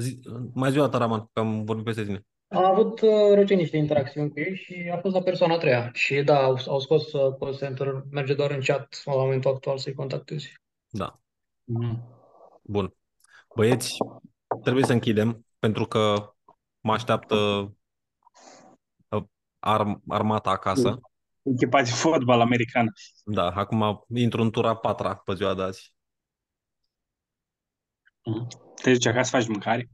Zi, mai zi o dată, Raman, că am vorbit peste tine. Am avut uh, recent niște interacțiuni cu ei și a fost la persoana a treia. Și da, au, au scos uh, call center, merge doar în chat la momentul actual să-i contactezi. Da. Mhm. Bun. Băieți, trebuie să închidem pentru că mă așteaptă uh, arm, armata acasă. Echipa de fotbal americană. Da, acum intru în tura a patra pe ziua de azi. Te duci acasă, faci mâncare.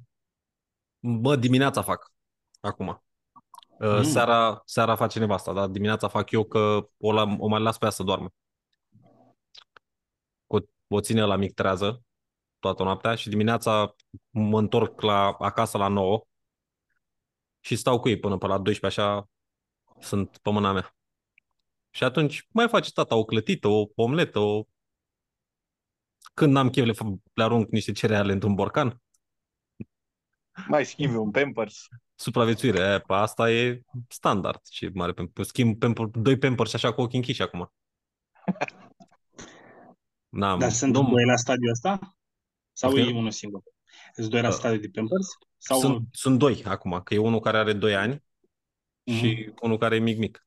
Bă, dimineața fac. Acum. Uh, Mm. Seara, seara face nevasta, dar dimineața fac eu că o, la, o mai las pe ea să doarme. O, o ține la mic trează toată noaptea și dimineața mă întorc la, acasă la 9 și stau cu ei până pe la 12, așa sunt pe mâna mea. Și atunci mai face tata o clătită, o omletă, o... Când n-am chef, le, fac- le arunc niște cereale într-un borcan. Mai schimbi un Pampers. Supraviețuire, aia, pe asta e standard. Și mare pamper. Schimb pamper, doi pampers și așa cu ochii închiși acum. N-am, Dar sunt nu, doi la stadiul ăsta? Sau Poftim? e unul singur? Sunt doi la Da. stadiul de Pampers? Sau sunt, sunt doi acum, că e unul care are 2 ani Mhm. și unul care e mic-mic.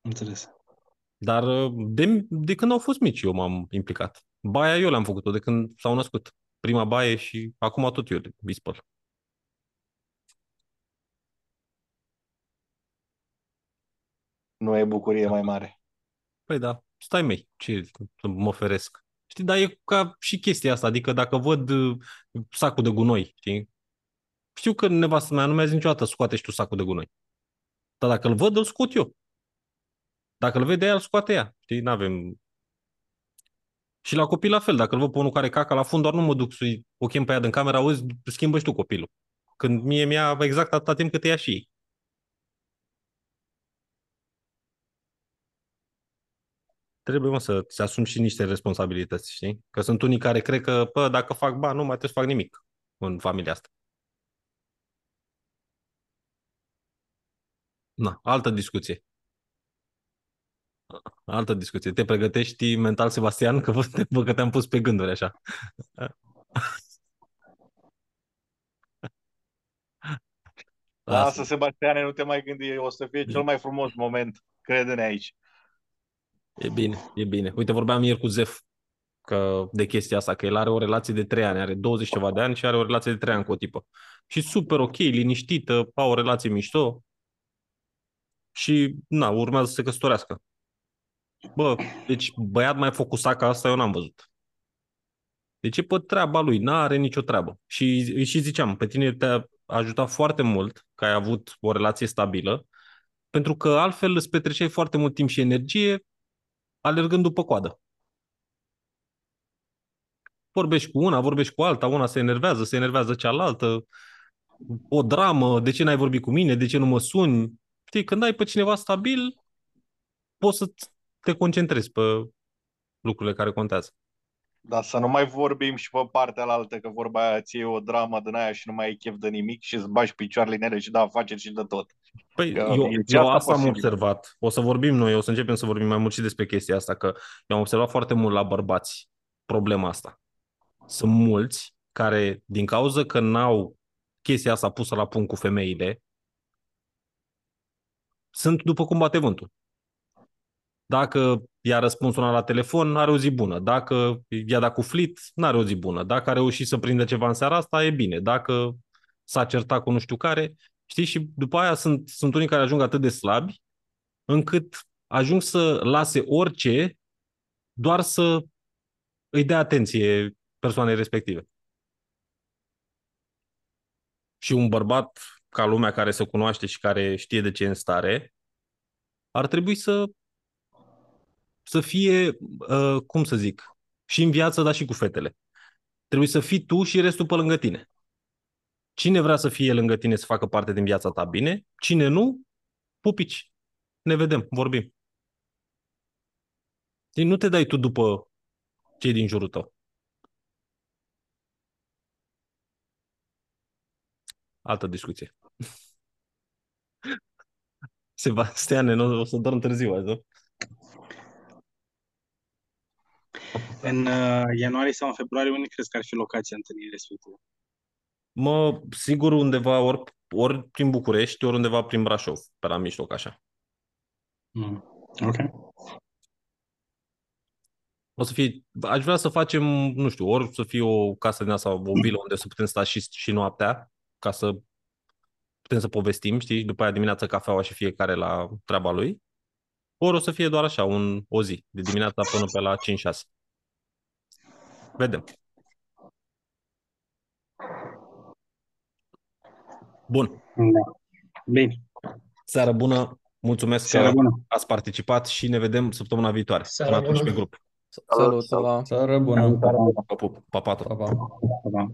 Înțeles. Dar uh, de, de când au fost mici eu m-am implicat. Baia eu le-am făcut-o de când s-au născut. Prima baie și acum tot eu le îi spăl. Nu e bucurie mai mare. Păi da, stai mei, ce să mă feresc. Știi, dar e ca și chestia asta, adică dacă văd uh, sacul de gunoi, știi? Știu că nevastă mea nu mi-a zis niciodată scoate și tu sacul de gunoi. Dar dacă îl văd, îl scot eu. Dacă îl vede ea, îl scoate ea. Știi, n-avem... Și la copil la fel, dacă îl văd pe unul care caca la fund, doar nu mă duc să-i o chem pe ea din camera, auzi, schimbă și tu copilul. Când mie mi-a exact atâta timp cât ea și ei. Trebuie, mă, să-ți asumi și niște responsabilități, știi? Că sunt unii care cred că, bă, dacă fac bani, nu mai trebuie să fac nimic în familia asta. Na, altă discuție. Altă discuție. Te pregătești mental, Sebastian, că văd văd că te-am pus pe gânduri așa. Lasă, Sebastiane, nu te mai gândi, o să fie cel mai frumos moment. Crede-ne aici. E bine, e bine. Uite, vorbeam ieri cu Zef că, de chestia asta, că el are o relație de 3 ani, are 20 ceva de ani și are o relație de 3 ani cu o tipă. Și super ok, liniștită, au o relație mișto și, na, urmează să se căsătorească. Bă, deci băiat mai focusat ca asta eu n-am văzut. Deci e pe treaba lui, n-are nicio treabă. Și îi și ziceam, pe tine te-a ajutat foarte mult că ai avut o relație stabilă, pentru că altfel îți petreceai foarte mult timp și energie alergând după coadă. Vorbești cu una, vorbești cu alta, una se enervează, se enervează cealaltă, o dramă, de ce n-ai vorbit cu mine, de ce nu mă suni. Știi, când ai pe cineva stabil, poți să te concentrezi pe lucrurile care contează. Dar să nu mai vorbim și pe partea altă, că vorba aia ție o dramă din aia și nu mai ai chef de nimic și îți bagi picioarele în ele și da afaceri și de tot. Păi Că eu, e și eu asta asta am posibil. observat. O să vorbim noi, o să începem să vorbim mai mult și despre chestia asta, că eu am observat foarte mult la bărbați problema asta. Sunt mulți care, din cauza că n-au chestia asta pusă la punct cu femeile sunt după cum bate vântul. Dacă i-a răspuns una la telefon, are o zi bună. Dacă i-a dat cu flit, n-are o zi bună. Dacă a reușit să prindă ceva în seara asta, e bine. Dacă s-a certat cu nu știu care, știi? Și după aia sunt, sunt unii care ajung atât de slabi încât ajung să lase orice doar să îi dea atenție persoanei respective. Și un bărbat ca lumea care se cunoaște și care știe de ce e în stare, ar trebui să să fie, uh, cum să zic, și în viață, dar și cu fetele. Trebuie să fii tu și restul pe lângă tine. Cine vrea să fie lângă tine să facă parte din viața ta bine, cine nu, pupici. Ne vedem, vorbim. Deci nu te dai tu după cei din jurul tău. Altă discuție. Sebastiane, nu, o să dorm târziu azi, nu? În uh, ianuarie sau în februarie, unde crezi că ar fi locația întâlnirii respective? Mă, sigur undeva ori, ori prin București, ori undeva prin Brașov, pe la mijloc, așa. Mm. Ok. O să fie, aș vrea să facem, nu știu, ori să fie o casă din asta, o vilă unde să putem sta și, și noaptea, ca să putem să povestim, știi, după aia dimineața cafeaua și fiecare la treaba lui, ori o să fie doar așa, un, o zi, de dimineața până pe la 5-6. Vedem. Bun. Da. Bine. Seară bună. Mulțumesc Seară că bună. ați participat și ne vedem săptămâna viitoare. Seară Până atunci bună. pe grup. Salut, pa! Seară bună! Pa, pa, pa, pa. Pa, pa! Pa, pa.